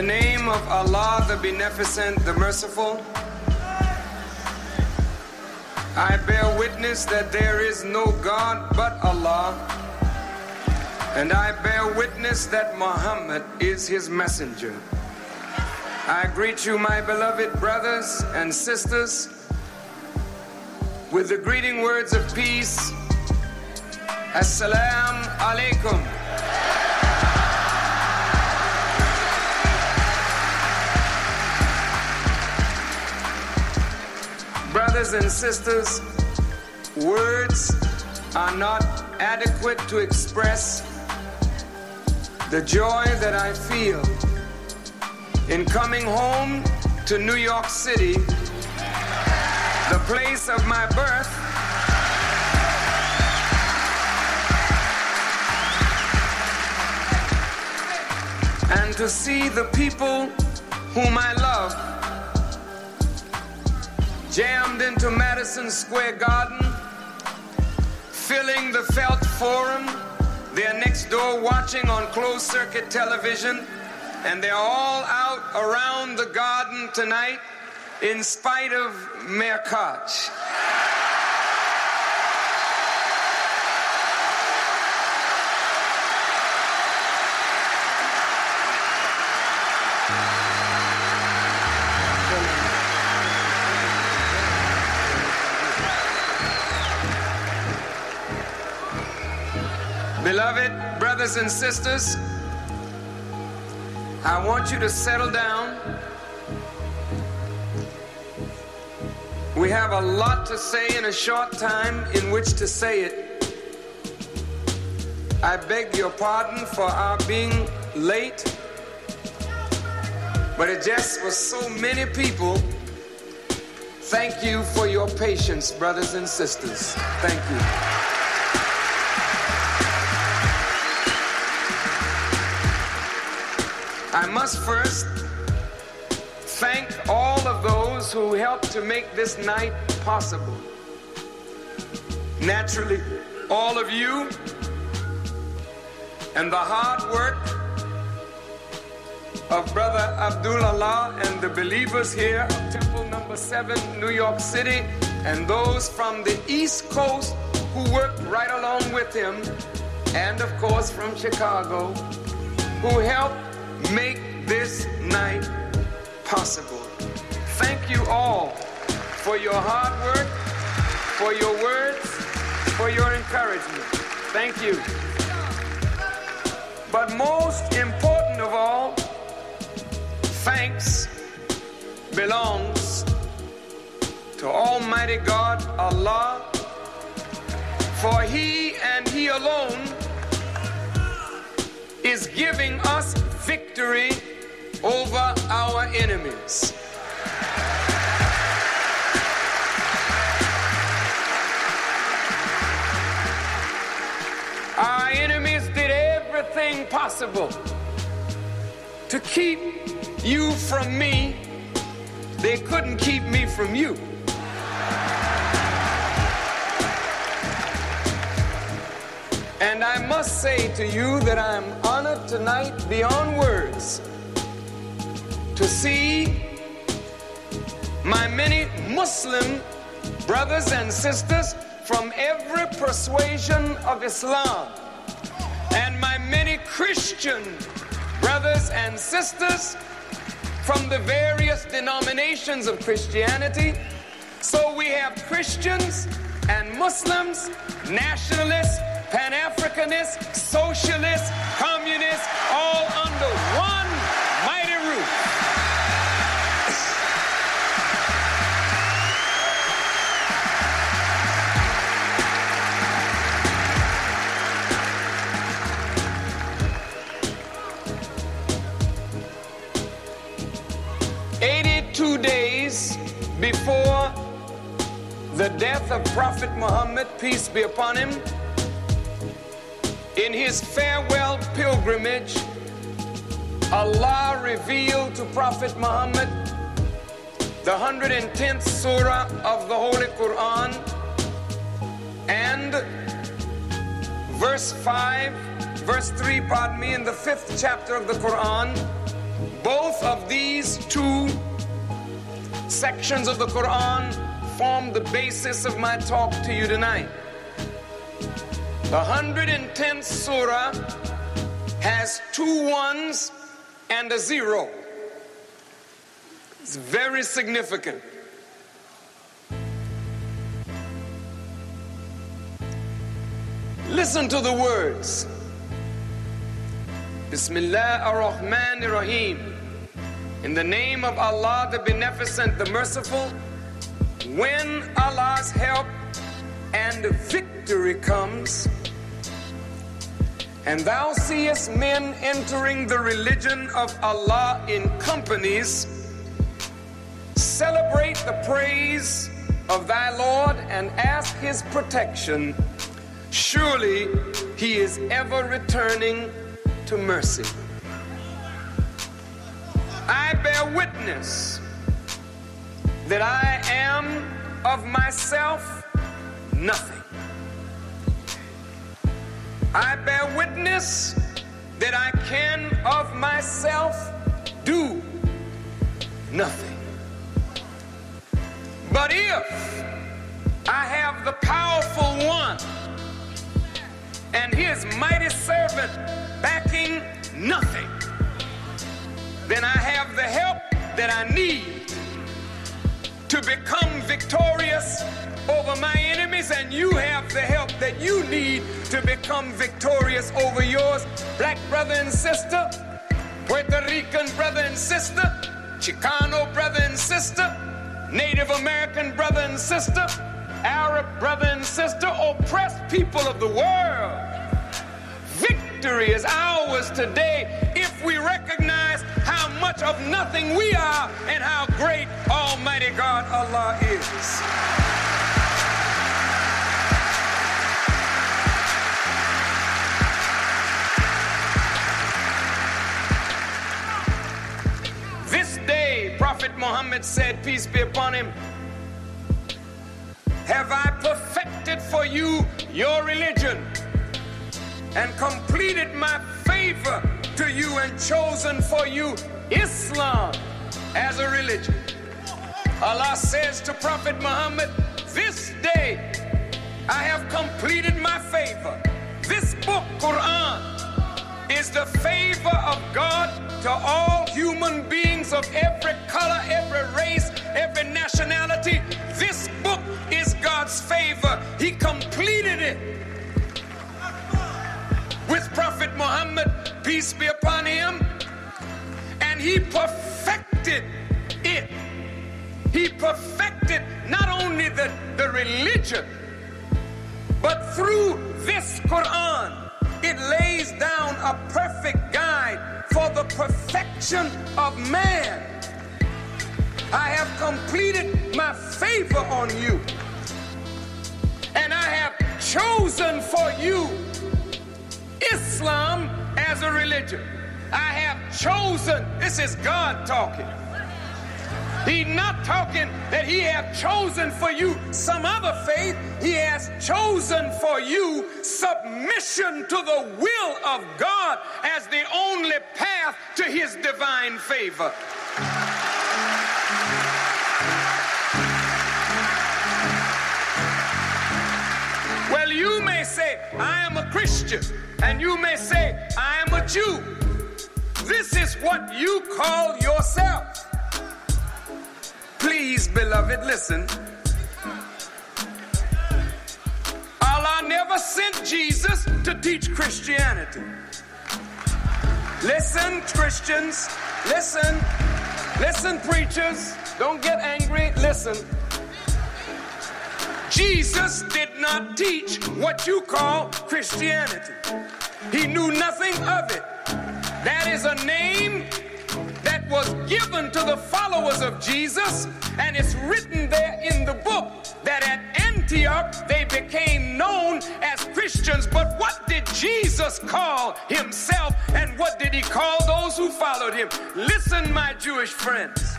the name of Allah, the Beneficent, the Merciful, I bear witness that there is no God but Allah, and I bear witness that Muhammad is his messenger. I greet you, my beloved brothers and sisters, with the greeting words of peace. Assalamu alaikum. Brothers and sisters, words are not adequate to express the joy that I feel in coming home to New York City, the place of my birth. And to see the people whom I love jammed into Madison Square Garden, filling the Felt Forum. They're next door watching on closed circuit television, and they're all out around the garden tonight in spite of Mayor Koch. Brothers and sisters, I want you to settle down. We have a lot to say in a short time in which to say it. I beg your pardon for our being late, but it just was so many people. Thank you for your patience, brothers and sisters. Thank you. I must first thank all of those who helped to make this night possible. Naturally, all of you and the hard work of Brother Abdullah and the believers here of Temple Number 7, New York City, and those from the East Coast who worked right along with him, and of course from Chicago, who helped make this night possible. Thank you all for your hard work, for your words, for your encouragement. Thank you. But most important of all, thanks belongs to Almighty God, Allah, for He and He alone is giving us victory over our enemies. Our enemies did everything possible to keep you from me. They couldn't keep me from you. And I must say to you that I'm honored tonight beyond words to see my many Muslim brothers and sisters from every persuasion of Islam and my many Christian brothers and sisters from the various denominations of Christianity. So we have Christians and Muslims, nationalists, Pan Africanists, socialists, communists, all under one mighty roof. Eighty-two days before the death of Prophet Muhammad, peace be upon him, in his farewell pilgrimage, Allah revealed to Prophet Muhammad the 110th surah of the Holy Quran and verse 5, verse 3, pardon me, in the fifth chapter of the Quran, both of these two sections of the Quran form the basis of my talk to you tonight. The 110th surah has two ones and a zero. It's very significant. Listen to the words. Bismillah ar-Rahman ar-Rahim. In the name of Allah, the Beneficent, the Merciful, when Allah's help and victory comes, and thou seest men entering the religion of Allah in companies, celebrate the praise of thy Lord and ask his protection. Surely he is ever returning to mercy. I bear witness that I am of myself nothing. I bear witness that I can of myself do nothing. But if I have the powerful one and his mighty servant backing nothing, then I have the help that I need to become victorious over my enemies, and you have the help that you need to become victorious over yours. Black brother and sister, Puerto Rican brother and sister, Chicano brother and sister, Native American brother and sister, Arab brother and sister, oppressed people of the world. Victory is ours today if we recognize how much of nothing we are and how great Almighty God Allah is. Prophet Muhammad said, Peace be upon him, have I perfected for you your religion and completed my favor to you and chosen for you Islam as a religion. Allah says to Prophet Muhammad, This day I have completed my favor. This book, Quran, is the favor of God to all human beings of every color, every race, every nationality. This book is God's favor. He completed it with Prophet Muhammad, peace be upon him, and he perfected it. He perfected not only the, the religion, but through this Quran, it lays down a perfect guide for the perfection of man. I have completed my favor on you, and I have chosen for you Islam as a religion. I have chosen, this is God talking. He's not talking that he have chosen for you some other faith. He has chosen for you submission to the will of God as the only path to his divine favor. Well, you may say, I am a Christian, and you may say, I am a Jew. This is what you call yourself. Please, beloved, listen. Allah never sent Jesus to teach Christianity. Listen, Christians, listen, listen, preachers, don't get angry, listen. Jesus did not teach what you call Christianity. He knew nothing of it. That is a name was given to the followers of Jesus, and it's written there in the book that at Antioch they became known as Christians. But what did Jesus call himself, and what did he call those who followed him? Listen, my Jewish friends.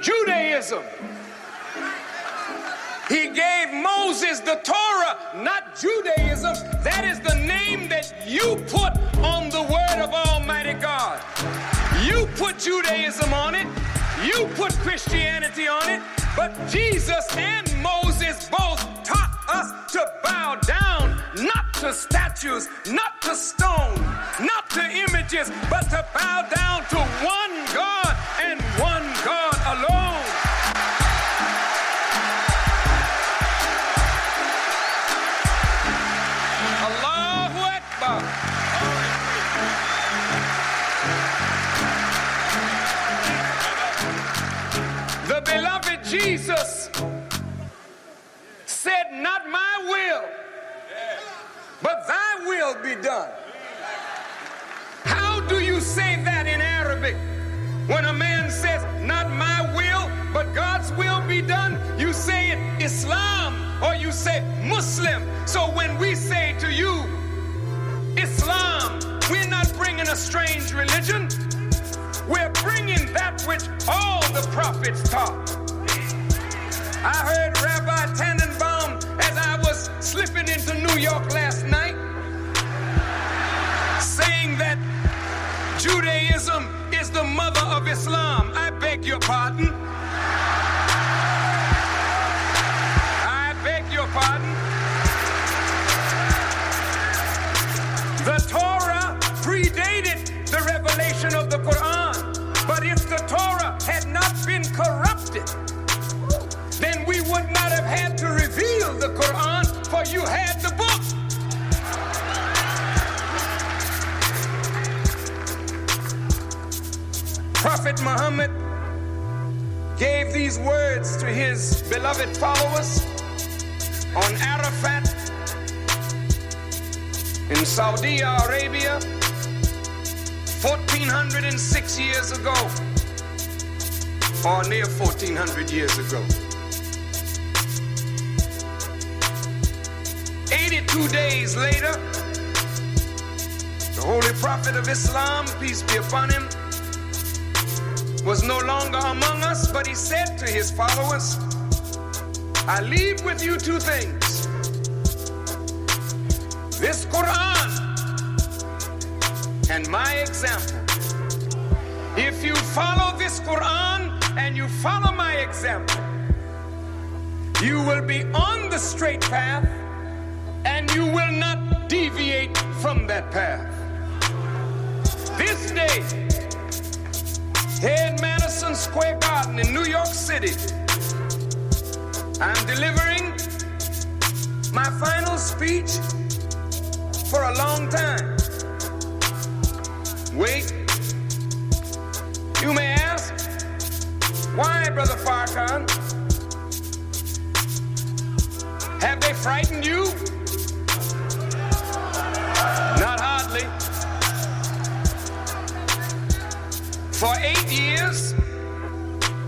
Judaism. He gave Moses the Torah, not Judaism. That is the name that you put on the word of Almighty God. You put Judaism on it, you put Christianity on it, but Jesus and Moses both taught us to bow down, not to statues, not to stone, not to images, but to bow down to one God and one God will, but thy will be done. How do you say that in Arabic? When a man says, Not my will, but God's will be done, you say it Islam or you say Muslim. So when we say to you, Islam, we're not bringing a strange religion. We're bringing that which all the prophets taught. I heard Rabbi Tanenbaum as I was slipping into New York last night saying that Judaism is the mother of Islam. I beg your pardon. I beg your pardon. The Torah predated the revelation of the Quran. But if the Torah had not been corrupted, would not have had to reveal the Quran, for you had the book. Prophet Muhammad gave these words to his beloved followers on Arafat in Saudi Arabia 1406 years ago, or near 1400 years ago. 82 days later, the Holy Prophet of Islam, peace be upon him, was no longer among us, but he said to his followers, I leave with you two things. This Quran and my example. If you follow this Quran and you follow my example, you will be on the straight path and you will not deviate from that path. This day, here in Madison Square Garden in New York City, I'm delivering my final speech for a long time. Wait. You may ask, why, Brother Farrakhan? Have they frightened you? Not hardly. For eight years,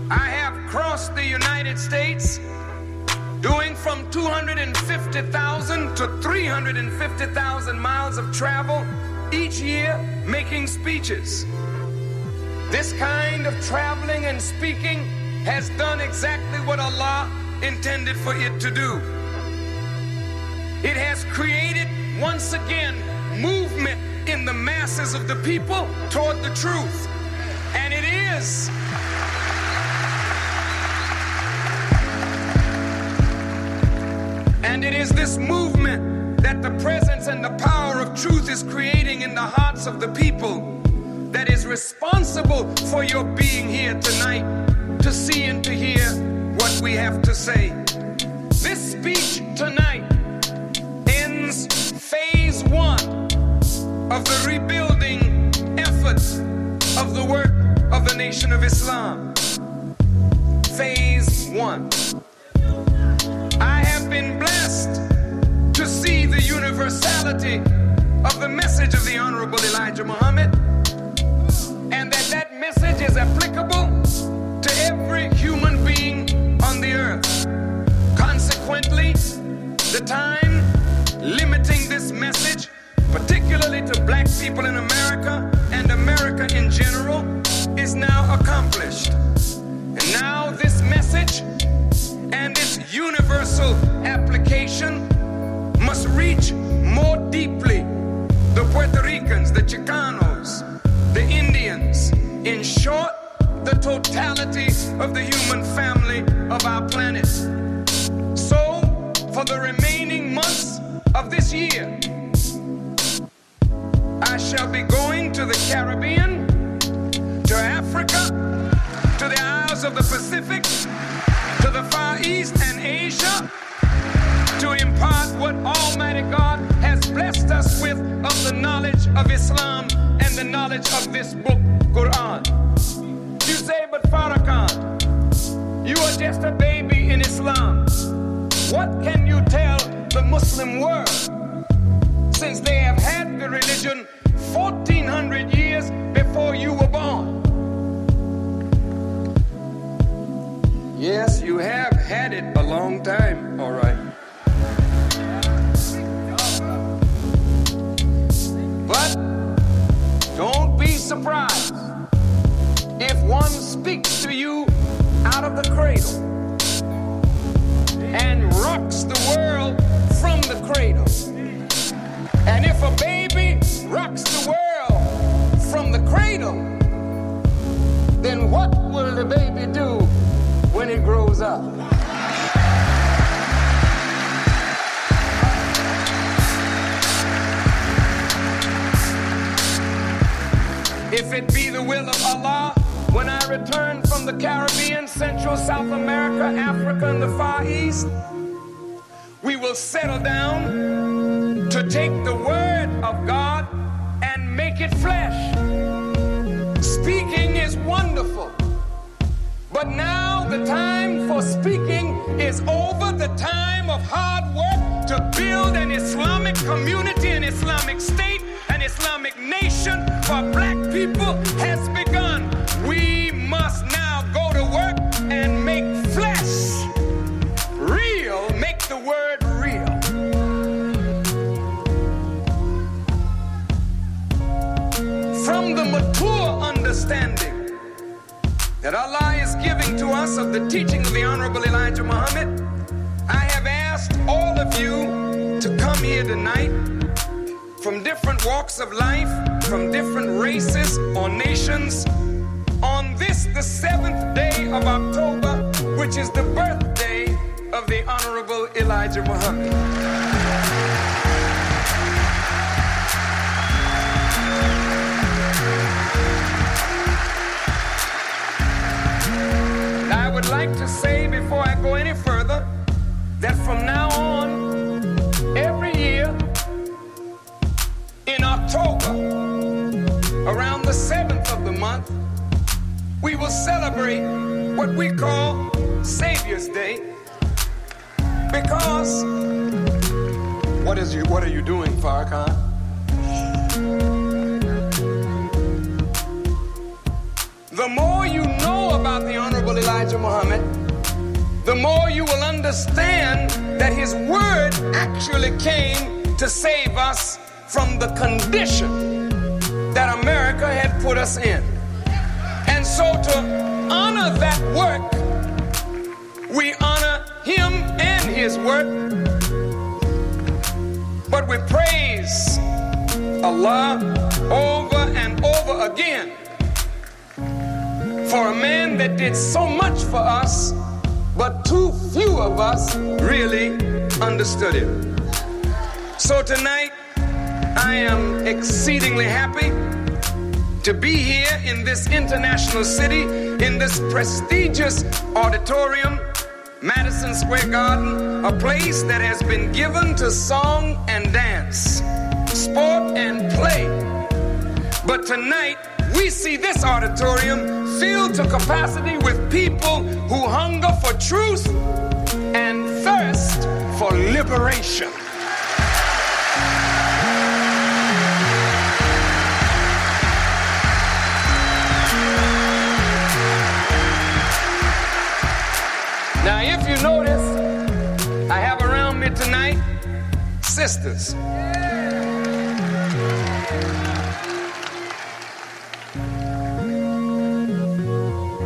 I have crossed the United States doing from 250,000 to 350,000 miles of travel each year making speeches. This kind of traveling and speaking has done exactly what Allah intended for it to do. It has created once again movement in the masses of the people toward the truth. And it is And it is this movement that the presence and the power of truth is creating in the hearts of the people that is responsible for your being here tonight to see and to hear what we have to say. Nation of Islam. Phase one. I have been blessed to see the universality of the message of the Honorable Elijah Muhammad, and that that message is applicable to every human being on the earth. Consequently, the time limiting this message, particularly to black people in America and America in general, is now accomplished. And now this message and its universal application must reach more deeply the Puerto Ricans, the Chicanos, the Indians, in short, the totality of the human family of our planet. So, for the remaining months of this year, I shall be going to the Caribbean, to Africa, to the Isles of the Pacific, to the Far East and Asia to impart what Almighty God has blessed us with of the knowledge of Islam and the knowledge of this book, Quran. You say, but Farrakhan, you are just a baby in Islam. What can you tell the Muslim world since they have had the religion 1400 years before you were born? Yes, you have had it a long time, all right. But don't be surprised if one speaks to you out of the cradle and rocks the world from the cradle. And if a baby rocks the world from the cradle, then what will the baby do when it grows up? If it be the will of Allah, when I return from the Caribbean, Central, South America, Africa, and the Far East, we will settle down to take the Word of God it flesh. Speaking is wonderful, but now the time for speaking is over. The time of hard work to build an Islamic community, an Islamic state, an Islamic nation for black people has begun. From the mature understanding that Allah is giving to us of the teaching of the Honorable Elijah Muhammad, I have asked all of you to come here tonight from different walks of life, from different races or nations, on this, the seventh day of October, which is the birthday of the Honorable Elijah Muhammad. Would like to say before I go any further that from now on, every year in October, around the 7th of the month, we will celebrate what we call Savior's Day because what is you what are you doing, Farrakhan? The more you know about the Honorable Elijah Muhammad, the more you will understand that his word actually came to save us from the condition that America had put us in. And so, to honor that work, we honor him and his work, but we praise Allah over and over again for a man that did so much for us, but too few of us really understood him. So tonight, I am exceedingly happy to be here in this international city, in this prestigious auditorium, Madison Square Garden, a place that has been given to song and dance, sport and play. But tonight, we see this auditorium filled to capacity with people who hunger for truth and thirst for liberation. Now, if you notice, I have around me tonight sisters.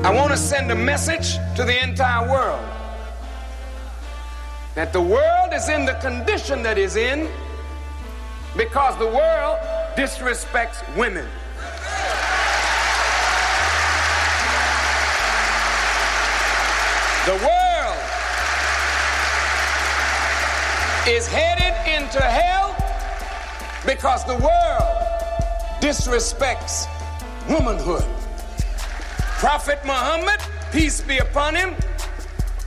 I want to send a message to the entire world that the world is in the condition that is in because the world disrespects women. The world is headed into hell because the world disrespects womanhood. Prophet Muhammad, peace be upon him,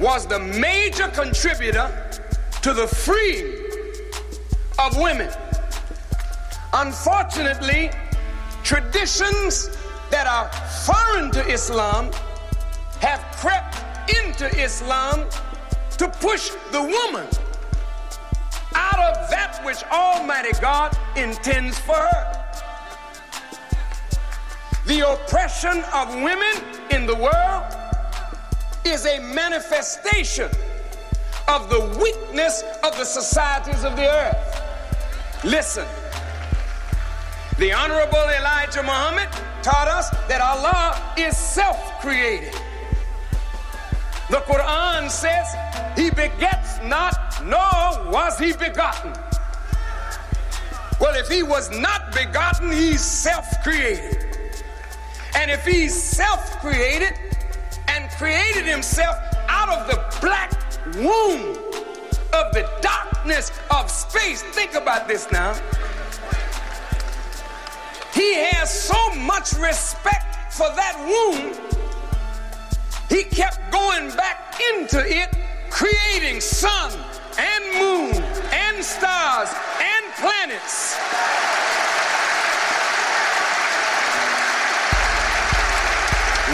was the major contributor to the freeing of women. Unfortunately, traditions that are foreign to Islam have crept into Islam to push the woman out of that which Almighty God intends for her. The oppression of women in the world is a manifestation of the weakness of the societies of the earth. Listen, the Honorable Elijah Muhammad taught us that Allah is self created. The Quran says, He begets not, nor was He begotten. Well, if He was not begotten, He's self created. And if He's self created and created Himself out of the black womb of the darkness of space, think about this now. He has so much respect for that womb, he kept going back into it, creating sun and moon and stars and planets.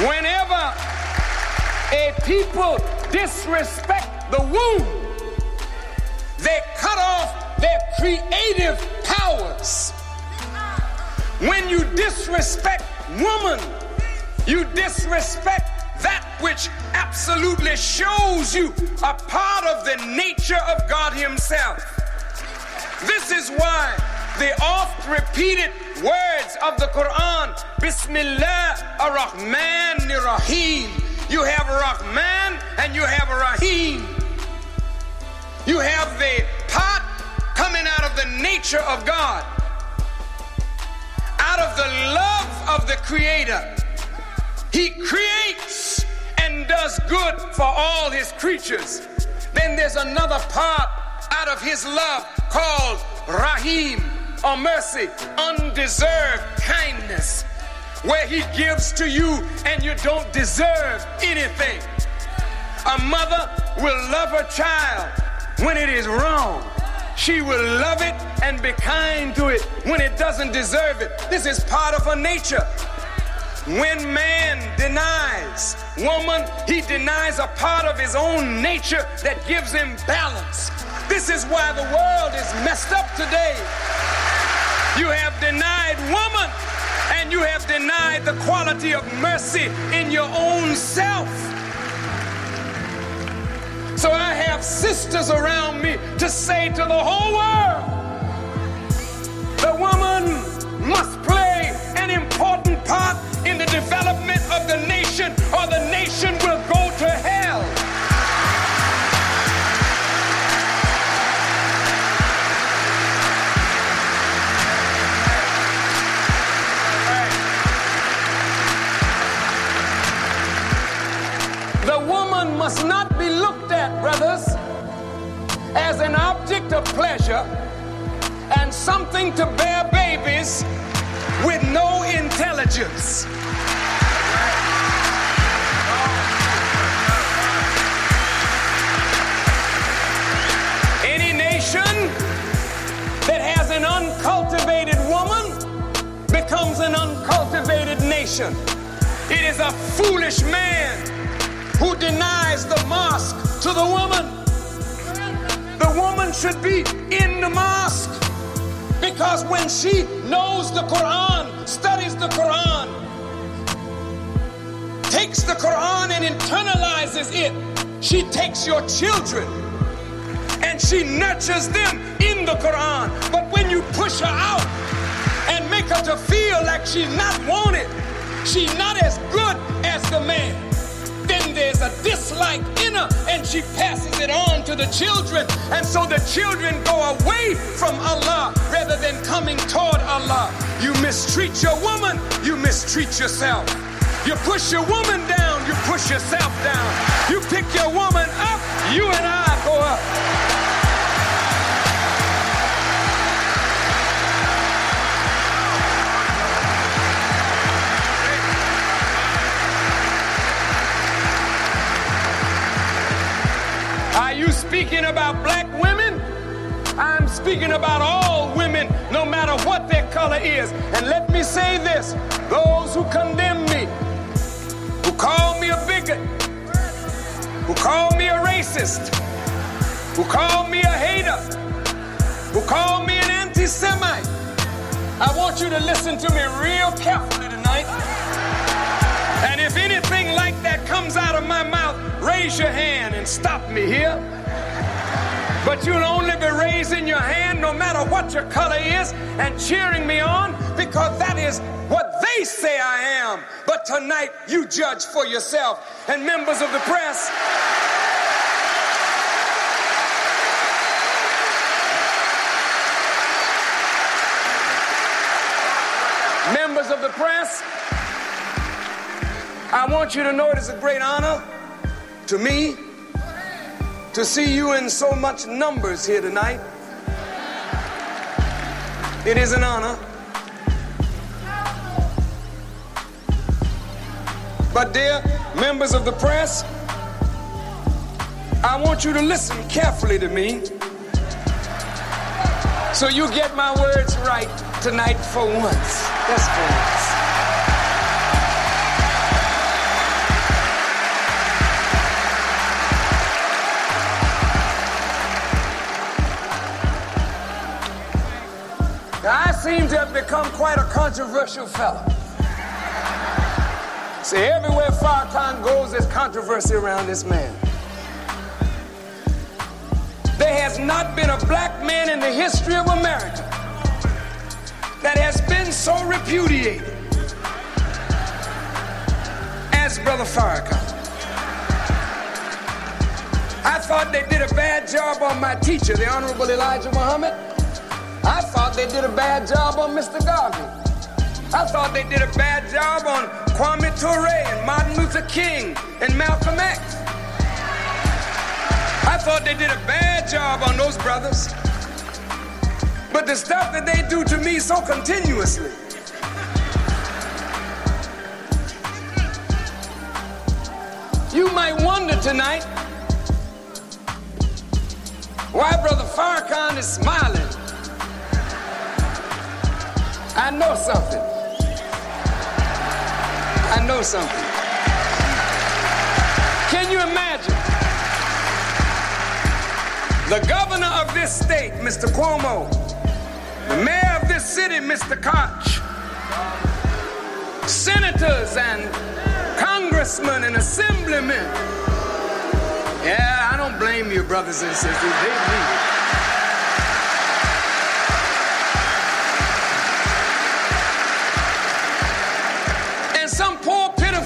Whenever a people disrespect the womb, they cut off their creative powers. When you disrespect woman, you disrespect that which absolutely shows you a part of the nature of God Himself. This is why the oft repeated words of the Quran, Bismillah ar-Rahman ar-Rahim. You have Rahman and you have Rahim. You have the part coming out of the nature of God out of the love of the Creator. He creates and does good for all His creatures. Then there's another part out of His love called Rahim or mercy, undeserved kindness, where He gives to you and you don't deserve anything. A mother will love her child when it is wrong. She will love it and be kind to it when it doesn't deserve it. This is part of her nature. When man denies woman, he denies a part of his own nature that gives him balance. This is why the world is messed up today. You have denied woman and you have denied the quality of mercy in your own self. So I have sisters around me to say to the whole world the woman must play an important part in the development of the nation, or the nation will go to hell. The woman must not be looked at, brothers, as an object of pleasure and something to bear babies with no intelligence. Any nation that has an uncultivated woman becomes an uncultivated nation. It is a foolish man who denies the mosque to the woman. The woman should be in the mosque because when she knows the Quran, studies the Quran, takes the Quran and internalizes it, she takes your children and she nurtures them in the Quran. But when you push her out and make her to feel like she's not wanted, she's not as good as the man. There's a dislike in her and she passes it on to the children. And so the children go away from Allah rather than coming toward Allah. You mistreat your woman, you mistreat yourself. You push your woman down, you push yourself down. You pick your woman up, you and I go up. Speaking about black women. I'm speaking about all women, no matter what their color is. And let me say this those who condemn me, who call me a bigot, who call me a racist, who call me a hater, who call me an anti Semite, I want you to listen to me real carefully tonight. And if anything like that comes out of my mouth, raise your hand and stop me here. But you'll only be raising your hand no matter what your color is and cheering me on because that is what they say I am. But tonight you judge for yourself. And members of the press, members of the press, I want you to know it is a great honor to me to see you in so much numbers here tonight. It is an honor. But, dear members of the press, I want you to listen carefully to me so you get my words right tonight for once. Just for once. Seem to have become quite a controversial fellow. See, everywhere Farrakhan goes, there's controversy around this man. There has not been a black man in the history of America that has been so repudiated as Brother Farrakhan. I thought they did a bad job on my teacher, the Honorable Elijah Muhammad. I thought they did a bad job on Mr. Garvey. I thought they did a bad job on Kwame Ture and Martin Luther King and Malcolm X. I thought they did a bad job on those brothers. But the stuff that they do to me so continuously. You might wonder tonight why Brother Farrakhan is smiling I know something. I know something. Can you imagine? The governor of this state, Mr. Cuomo, the mayor of this city, Mr. Koch, senators and congressmen and assemblymen. Yeah, I don't blame you, brothers and sisters. They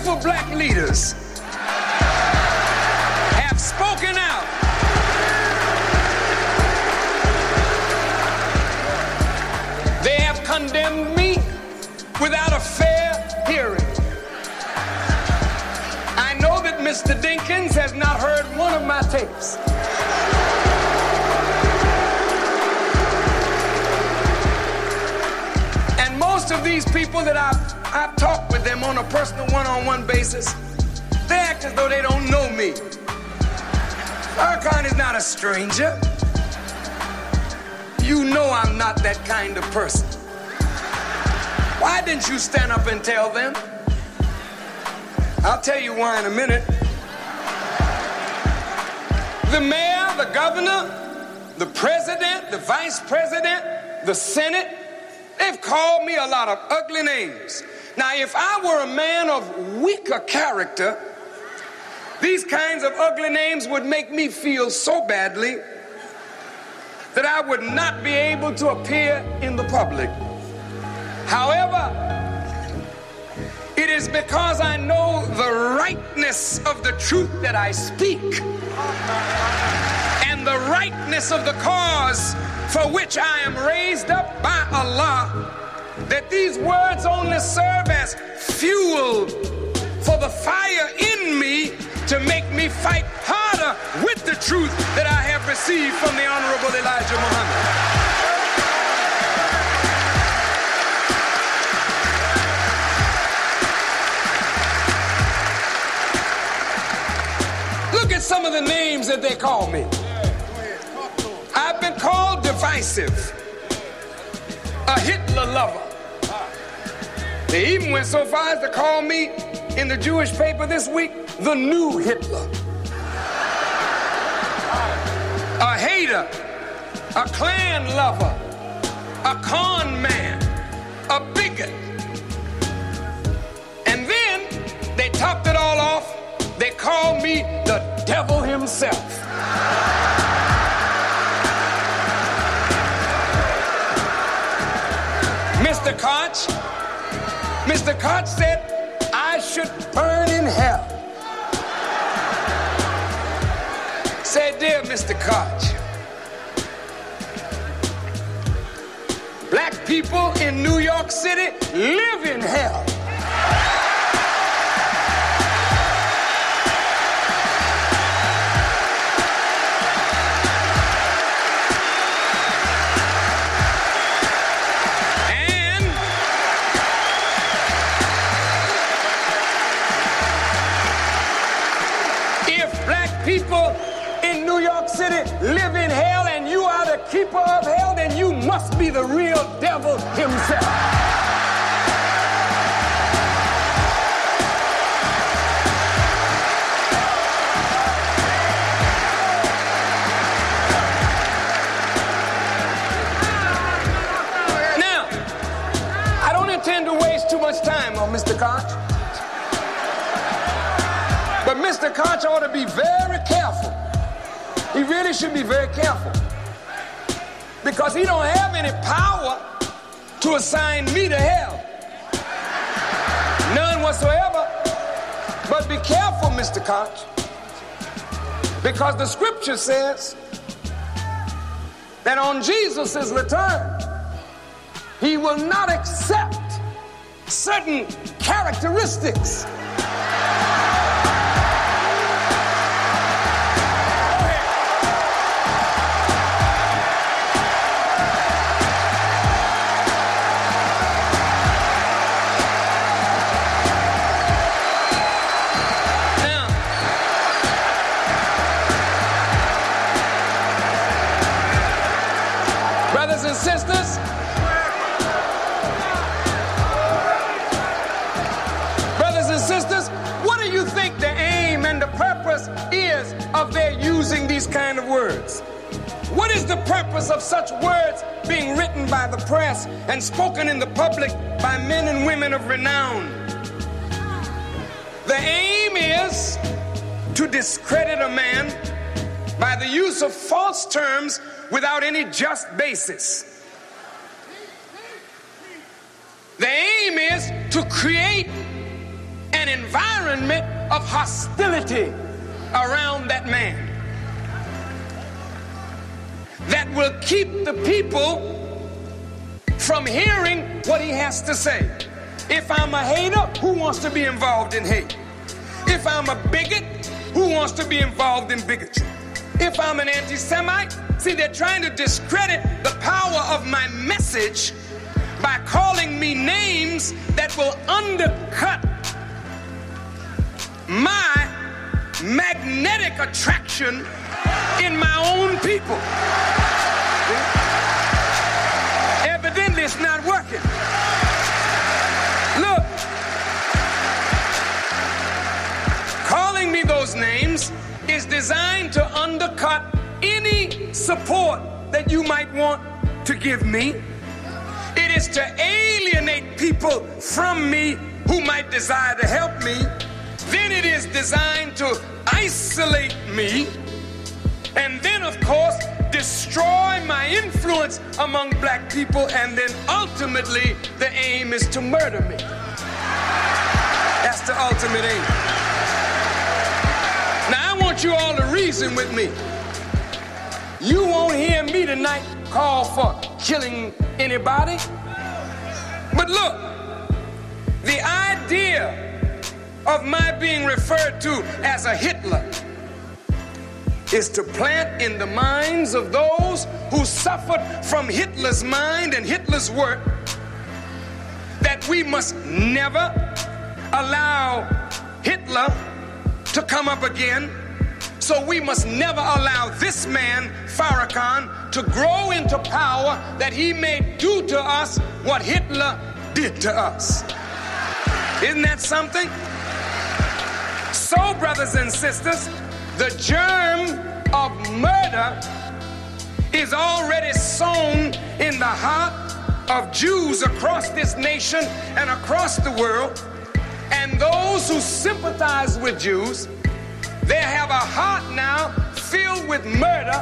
need black leaders have spoken out. They have condemned me without a fair hearing. I know that Mr. Dinkins has not heard one of my tapes. These people that I've I talk with them on a personal one on one basis. They act as though they don't know me. Farrakhan is not a stranger. You know I'm not that kind of person. Why didn't you stand up and tell them? I'll tell you why in a minute. The mayor, the governor, the president, the vice president, the senate, they've called me a lot of ugly names. Now, if I were a man of weaker character, these kinds of ugly names would make me feel so badly that I would not be able to appear in the public. However, it is because I know the rightness of the truth that I speak the rightness of the cause for which I am raised up by Allah that these words only serve as fuel for the fire in me to make me fight harder with the truth that I have received from the Honorable Elijah Muhammad. Look at some of the names that they call me. Divisive, a Hitler lover. They even went so far as to call me in the Jewish paper this week the new Hitler. A hater, a Klan lover, a con man, a bigot. And then they topped it all off. They called me the devil himself. Mr. Koch, Mr. Koch said I should burn in hell. Say, dear Mr. Koch, black people in New York City live in hell. Keeper of hell, then you must be the real devil himself. Now, I don't intend to waste too much time on Mr. Koch. But Mr. Koch ought to be very careful. He really should be very careful. Because he don't have any power to assign me to hell. None whatsoever. But be careful, Mr. Koch. Because the scripture says that on Jesus' return, he will not accept certain characteristics. Kind of words? What is the purpose of such words being written by the press and spoken in the public by men and women of renown? The aim is to discredit a man by the use of false terms without any just basis. The aim is to create an environment of hostility around that man that will keep the people from hearing what he has to say. If I'm a hater, who wants to be involved in hate? If I'm a bigot, who wants to be involved in bigotry? If I'm an anti Semite, see, they're trying to discredit the power of my message by calling me names that will undercut my magnetic attraction in my own people. Evidently, it's not working. Look, calling me those names is designed to undercut any support that you might want to give me. It is to alienate people from me who might desire to help me. Then it is designed to isolate me. And then, of course, destroy my influence among black people. And then ultimately, the aim is to murder me. That's the ultimate aim. Now I want you all to reason with me. You won't hear me tonight call for killing anybody. But look, the idea of my being referred to as a Hitler is to plant in the minds of those who suffered from Hitler's mind and Hitler's work that we must never allow Hitler to come up again. So we must never allow this man, Farrakhan, to grow into power that he may do to us what Hitler did to us. Isn't that something? So, brothers and sisters, the germ of murder is already sown in the heart of Jews across this nation and across the world. And those who sympathize with Jews, they have a heart now filled with murder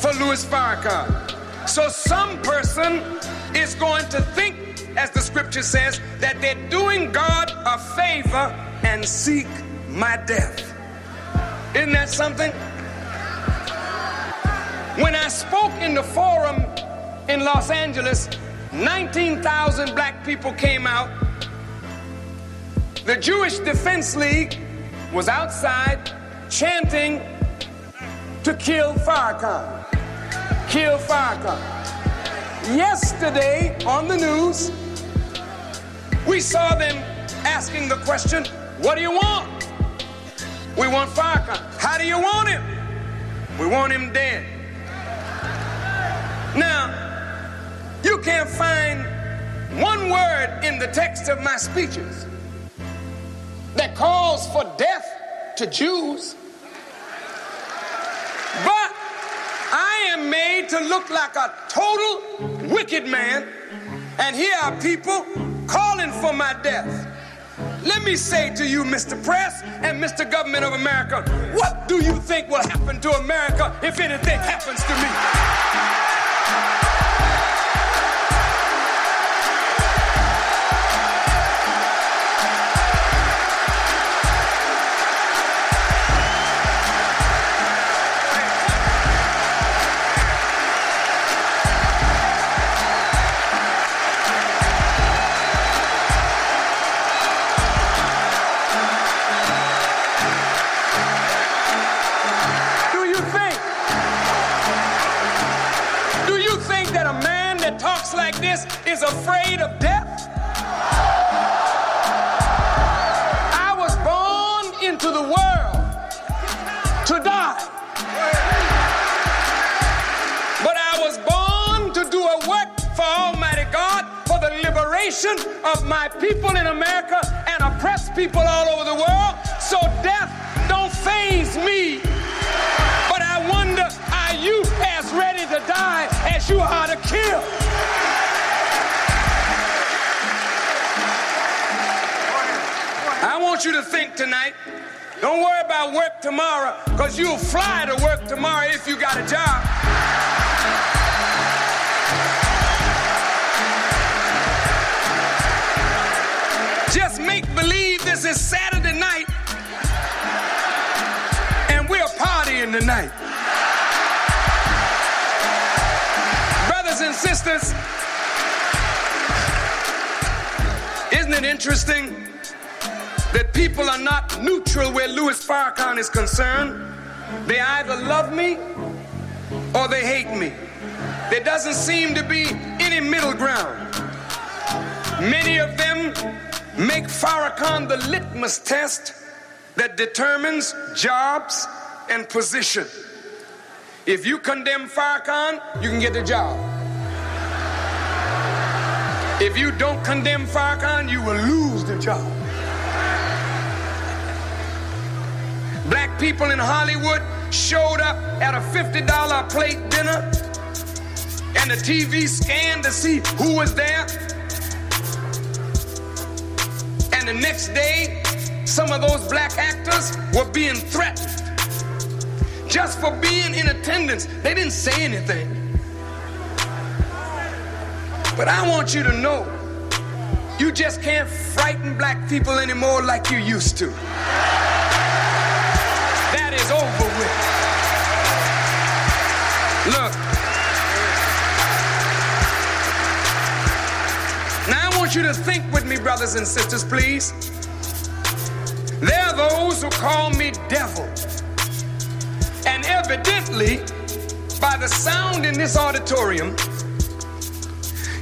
for Louis Farrakhan. So some person is going to think, as the scripture says, that they're doing God a favor and seek my death. Isn't that something? When I spoke in the forum in Los Angeles, 19,000 black people came out. The Jewish Defense League was outside chanting to kill Farrakhan. Kill Farrakhan. Yesterday on the news, we saw them asking the question, What do you want? We want Farrakhan. How do you want him? We want him dead. Now, you can't find one word in the text of my speeches that calls for death to Jews. But I am made to look like a total wicked man, and here are people calling for my death. Let me say to you, Mr. Press and Mr. Government of America, what do you think will happen to America if anything happens to me? Afraid of death? I was born into the world to die. But I was born to do a work for Almighty God for the liberation of my people in America and oppressed people all over the world. So death don't phase me. But I wonder, are you as ready to die as you are to kill? Want you to think tonight. Don't worry about work tomorrow, because you'll fly to work tomorrow if you got a job. Just make believe this is Saturday night and we're partying tonight. Brothers and sisters, isn't it interesting? That people are not neutral where Louis Farrakhan is concerned. They either love me or they hate me. There doesn't seem to be any middle ground. Many of them make Farrakhan the litmus test that determines jobs and position. If you condemn Farrakhan, you can get the job. If you don't condemn Farrakhan, you will lose the job. Black people in Hollywood showed up at a $50 plate dinner, and the TV scanned to see who was there. And the next day, some of those black actors were being threatened just for being in attendance. They didn't say anything. But I want you to know You just can't frighten black people anymore like you used to. You to think with me, brothers and sisters, please. There are those who call me devil. And evidently, by the sound in this auditorium,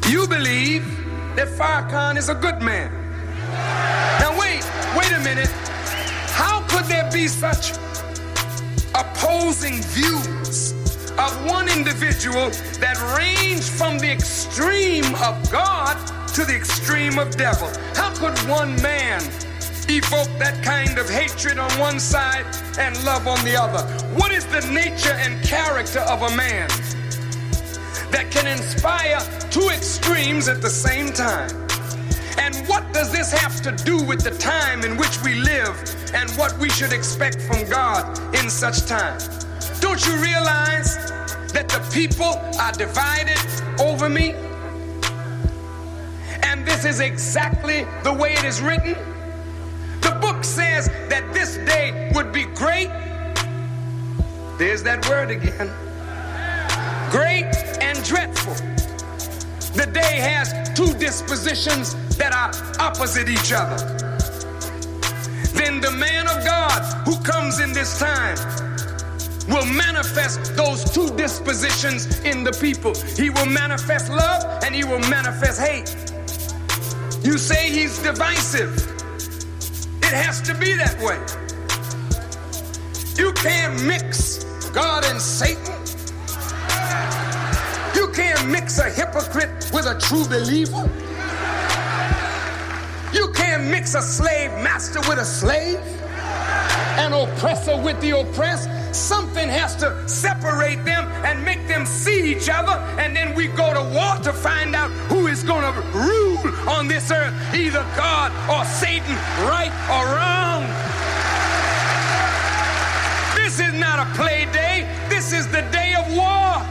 you believe that Farrakhan is a good man. Now, wait, wait a minute. How could there be such opposing views of one individual that range from the extreme of God to the extreme of devil? How could one man evoke that kind of hatred on one side and love on the other? What is the nature and character of a man that can inspire two extremes at the same time? And what does this have to do with the time in which we live and what we should expect from God in such time? Don't you realize that the people are divided over me? This is exactly the way it is written The book says that this day would be great. There's that word again. Great and dreadful. The day has two dispositions that are opposite each other. Then the man of God who comes in this time will manifest those two dispositions in the people. He will manifest love and he will manifest hate. You say he's divisive. It has to be that way. You can't mix God and Satan. You can't mix a hypocrite with a true believer. You can't mix a slave master with a slave, an oppressor with the oppressed. Something has to separate them and make them see each other, and then we go to war to find out who going to rule on this earth, either God or Satan, right or wrong. This is not a play day, this is the day of war.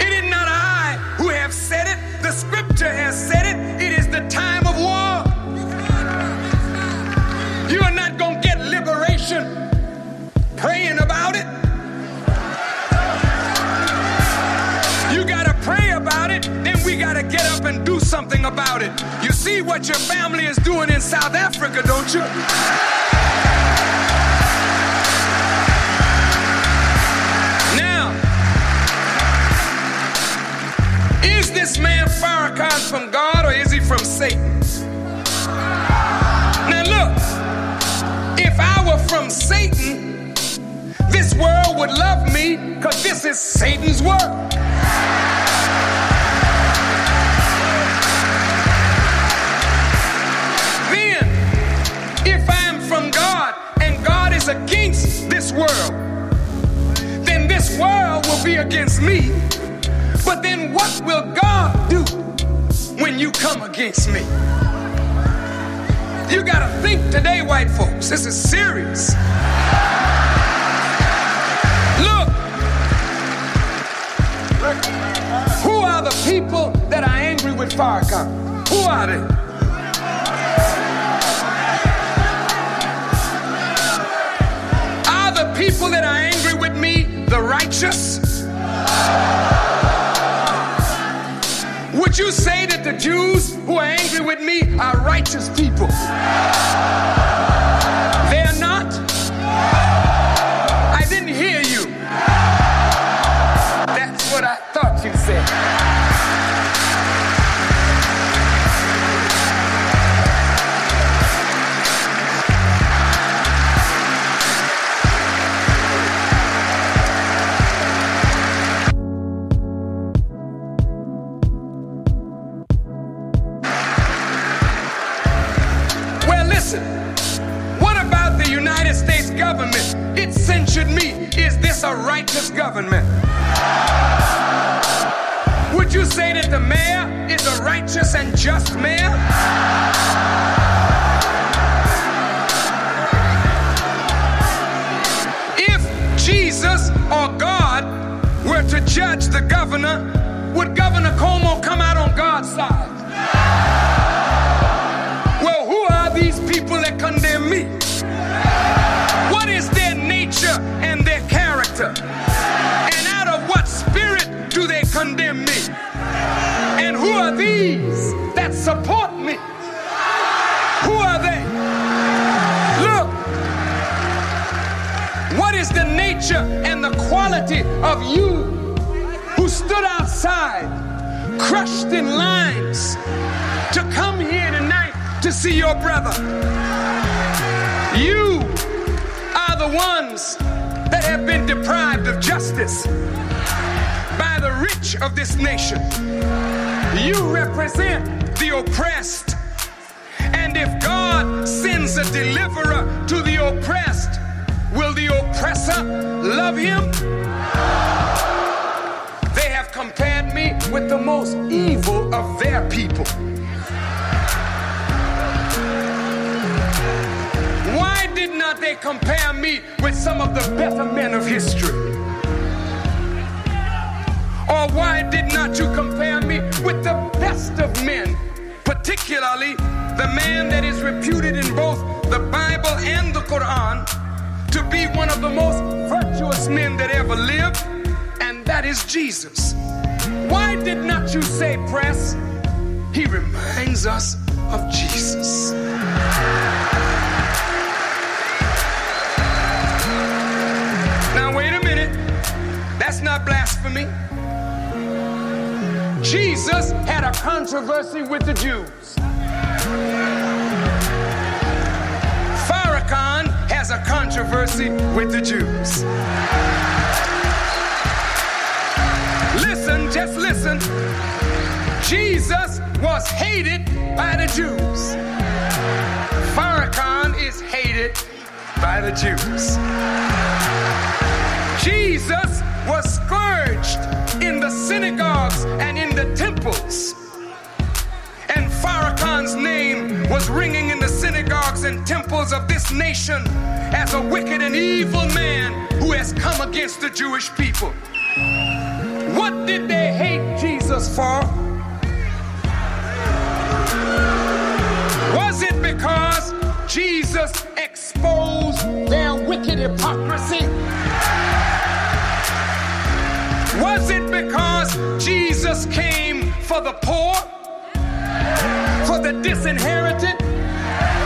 It is not I who have said it, the scripture has said it. It is the time of war. You are not going to get liberation praying about it. We got to get up and do something about it. You see what your family is doing in South Africa, don't you? Now, is this man Farrakhan from God or is he from Satan? Now, look, if I were from Satan, this world would love me because this is Satan's work. Is against this world, then this world will be against me. But then what will God do when you come against me? You got to think today, white folks. This is serious. Look, who are the people that are angry with Farrakhan? Who are they? The righteous? Would you say that the Jews who are angry with me are righteous people? Crushed in lines, to come here tonight to see your brother? You are the ones that have been deprived of justice by the rich of this nation. You represent the oppressed. And if God sends a deliverer to the oppressed, will the oppressor love him? With the most evil of their people. Why did not they compare me with some of the better men of history? Or why did not you compare me with the best of men, particularly the man that is reputed in both the Bible and the Quran to be one of the most virtuous men that ever lived, and that is Jesus? Did not you say, press? He reminds us of Jesus. Now, wait a minute. That's not blasphemy. Jesus had a controversy with the Jews. Farrakhan has a controversy with the Jews. Just listen. Jesus was hated by the Jews. Farrakhan is hated by the Jews. Jesus was scourged in the synagogues and in the temples. And Farrakhan's name was ringing in the synagogues and temples of this nation as a wicked and evil man who has come against the Jewish people. What did they hate Jesus for? Was it because Jesus exposed their wicked hypocrisy? Was it because Jesus came for the poor, for the disinherited,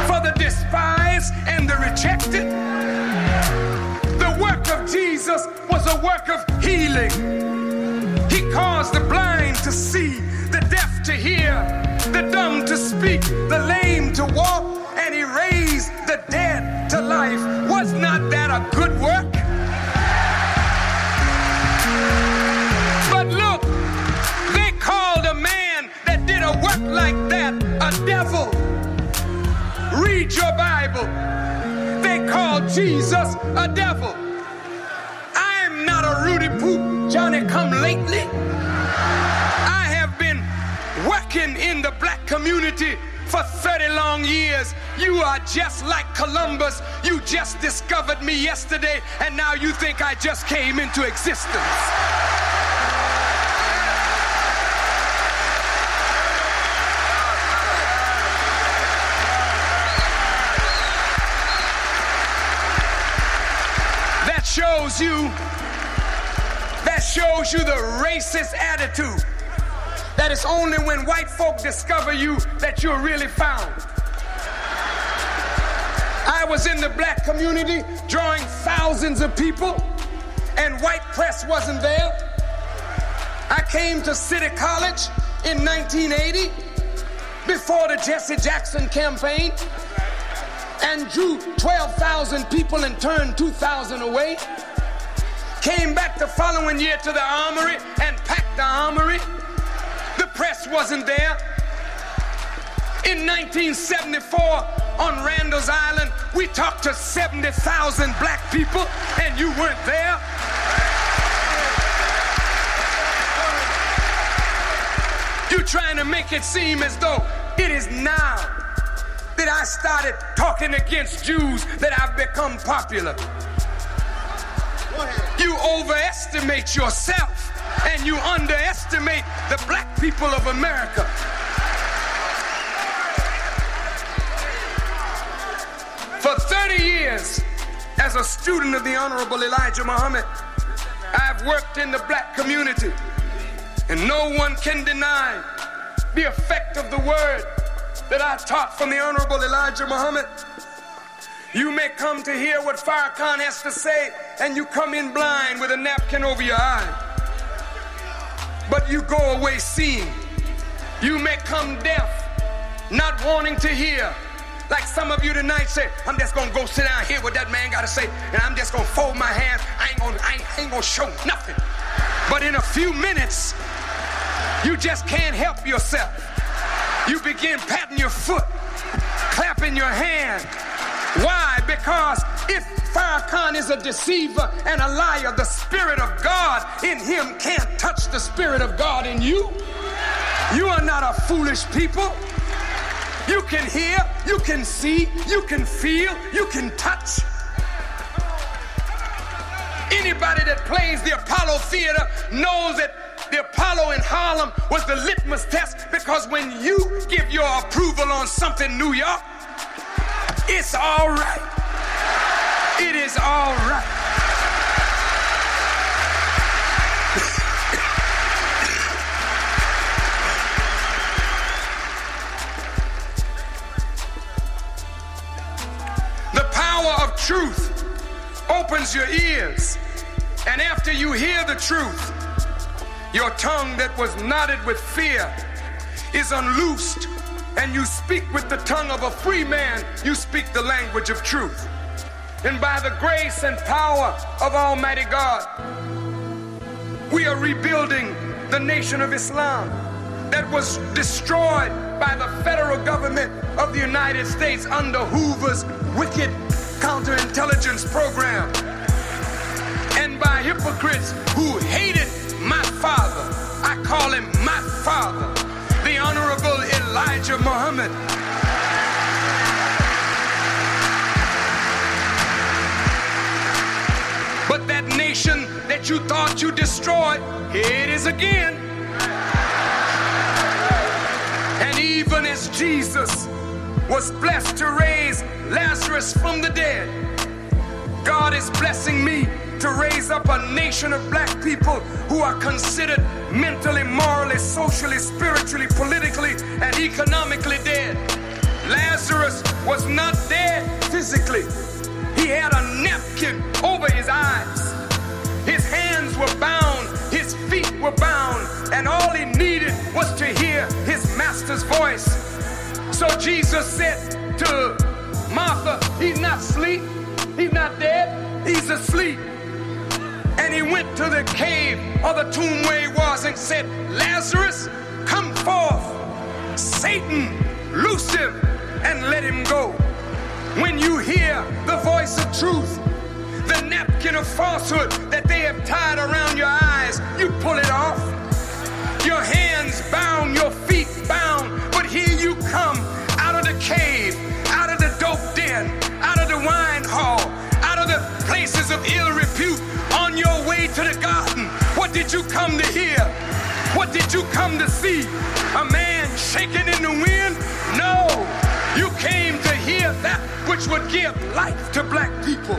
for the despised and the rejected? The work of Jesus was a work of healing. He caused the blind to see, the deaf to hear, the dumb to speak, the lame to walk, and he raised the dead to life. Was not that a good work? But look, they called a man that did a work like that a devil. Read your Bible. They called Jesus a devil. I'm not a Rudy Poop, Johnny come lately. I have been working in the black community for 30 long years. You are just like Columbus. You just discovered me yesterday, and now you think I just came into existence. That shows you, that shows you the racist attitude. That it's only when white folk discover you that you're really found. I was in the black community drawing thousands of people, and white press wasn't there. I came to City College in 1980 before the Jesse Jackson campaign and drew 12,000 people and turned 2,000 away. Came back the following year to the armory and packed the armory. The press wasn't there. In 1974, on Randall's Island, we talked to 70,000 black people, and you weren't there. You're trying to make it seem as though it is now that I started talking against Jews that I've become popular. You overestimate yourself. and you underestimate the black people of America. For 30 years, as a student of the Honorable Elijah Muhammad, I've worked in the black community, and no one can deny the effect of the word that I taught from the Honorable Elijah Muhammad. You may come to hear what Farrakhan has to say, and you come in blind with a napkin over your eye. But you go away seeing. You may come deaf, not wanting to hear. Like some of you tonight say, I'm just gonna go sit down here what that man gotta say, and I'm just gonna fold my hands. I ain't gonna, I ain't, I ain't gonna show nothing. But in a few minutes, you just can't help yourself. You begin patting your foot, clapping your hand. Why? Because if Farrakhan is a deceiver and a liar, the Spirit of God in him can't touch the Spirit of God in you. You are not a foolish people. You can hear, you can see, you can feel, you can touch. Anybody that plays the Apollo Theater knows that the Apollo in Harlem was the litmus test because when you give your approval on something, New York, it's all right. It is all right. the power of truth opens your ears, and after you hear the truth, your tongue that was knotted with fear is unloosed, and you speak with the tongue of a free man. You speak the language of truth. And by the grace and power of Almighty God, we are rebuilding the nation of Islam that was destroyed by the federal government of the United States under Hoover's wicked counterintelligence program and by hypocrites who hated my father. I call him my father, the Honorable Elijah Muhammad. But that nation that you thought you destroyed, here it is again. And even as Jesus was blessed to raise Lazarus from the dead, God is blessing me to raise up a nation of black people who are considered mentally, morally, socially, spiritually, politically, and economically dead. Lazarus was not dead physically. He had a napkin over his eyes. His hands were bound, his feet were bound, and all he needed was to hear his master's voice. So Jesus said to Martha, He's not asleep, he's not dead, he's asleep. And he went to the cave or the tomb where he was and said, Lazarus, come forth. Satan, loose him and let him go. When you hear the voice of truth, the napkin of falsehood that they have tied around your eyes, you pull it off. Your hands bound, your feet bound, but here you come out of the cave, of ill repute, on your way to the garden. What did you come to hear? What did you come to see? A man shaking in the wind? No, you came to hear that which would give life to black people.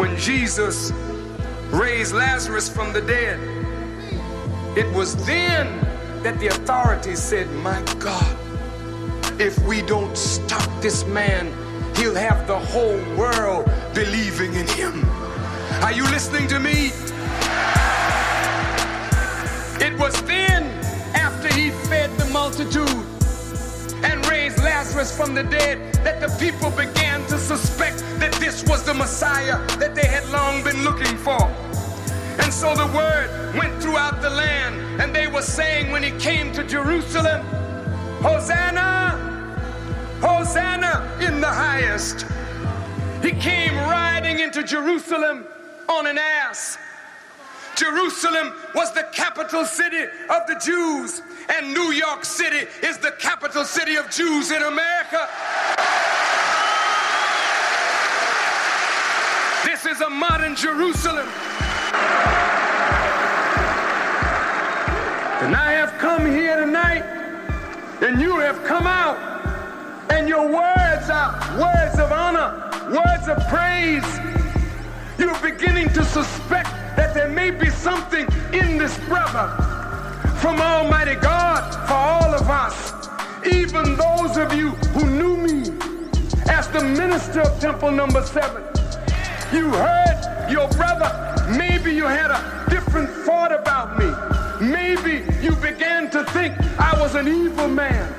When Jesus raised Lazarus from the dead, it was then that the authorities said, My God, if we don't stop this man, he'll have the whole world believing in him. Are you listening to me? It was then, after he fed the multitude and raised Lazarus from the dead, that the people began to suspect that this was the Messiah that they had long been looking for. And so the word went throughout the land, and they were saying when he came to Jerusalem, Hosanna, Hosanna in the highest. He came riding into Jerusalem on an ass. Jerusalem was the capital city of the Jews, and New York City is the capital city of Jews in America. This is a modern Jerusalem. And I have come here tonight, and you have come out, and your words are words of honor, words of praise. You're beginning to suspect that there may be something in this brother from Almighty God for all of us. Even those of you who knew me as the minister of temple number seven, you heard your brother. Maybe you had a different thought about me. Maybe you began to think I was an evil man.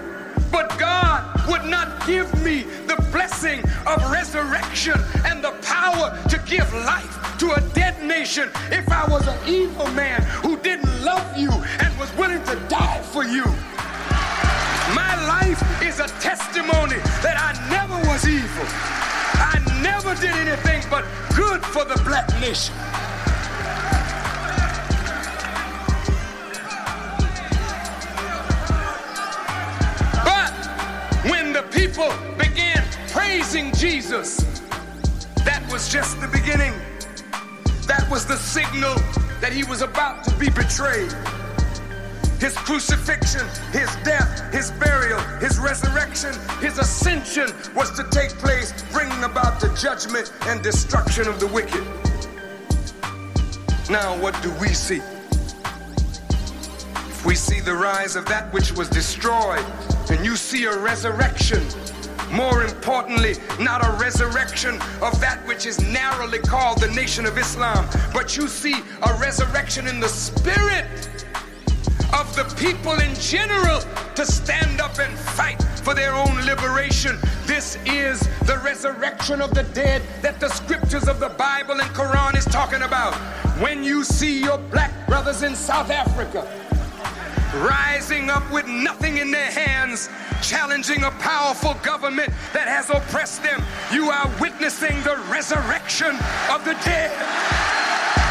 But God would not give me the blessing of resurrection and the power to give life to a dead nation if I was an evil man who didn't love you and was willing to die for you. My life is a testimony that I never was evil. I never did anything but good for the black nation. People began praising Jesus, that was just the beginning. That was the signal that he was about to be betrayed. His crucifixion, his death, his burial, his resurrection, his ascension was to take place, bringing about the judgment and destruction of the wicked. Now, what do we see? If we see the rise of that which was destroyed, and you see a resurrection, more importantly, not a resurrection of that which is narrowly called the Nation of Islam, but you see a resurrection in the spirit of the people in general to stand up and fight for their own liberation. This is the resurrection of the dead that the scriptures of the Bible and Quran is talking about. When you see your black brothers in South Africa rising up with nothing in their hands, challenging a powerful government that has oppressed them, you are witnessing the resurrection of the dead.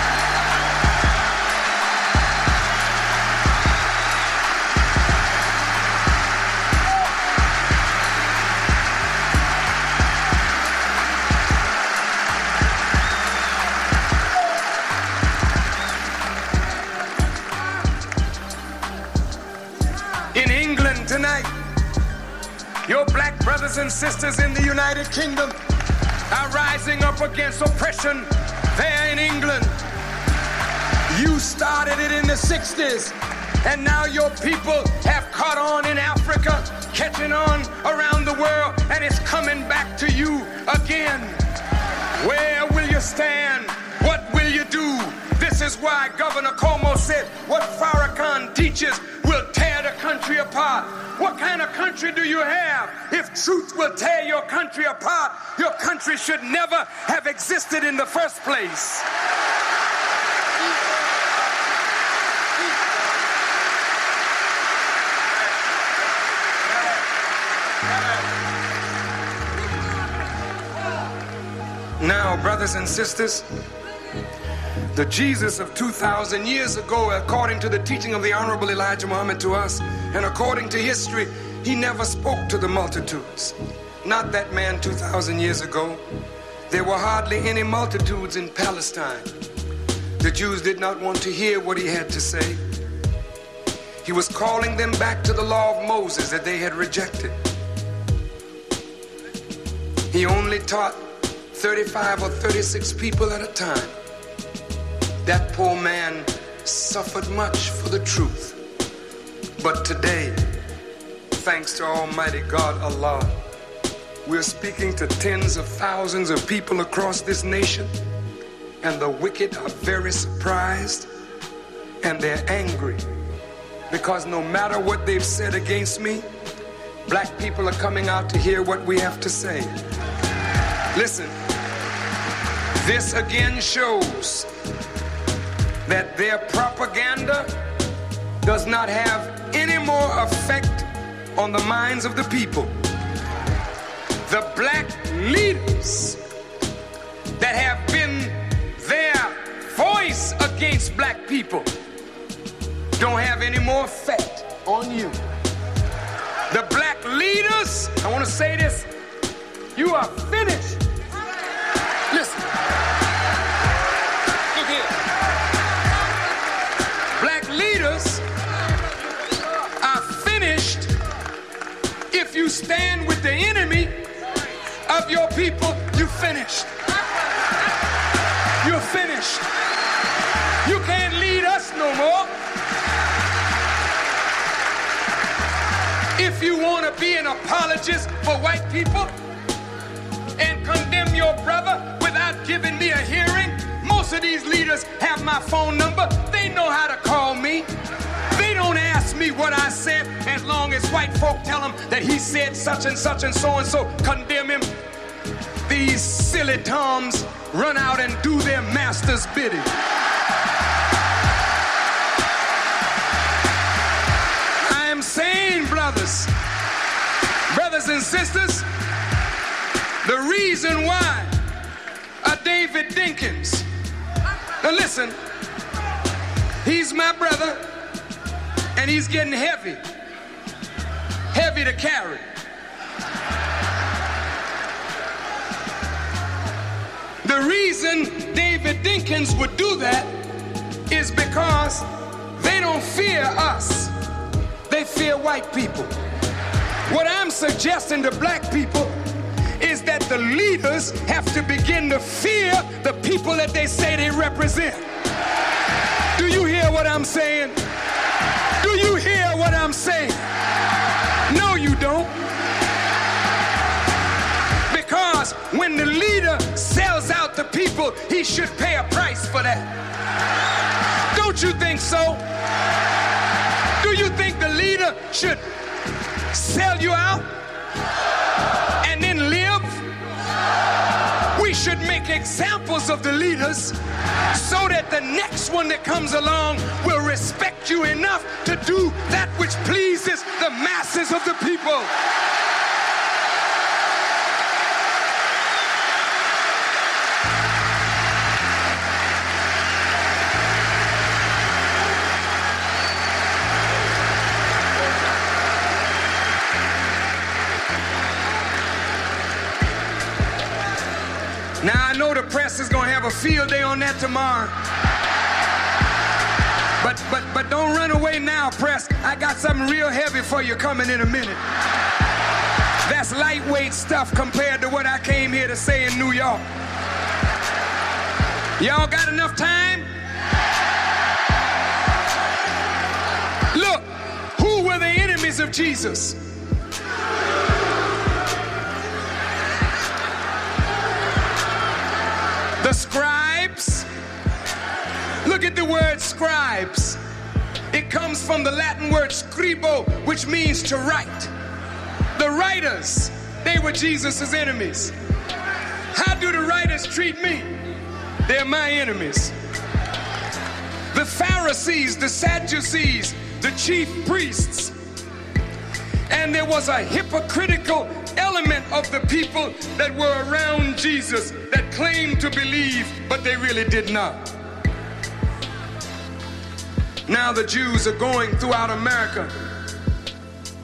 Your black brothers and sisters in the United Kingdom are rising up against oppression there in England. You started it in the 60s, and now your people have caught on in Africa, catching on around the world, and it's coming back to you again. Where will you stand? This is why Governor Cuomo said what Farrakhan teaches will tear the country apart. What kind of country do you have? If truth will tear your country apart, your country should never have existed in the first place. Now, brothers and sisters, the Jesus of 2,000 years ago, according to the teaching of the Honorable Elijah Muhammad to us, and according to history, he never spoke to the multitudes. Not that man 2,000 years ago. There were hardly any multitudes in Palestine. The Jews did not want to hear what he had to say. He was calling them back to the law of Moses that they had rejected. He only taught 35 or 36 people at a time. That poor man suffered much for the truth. But today, thanks to Almighty God Allah, we're speaking to tens of thousands of people across this nation, and the wicked are very surprised and they're angry because no matter what they've said against me, black people are coming out to hear what we have to say. Listen, this again shows that their propaganda does not have any more effect on the minds of the people. The black leaders that have been their voice against black people don't have any more effect on you. The black leaders, I want to say this, you are finished. you stand with the enemy of your people, you finished. You're finished. You can't lead us no more. If you want to be an apologist for white people and condemn your brother without giving me a hearing, most of these leaders have my phone number. They know how to call me. Don't ask me what I said as long as white folk tell them that he said such and such and so and so. Condemn him. These silly toms run out and do their master's bidding. I am saying, brothers, brothers and sisters, the reason why a David Dinkins, now listen, he's my brother and he's getting heavy, heavy to carry. The reason David Dinkins would do that is because they don't fear us, they fear white people. What I'm suggesting to black people is that the leaders have to begin to fear the people that they say they represent. Do you hear what I'm saying? You hear what I'm saying? No, you don't. Because when the leader sells out the people, he should pay a price for that. Don't you think so? Do you think the leader should sell you out and then live? Should make examples of the leaders so that the next one that comes along will respect you enough to do that which pleases the masses of the people. Now I know the press is gonna have a field day on that tomorrow. But but but don't run away now, press. I got something real heavy for you coming in a minute. That's lightweight stuff compared to what I came here to say in New York. Y'all got enough time? Look, who were the enemies of Jesus? The scribes. Look at the word scribes. It comes from the Latin word scribo, which means to write. The writers, they were Jesus' enemies. How do the writers treat me? They're my enemies. The Pharisees, the Sadducees, the chief priests, and there was a hypocritical element of the people that were around Jesus that claimed to believe, but they really did not. Now the Jews are going throughout America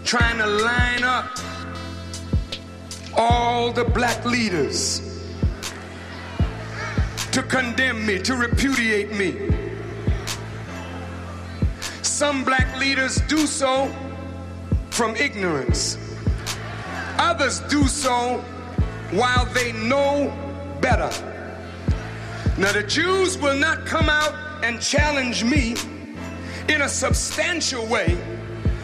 trying to line up all the black leaders to condemn me, to repudiate me. Some black leaders do so from ignorance. Others do so while they know better. Now, the Jews will not come out and challenge me in a substantial way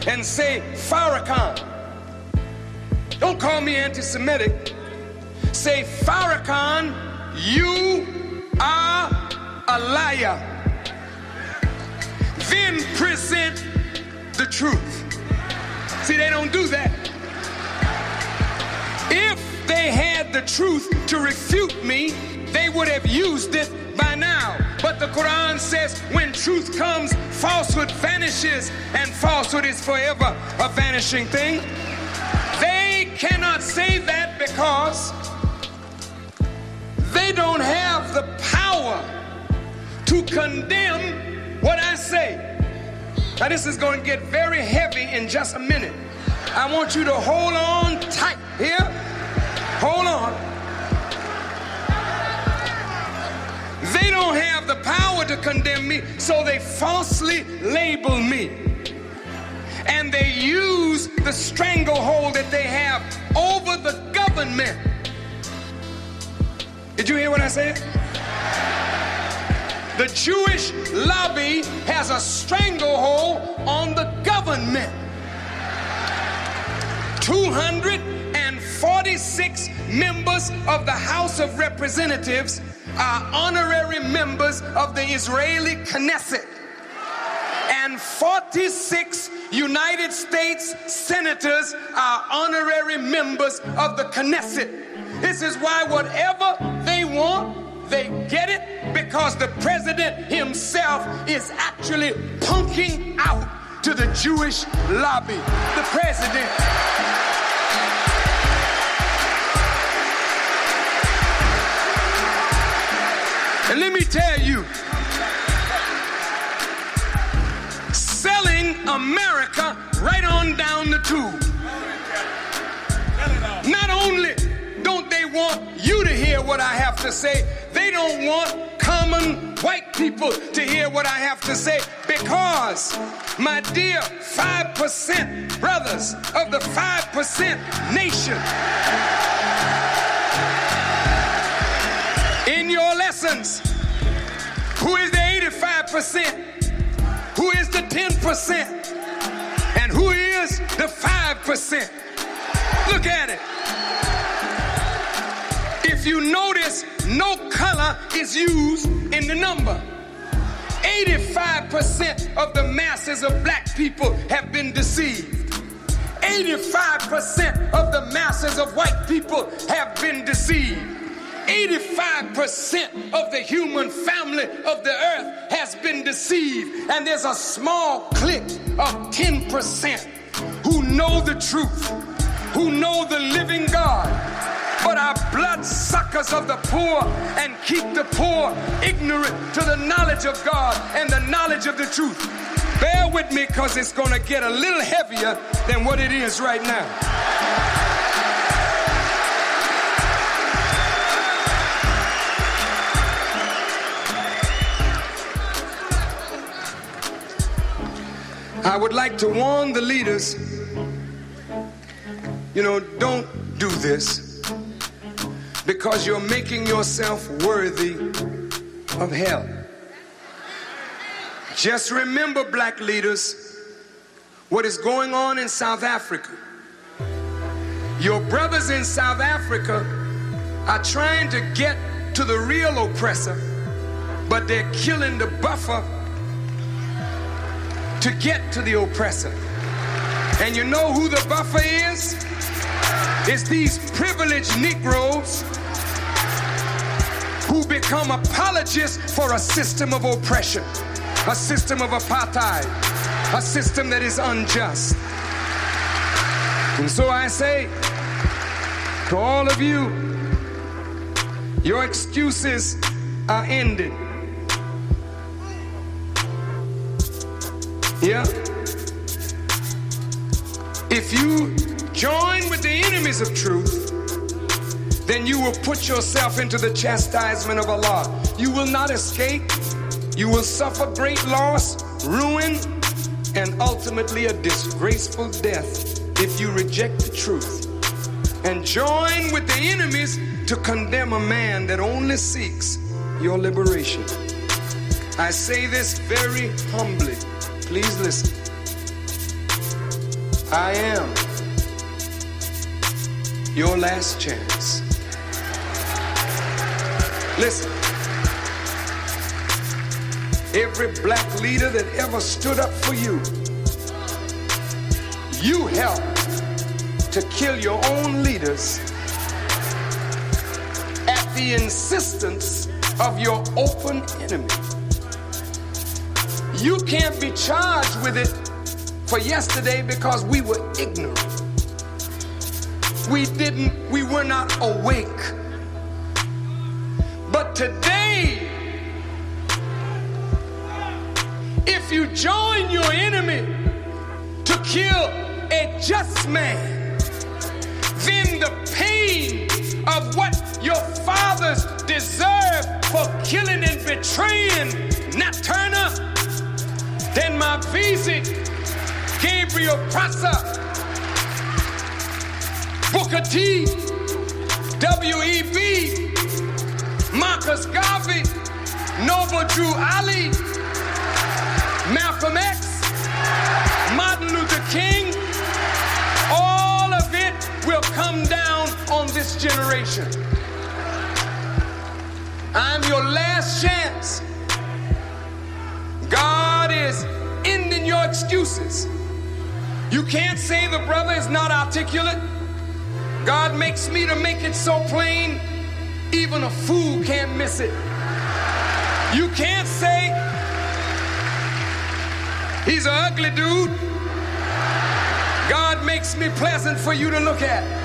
and say, Farrakhan. Don't call me anti Semitic. Say, Farrakhan, you are a liar. Then present the truth. See, they don't do that. If they had the truth to refute me, they would have used it by now. But the Quran says when truth comes, falsehood vanishes, and falsehood is forever a vanishing thing. They cannot say that because they don't have the power to condemn what I say. Now, this is going to get very heavy in just a minute. I want you to hold on tight here. Hold on. They don't have the power to condemn me, so they falsely label me. And they use the stranglehold that they have over the government Did you hear what I said? The Jewish lobby has a stranglehold on the government. 246 members of the House of Representatives are honorary members of the Israeli Knesset. And 46 United States senators are honorary members of the Knesset. This is why whatever they want, they get it because the president himself is actually punking out to the Jewish lobby. The president. And let me tell you, selling America right on down the tube. Want you to hear what I have to say, they don't want common white people to hear what I have to say because, my dear 5% brothers of the 5% nation, in your lessons, who is the 85%? Who is the 10%? And who is the 5%? Look at it. If you notice, no color is used in the number. 85% of the masses of black people have been deceived. 85% of the masses of white people have been deceived. 85% of the human family of the earth has been deceived. And there's a small clique of 10% who know the truth, who know the living God, but are blood suckers of the poor and keep the poor ignorant to the knowledge of God and the knowledge of the truth. Bear with me because it's going to get a little heavier than what it is right now. I would like to warn the leaders you know, don't do this because you're making yourself worthy of hell. Just remember, black leaders, what is going on in South Africa. Your brothers in South Africa are trying to get to the real oppressor, but they're killing the buffer to get to the oppressor. And you know who the buffer is? It's these privileged Negroes who become apologists for a system of oppression, a system of apartheid, a system that is unjust. And so I say to all of you, your excuses are ended. Yeah. If you join with the enemies of truth, then you will put yourself into the chastisement of Allah. You will not escape. You will suffer great loss, ruin, and ultimately a disgraceful death if you reject the truth and join with the enemies to condemn a man that only seeks your liberation. I say this very humbly. Please listen. I am your last chance. Listen. Every black leader that ever stood up for you, you helped to kill your own leaders at the insistence of your open enemy. You can't be charged with it for yesterday because we were ignorant. We didn't, we were not awake. But today, if you join your enemy to kill a just man, then the pain of what your fathers deserve for killing and betraying Nat Turner, then my visit, Gabriel Prosser, Booker T, W.E.B., Marcus Garvey, Noble Drew Ali, Malcolm X, Martin Luther King, all of it will come down on this generation. I'm your last chance. God is ending your excuses. You can't say the brother is not articulate. God makes me to make it so plain, even a fool can't miss it. You can't say he's an ugly dude. God makes me pleasant for you to look at.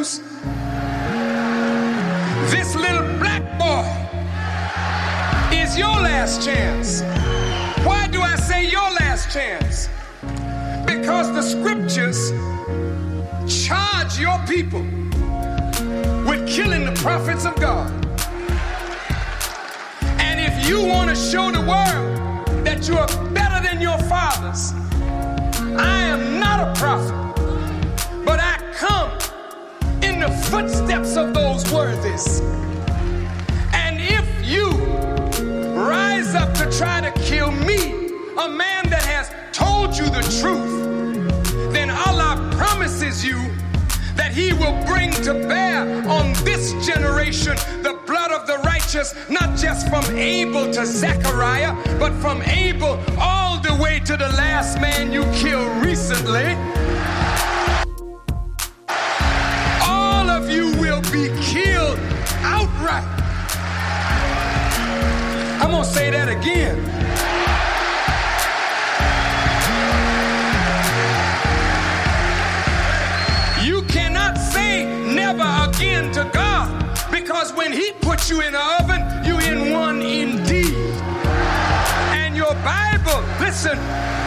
This little black boy is your last chance. Why do I say your last chance? Because the scriptures charge your people with killing the prophets of God. And if you want to show the world that you are better than your fathers, I am not a prophet, the footsteps of those worthies. And if you rise up to try to kill me, a man that has told you the truth, then Allah promises you that He will bring to bear on this generation the blood of the righteous, not just from Abel to Zechariah, but from Abel all the way to the last man you killed recently. Be killed outright. I'm gonna say that again. You cannot say never again to God because when He puts you in an oven, you're in one indeed. And your Bible, listen,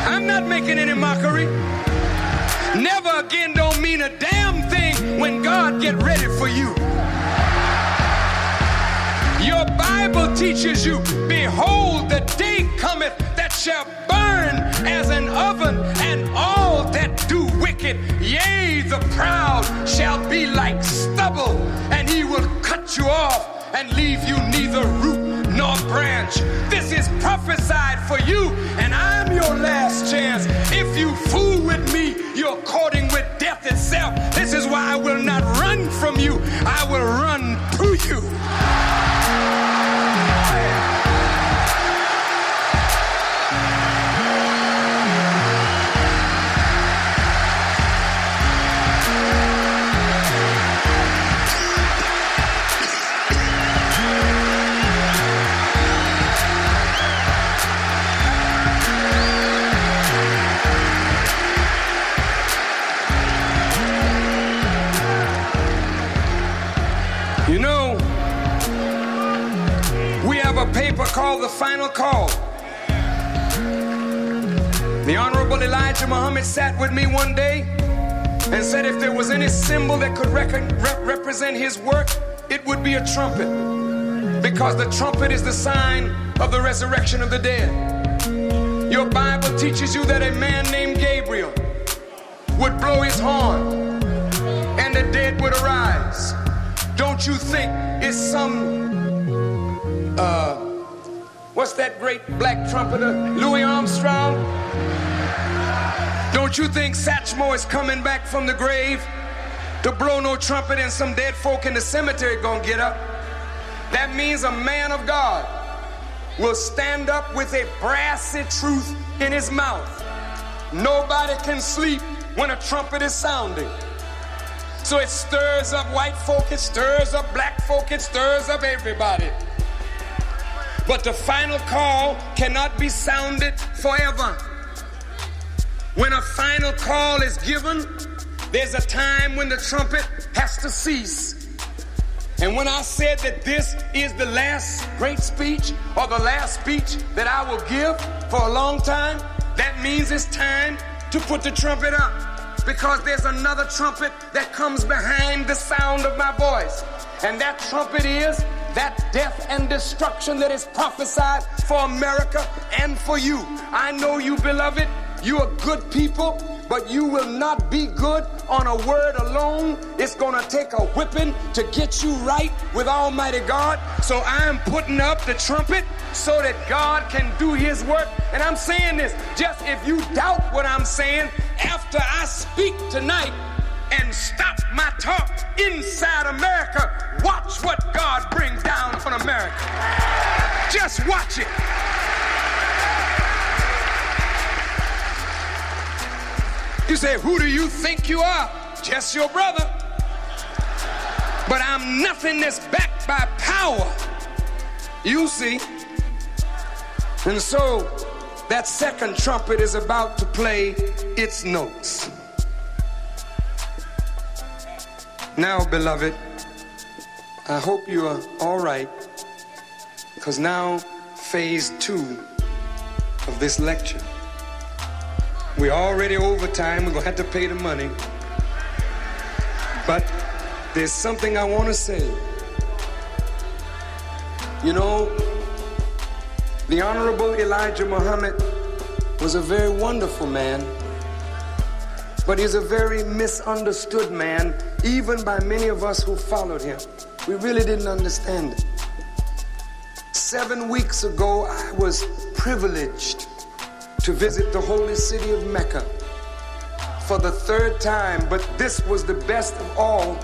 I'm not making any mockery. Never again don't mean a damn thing when God get ready for you. Your Bible teaches you, behold, the day cometh that shall burn as an oven, and all that do wicked, yea, the proud, shall be like stubble, and he will cut you off and leave you neither root nor branch. This is prophesied for you, and I'm your last chance. If you fool with me, you're courting with death itself. This is why I will not run from you, I will run to you. Paper called The Final Call. The Honorable Elijah Muhammad sat with me one day and said if there was any symbol that could rec- rep- represent his work, it would be a trumpet. Because the trumpet is the sign of the resurrection of the dead. Your Bible teaches you that a man named Gabriel would blow his horn and the dead would arise. Don't you think it's some, uh, what's that great black trumpeter, Louis Armstrong? Don't you think Satchmo is coming back from the grave to blow no trumpet and some dead folk in the cemetery gonna get up? That means a man of God will stand up with a brassy truth in his mouth. Nobody can sleep when a trumpet is sounding. So it stirs up white folk, it stirs up black folk, it stirs up everybody. But the final call cannot be sounded forever. When a final call is given, there's a time when the trumpet has to cease. And when I said that this is the last great speech or the last speech that I will give for a long time, that means it's time to put the trumpet up because there's another trumpet that comes behind the sound of my voice. And that trumpet is that death and destruction that is prophesied for America and for you. I know you, beloved, you are good people, but you will not be good on a word alone. It's going to take a whipping to get you right with Almighty God. So I'm putting up the trumpet so that God can do his work. And I'm saying this just if you doubt what I'm saying, after I speak tonight and stop my talk inside America, watch what God brings down on America. Just watch it. You say, Who do you think you are? Just your brother. But I'm nothing that's backed by power. You see. And so that second trumpet is about to play its notes. Now, beloved, I hope you are all right because now phase two of this lecture. We're already over time. We're going to have to pay the money. But there's something I want to say. You know, the Honorable Elijah Muhammad was a very wonderful man, but he's a very misunderstood man, even by many of us who followed him. We really didn't understand it. Seven weeks ago, I was privileged to visit the holy city of Mecca for the third time, but this was the best of all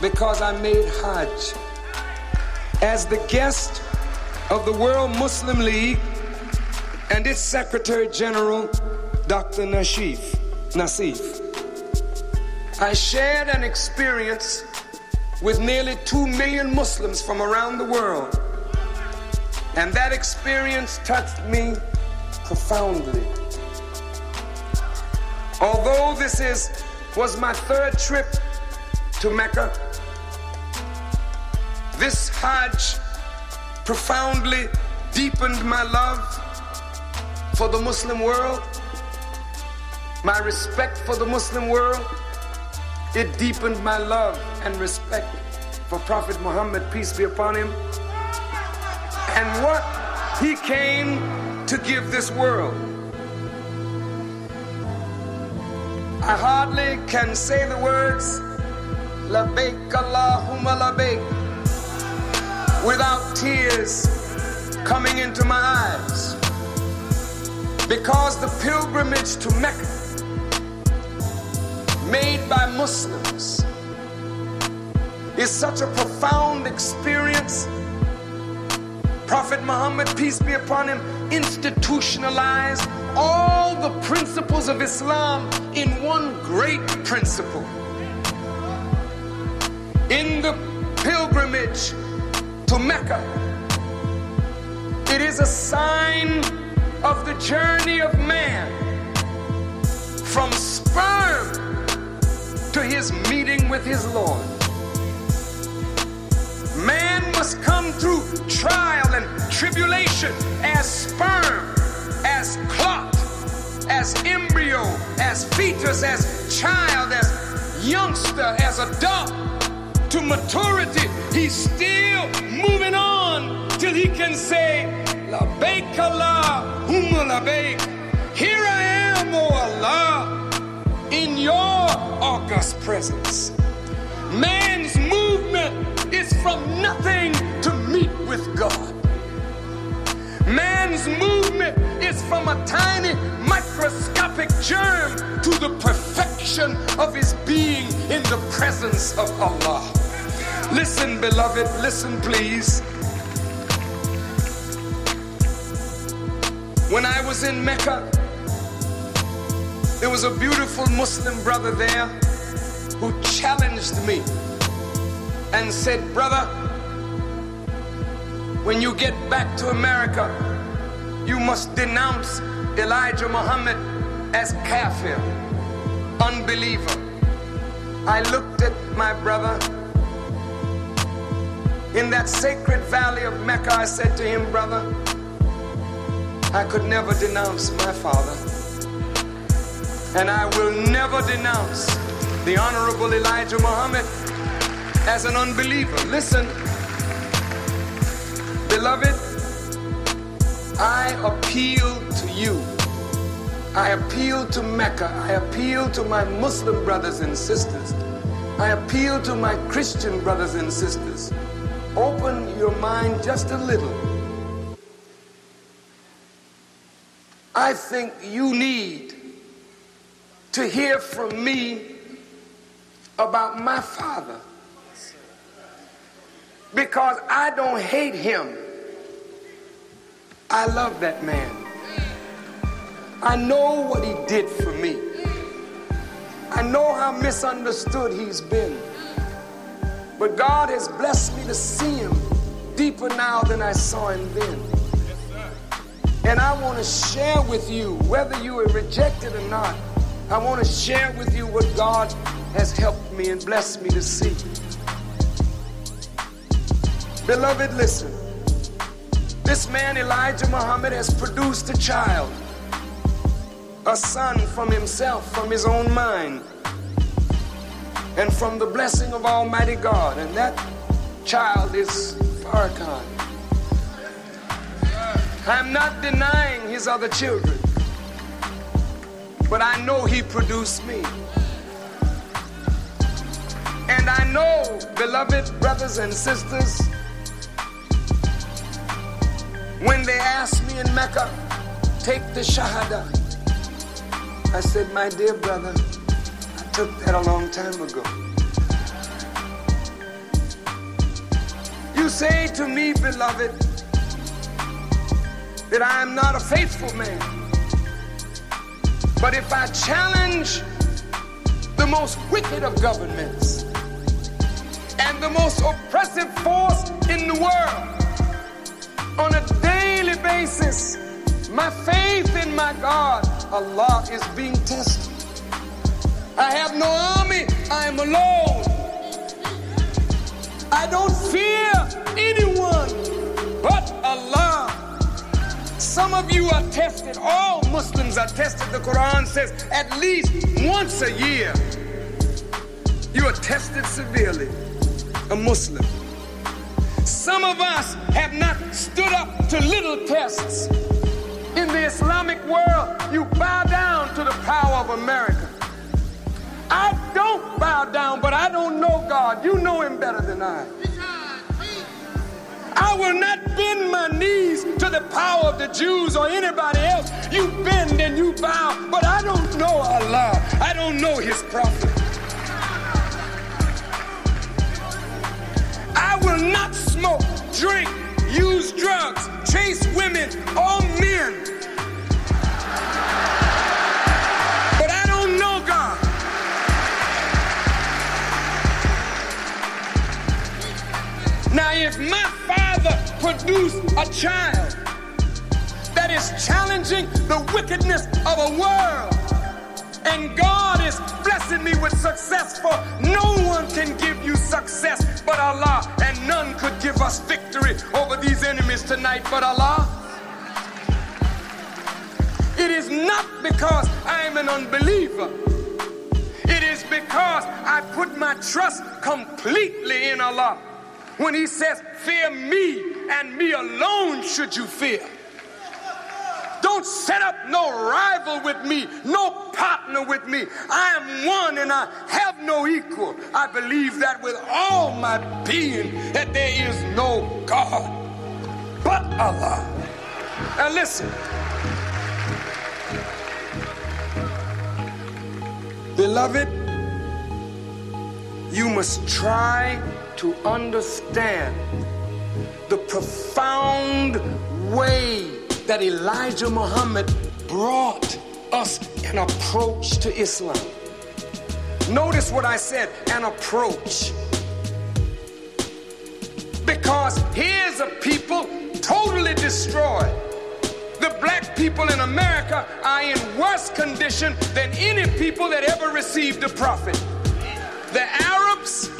because I made Hajj. As the guest of the World Muslim League and its Secretary General, Dr. Nashif, Nasif, I shared an experience with nearly two million Muslims from around the world. And that experience touched me profoundly. Although this is was my third trip to Mecca, this Hajj profoundly deepened my love for the Muslim world my respect for the Muslim world, it deepened my love and respect for Prophet Muhammad, peace be upon him, and what he came to give this world. I hardly can say the words, Labaik Allahumma Labaik, without tears coming into my eyes. Because the pilgrimage to Mecca, made by Muslims, is such a profound experience. Prophet Muhammad, peace be upon him, institutionalized all the principles of Islam in one great principle. In the pilgrimage to Mecca, it is a sign of the journey of man from sperm to his meeting with his Lord. Man must come through trial and tribulation as sperm, as clot, as embryo, as fetus, as child, as youngster, as adult to maturity. He's still moving on till he can say, La Allah, Humma Here I am, O Allah, in your august presence. Man's movement is from nothing to meet with God. Man's movement is from a tiny microscopic germ to the perfection of his being in the presence of Allah. Listen, beloved, listen, please. When I was in Mecca, there was a beautiful Muslim brother there who challenged me and said, Brother, when you get back to America, you must denounce Elijah Muhammad as kafir, unbeliever. I looked at my brother in that sacred valley of Mecca. I said to him, Brother, I could never denounce my father, and I will never denounce the Honorable Elijah Muhammad as an unbeliever. Listen, beloved, I appeal to you. I appeal to Mecca. I appeal to my Muslim brothers and sisters. I appeal to my Christian brothers and sisters. Open your mind just a little. I think you need to hear from me about my father because I don't hate him. I love that man. I know what he did for me. I know how misunderstood he's been. But God has blessed me to see him deeper now than I saw him then. And I want to share with you, whether you are rejected or not, I want to share with you what God has helped me and blessed me to see. Beloved, listen. This man, Elijah Muhammad, has produced a child, a son from himself, from his own mind, and from the blessing of Almighty God. And that child is Farrakhan. I'm not denying his other children, but I know he produced me. And I know, beloved brothers and sisters, when they asked me in Mecca, take the Shahada, I said, my dear brother, I took that a long time ago. You say to me, beloved, that I am not a faithful man. But if I challenge the most wicked of governments and the most oppressive force in the world, on a daily basis. My faith in my God, Allah, is being tested. I have no army, I am alone. I don't fear anyone Some of you are tested, all Muslims are tested. The Quran says at least once a year you are tested severely, a Muslim. Some of us have not stood up to little tests. In the Islamic world, you bow down to the power of America. I don't bow down, but I don't know God. You know him better than I. I will not bend my knees to the power of the Jews or anybody else. You bend and you bow, but I don't know Allah. I don't know His prophet. I will not smoke, drink, use drugs, chase women or men. But I don't know God. Now, if my father produced a child that is challenging the wickedness of a world, and God is blessing me with success, for no one can give you success but Allah, and none could give us victory over these enemies tonight but Allah. It is not because I am an unbeliever. It is because I put my trust completely in Allah. When He says, Fear me and me alone should you fear. Don't set up no rival with me, no partner with me. I am one and I have no equal. I believe that with all my being that there is no God but Allah. Now listen. Beloved, you must try to understand the profound way that Elijah Muhammad brought us an approach to Islam. Notice what I said an approach. Because here's a people totally destroyed. The black people in America are in worse condition than any people that ever received a prophet. The Arabs,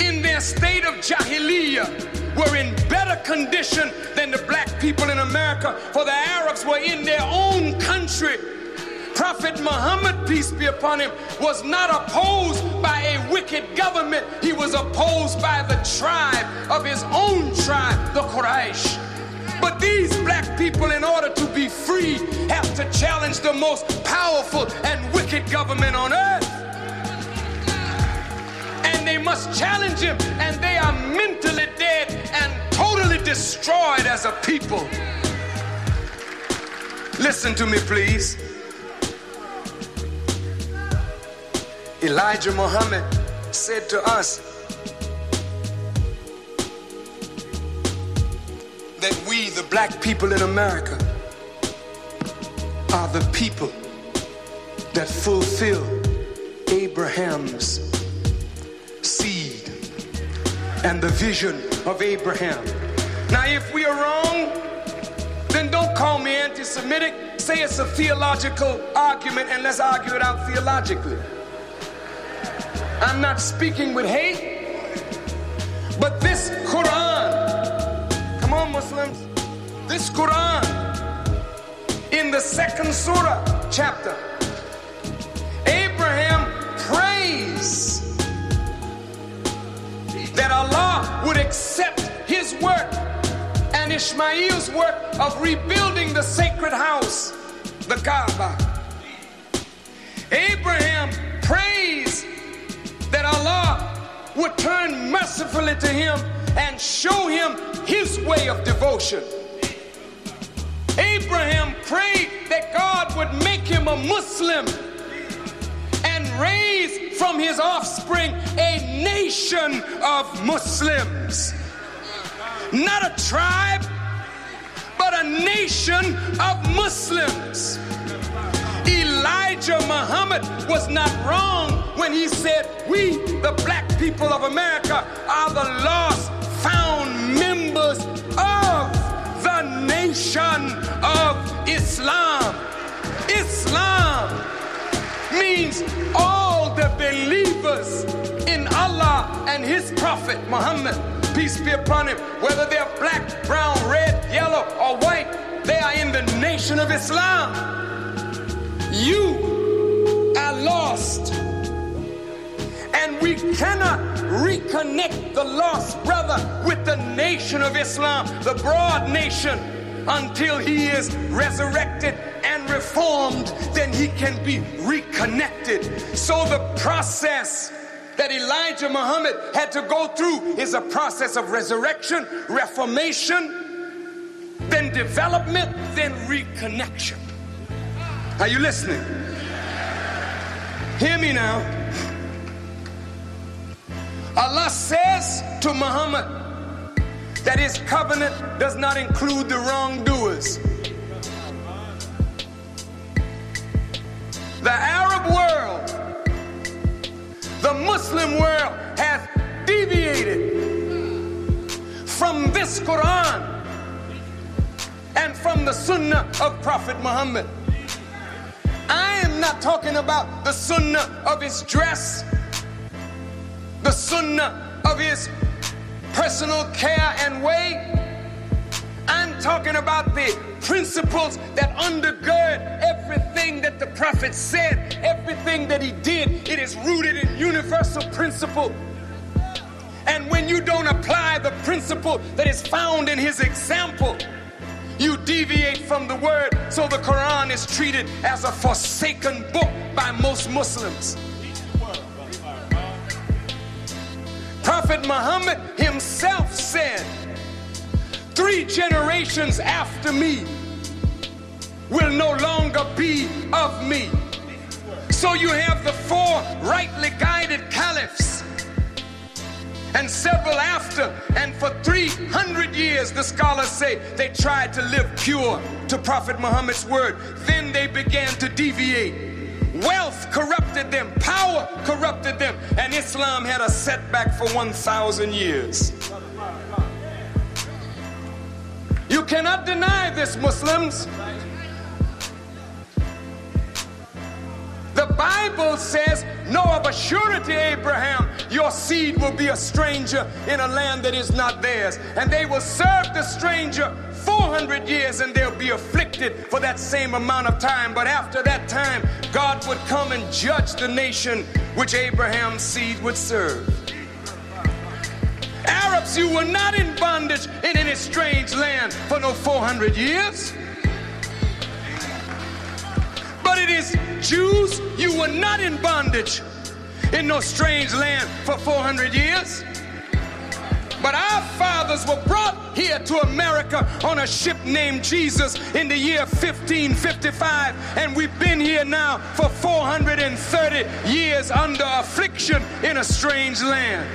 in their state of Jahiliyyah, were in better condition than the black people in America, for the Arabs were in their own country. Prophet Muhammad, peace be upon him, was not opposed by a wicked government. He was opposed by the tribe of his own tribe, the Quraysh. But these black people, in order to be free, have to challenge the most powerful and wicked government on earth. They must challenge him, and they are mentally dead and totally destroyed as a people. Listen to me, please. Elijah Muhammad said to us that we, the black people in America, are the people that fulfill Abraham's and the vision of Abraham. Now, if we are wrong, then don't call me anti Semitic. Say it's a theological argument and let's argue it out theologically. I'm not speaking with hate, but this Quran, come on, Muslims, this Quran in the second surah chapter, that Allah would accept his work and Ishmael's work of rebuilding the sacred house, the Kaaba. Abraham prays that Allah would turn mercifully to him and show him his way of devotion. Abraham prayed that God would make him a Muslim and raise from his offspring a nation of Muslims. Not a tribe, but a nation of Muslims. Elijah Muhammad was not wrong when he said, We, the black people of America, are the lost, found members of the nation of Islam. Islam means all the believers in Allah and His Prophet Muhammad, peace be upon him, whether they're black, brown, red, yellow, or white, they are in the nation of Islam. You are lost. And we cannot reconnect the lost brother with the nation of Islam, the broad nation, until he is resurrected and reformed, then he can be reconnected. So the process that Elijah Muhammad had to go through is a process of resurrection, reformation, then development, then reconnection. Are you listening? Hear me now. Allah says to Muhammad that his covenant does not include the wrongdoers. The Arab world, the Muslim world has deviated from this Quran and from the Sunnah of Prophet Muhammad. I am not talking about the Sunnah of his dress the sunnah of his personal care and way. I'm talking about the principles that undergird everything that the prophet said, everything that he did. It is rooted in universal principle. And when you don't apply the principle that is found in his example, you deviate from the word. So the Quran is treated as a forsaken book by most Muslims. Prophet Muhammad himself said, Three generations after me will no longer be of me. So you have the four rightly guided caliphs and several after. And for 300 years, the scholars say they tried to live pure to Prophet Muhammad's word. Then they began to deviate. Wealth corrupted them, power corrupted them, and Islam had a setback for 1,000 years. You cannot deny this, Muslims. The Bible says, Know of a surety, Abraham, your seed will be a stranger in a land that is not theirs, and they will serve the stranger 400 years and they'll be afflicted for that same amount of time. But after that time, God would come and judge the nation which Abraham's seed would serve. Arabs, you were not in bondage in any strange land for no 400 years. But it is Jews, you were not in bondage in no strange land for 400 years. But our fathers were brought here to America on a ship named Jesus in the year 1555. And we've been here now for 430 years under affliction in a strange land.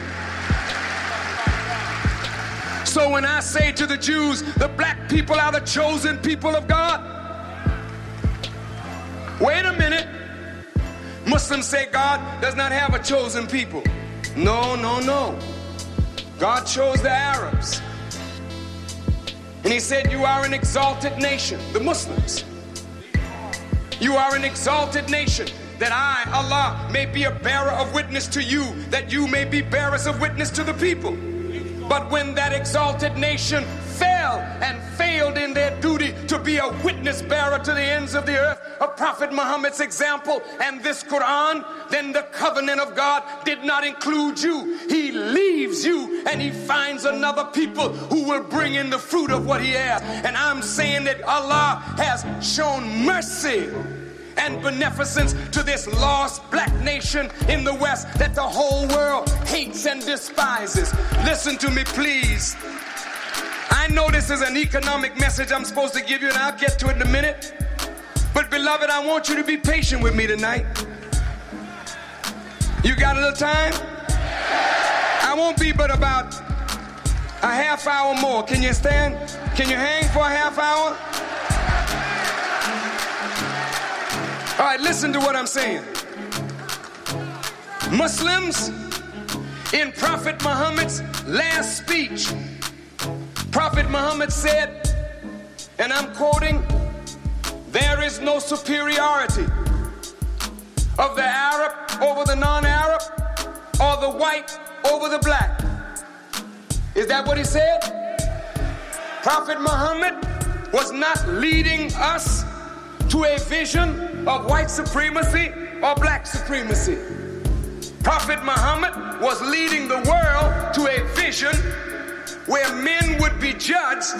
So when I say to the Jews, the black people are the chosen people of God, wait a minute. Muslims say God does not have a chosen people. No, no, no. God chose the Arabs. And he said, You are an exalted nation, the Muslims. You are an exalted nation, that I, Allah, may be a bearer of witness to you, that you may be bearers of witness to the people. But when that exalted nation fell and failed in their duty to be a witness bearer to the ends of the earth of Prophet Muhammad's example and this Quran, then the covenant of God did not include you. He leaves you and he finds another people who will bring in the fruit of what he has. And I'm saying that Allah has shown mercy and beneficence to this lost black nation in the West that the whole world hates and despises. Listen to me, please. I know this is an economic message I'm supposed to give you, and I'll get to it in a minute. But, beloved, I want you to be patient with me tonight. You got a little time? I won't be but about a half hour more. Can you stand? Can you hang for a half hour? All right, listen to what I'm saying. Muslims, in Prophet Muhammad's last speech, Prophet Muhammad said, and I'm quoting, there is no superiority of the Arab over the non Arab or the white over the black. Is that what he said? Prophet Muhammad was not leading us to a vision of white supremacy or black supremacy. Prophet Muhammad was leading the world to a vision where men would be judged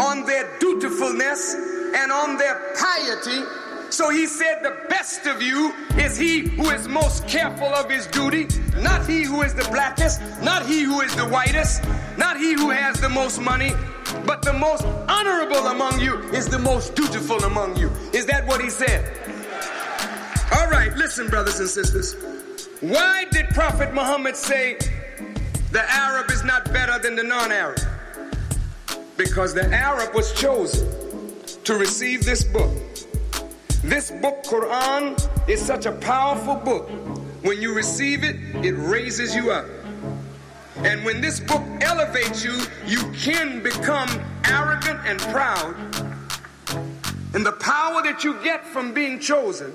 on their dutifulness and on their piety. So he said, The best of you is he who is most careful of his duty, not he who is the blackest, not he who is the whitest, not he who has the most money, but the most honorable among you is the most dutiful among you. Is that what he said? All right, listen, brothers and sisters. Why did Prophet Muhammad say the Arab is not better than the non Arab? Because the Arab was chosen to receive this book. This book, Quran, is such a powerful book. When you receive it, it raises you up. And when this book elevates you, you can become arrogant and proud. And the power that you get from being chosen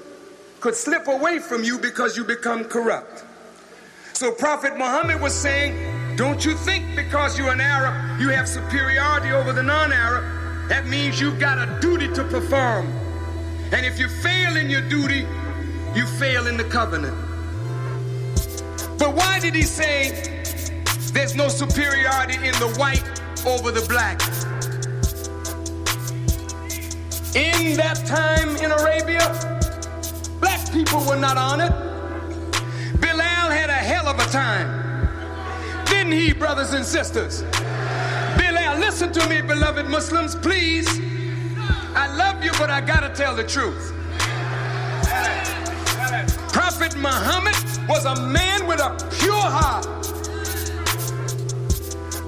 could slip away from you because you become corrupt. So Prophet Muhammad was saying, don't you think because you're an Arab, you have superiority over the non-Arab. That means you've got a duty to perform. And if you fail in your duty, you fail in the covenant. But why did he say there's no superiority in the white over the black. In that time in Arabia, black people were not honored. Hell of a time. Didn't he, brothers and sisters? Bilal, listen to me, beloved Muslims, please. I love you, but I gotta tell the truth. Prophet Muhammad was a man with a pure heart.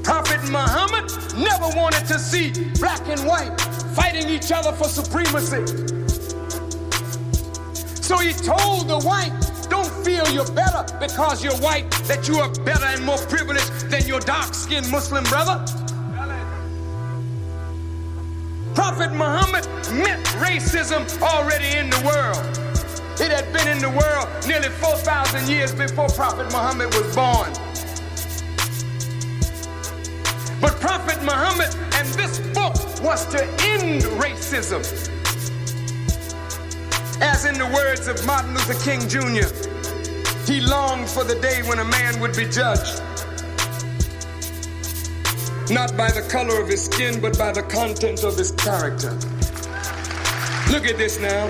Prophet Muhammad never wanted to see black and white fighting each other for supremacy. So he told the white, don't feel you're better because you're white, that you are better and more privileged than your dark skinned Muslim brother. Prophet Muhammad meant racism already in the world. It had been in the world nearly 4,000 years before Prophet Muhammad was born. But Prophet Muhammad and this book was to end racism. As in the words of Martin Luther King Jr., he longed for the day when a man would be judged not by the color of his skin, but by the content of his character. Look at this now.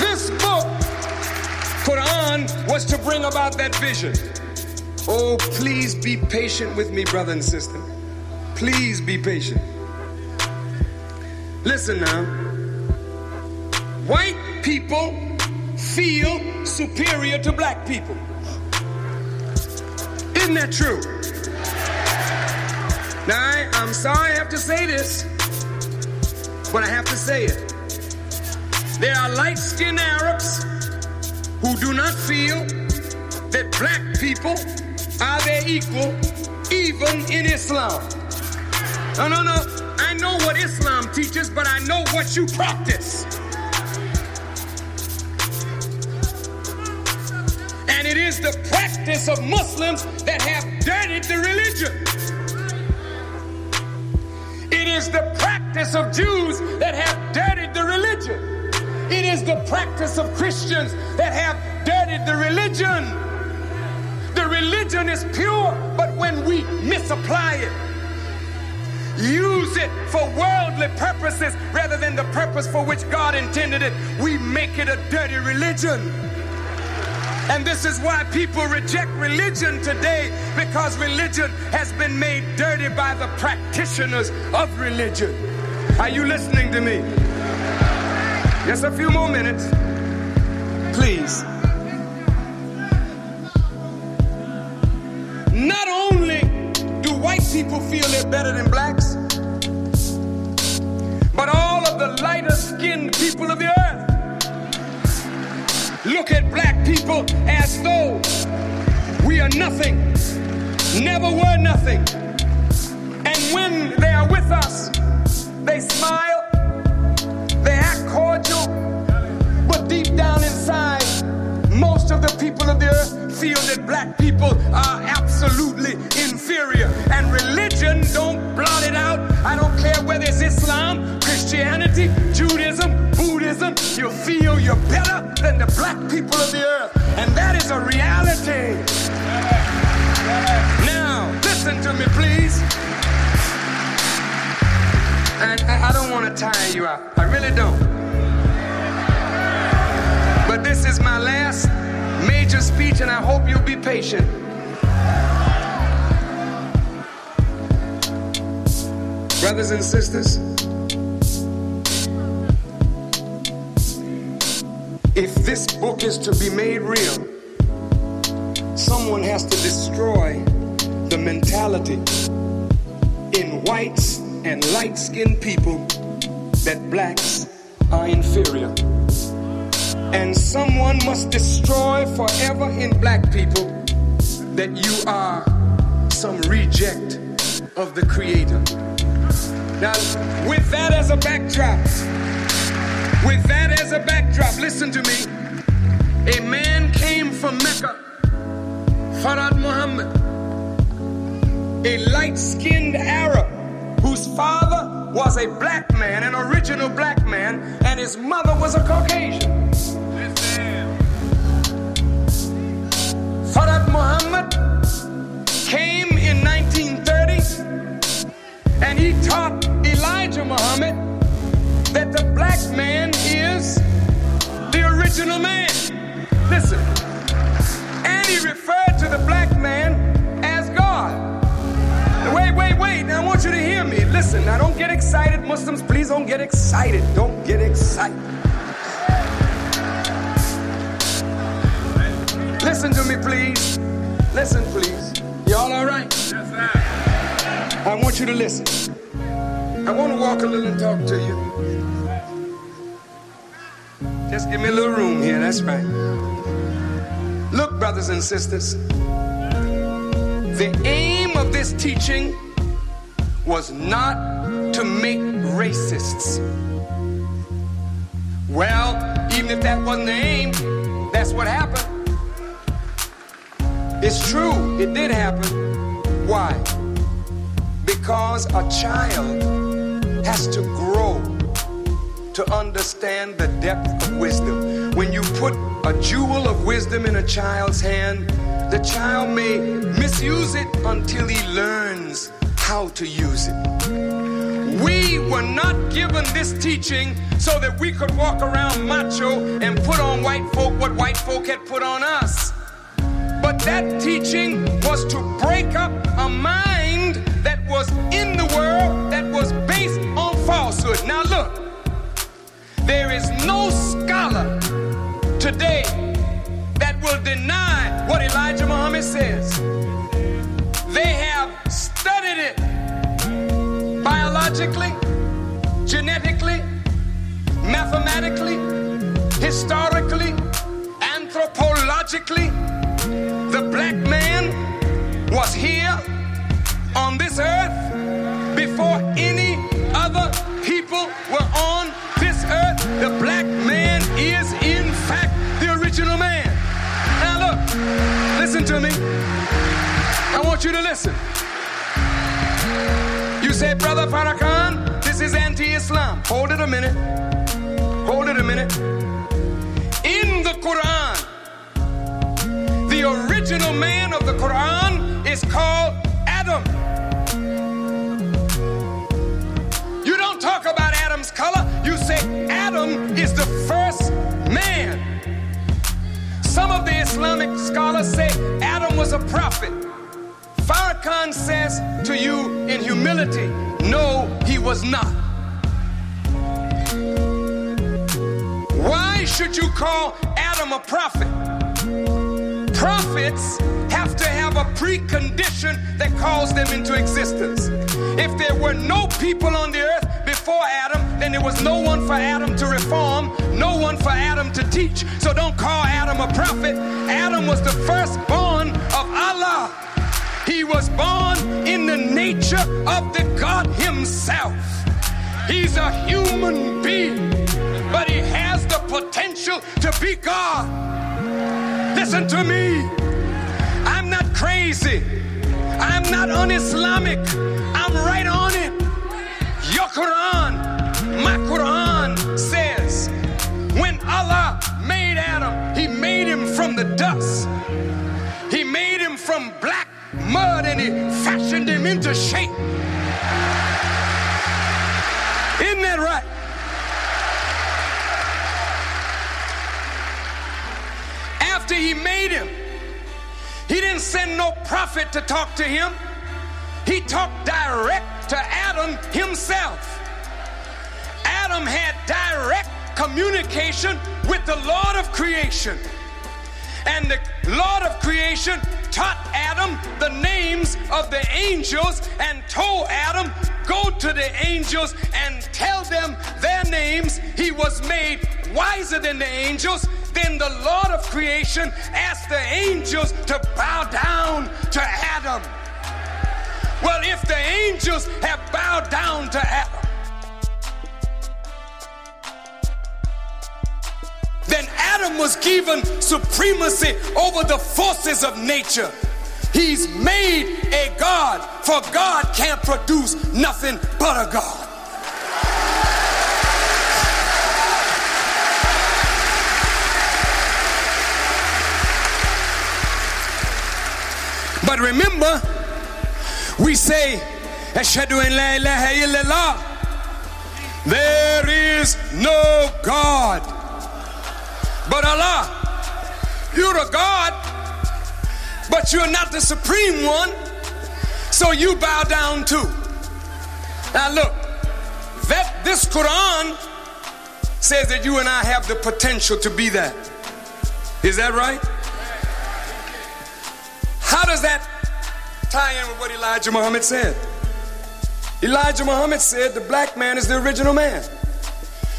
This book, Quran, was to bring about that vision. Oh, please be patient with me, brother and sister. Please be patient. Listen now. White people feel superior to black people. Isn't that true? Now, I, I'm sorry I have to say this, but I have to say it. There are light skinned Arabs who do not feel that black people are their equal even in Islam? No, no, no. I know what Islam teaches, but I know what you practice. The practice of Muslims that have dirtied the religion. It is the practice of Jews that have dirtied the religion. It is the practice of Christians that have dirtied the religion. The religion is pure, but when we misapply it, use it for worldly purposes rather than the purpose for which God intended it, we make it a dirty religion. And this is why people reject religion today because religion has been made dirty by the practitioners of religion. Are you listening to me? Just a few more minutes. Please. Not only do white people feel they're better than blacks, but all of the lighter skinned people of the people as though we are nothing, never were nothing. And when they are with us, they smile, they act cordial, but deep down inside, most of the people of the earth feel that black people are absolutely inferior. And religion don't blot it out. I don't care whether it's Islam, Christianity, Judaism, Buddhism, you feel you're better than the black people of the earth. And that is a reality. Now, listen to me, please. And I don't want to tire you out. I really don't. But this is my last major speech, and I hope you'll be patient. Brothers and sisters, if this book is to be made real, someone has to destroy the mentality in whites and light skinned people that blacks are inferior. And someone must destroy forever in black people that you are some reject of the Creator. Now, with that as a backdrop, with that as a backdrop, listen to me. A man came from Mecca, Fard Muhammad, a light skinned Arab whose father was a black man, an original black man, and his mother was a Caucasian. Fard Muhammad came in 1930 and he taught Elijah Muhammad that the black man is the original man. Listen. And he referred to the black man as God. Wait, wait, wait. Now I want you to hear me. Listen, now don't get excited. Muslims, please don't get excited. Don't get excited. Listen to me, please. Listen, please. Y'all all right? Yes, sir. I want you to listen. I want to walk a little and talk to you. Just give me a little room here. That's right. Look, brothers and sisters, the aim of this teaching was not to make racists. Well, even if that wasn't the aim, that's what happened. It's true, it did happen. Why? Because a child has to grow to understand the depth of wisdom. When you put a jewel of wisdom in a child's hand, the child may misuse it until he learns how to use it. We were not given this teaching so that we could walk around macho and put on white folk what white folk had put on us. But that teaching was to break up a mind that was in the world that was based on falsehood. Now, look, today that will deny what Elijah Muhammad says. They have studied it biologically, genetically, mathematically, historically, anthropologically. Farrakhan, this is anti Islam. Hold it a minute. Hold it a minute. In the Quran, the original man of the Quran is called Adam. You don't talk about Adam's color, you say Adam is the first man. Some of the Islamic scholars say Adam was a prophet. Farrakhan says to you in humility, no, he was not. Why should you call Adam a prophet? Prophets have to have a precondition that calls them into existence. If there were no people on the earth before Adam, then there was no one for Adam to reform, no one for Adam to teach. So don't call Adam a prophet. Adam was the firstborn of Allah. He was born in the nature of the God Himself. He's a human being, but He has the potential to be God. Listen to me. I'm not crazy. I'm not un Islamic. I'm right on it. Your Quran, my Quran says when Allah made Adam, He made him from the dust, He made him from black mud and he fashioned him into shape. Isn't that right? After he made him, he didn't send no prophet to talk to him. He talked direct to Adam himself. Adam had direct communication with the Lord of creation. And the Lord of creation taught Adam the names of the angels and told Adam, Go to the angels and tell them their names. He was made wiser than the angels. Then the Lord of creation asked the angels to bow down to Adam. Well, if the angels have bowed down to Adam, then Adam was given supremacy over the forces of nature. He's made a God, for God can't produce nothing but a God. But remember, we say, illallah. There is no God but Allah. You're a God, but you're not the supreme one, so you bow down too. Now look, that this Quran says that you and I have the potential to be that. Is that right? How does that tie in with what Elijah Muhammad said? Elijah Muhammad said the black man is the original man.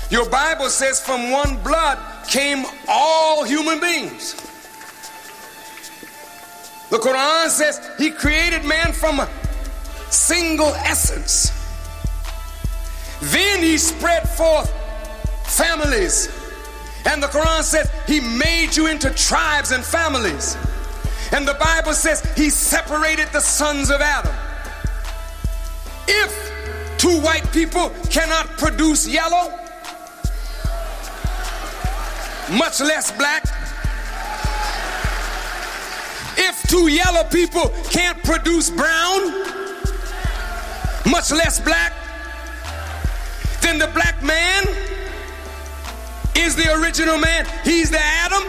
Your Bible says from one blood came all human beings. The Quran says he created man from a single essence. Then he spread forth families. And the Quran says he made you into tribes and families. And the Bible says he separated the sons of Adam. If two white people cannot produce yellow, much less black, if two yellow people can't produce brown, much less black, then the black man is the original man. He's the Adam.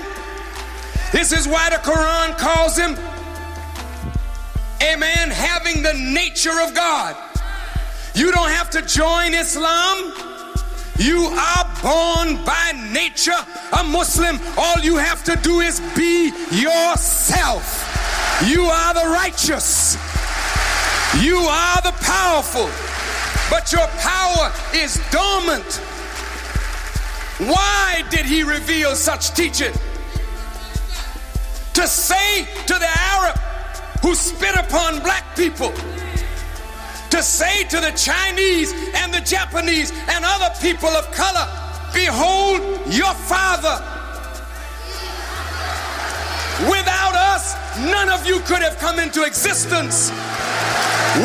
This is why the Quran calls him a man having the nature of God. You don't have to join Islam. You are born by nature a Muslim. All you have to do is be yourself. You are the righteous. You are the powerful. But your power is dormant. Why did he reveal such teaching? to say to the Arab who spit upon black people, to say to the Chinese and the Japanese and other people of color, behold your father. Without us, none of you could have come into existence.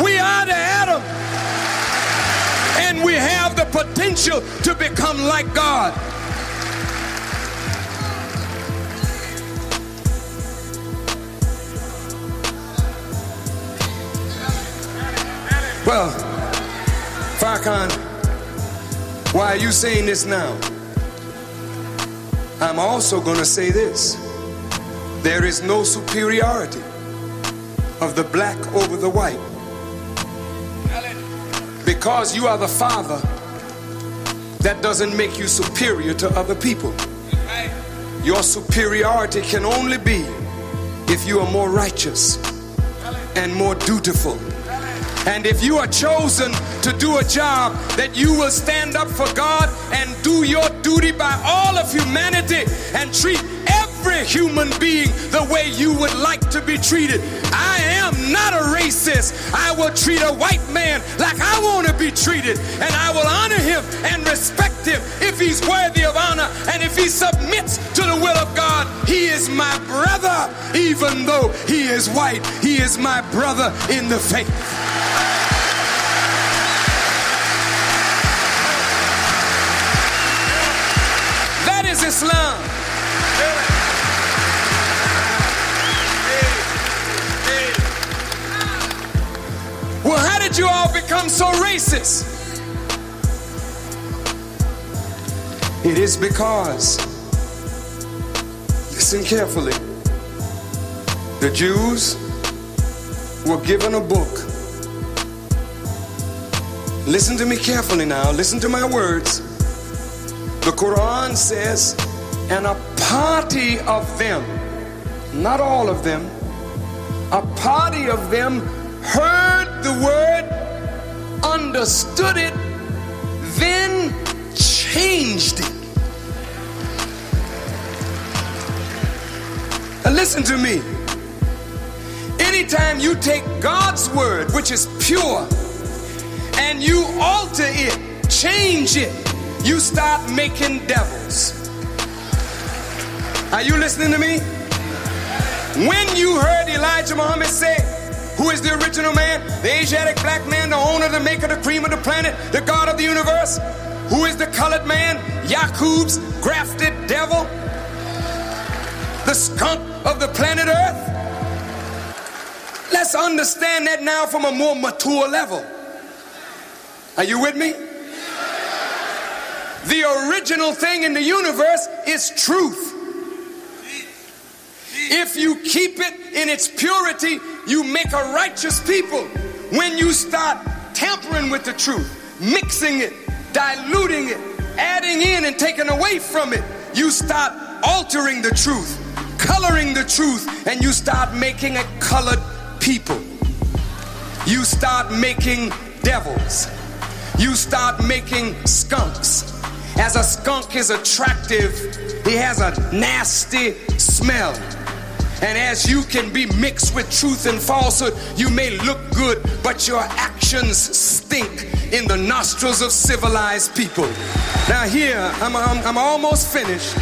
We are the Adam. And we have the potential to become like God. Well, Farrakhan, why are you saying this now? I'm also going to say this. There is no superiority of the black over the white. Because you are the father, that doesn't make you superior to other people. Your superiority can only be if you are more righteous and more dutiful and if you are chosen to do a job, that you will stand up for God and do your duty by all of humanity and treat every human being the way you would like to be treated. I am not a racist. I will treat a white man like I want to be treated, and I will honor him and respect him if he's worthy of honor and if he submits to the will of God. He is my brother, even though he is white. He is my brother in the faith. That is Islam. Become so racist? It is because, listen carefully, the Jews were given a book. Listen to me carefully now, listen to my words. The Quran says, and a party of them, not all of them, a party of them heard the word, understood it, then changed it. Now listen to me. Anytime you take God's word, which is pure, and you alter it, change it, you start making devils. Are you listening to me? When you heard Elijah Muhammad say, who is the original man, the Asiatic black man, the owner, the maker, the cream of the planet, the God of the universe, who is the colored man, Yakub's grafted devil, the skunk of the planet Earth? Let's understand that now from a more mature level. Are you with me? The original thing in the universe is truth. If you keep it in its purity, you make a righteous people. When you start tampering with the truth, mixing it, diluting it, adding in and taking away from it, you start altering the truth, coloring the truth, and you start making a colored people. You start making devils. You start making skunks. As a skunk is attractive, he has a nasty smell. And as you can be mixed with truth and falsehood, you may look good, but your actions stink in the nostrils of civilized people. Now, here, I'm, I'm, I'm almost finished.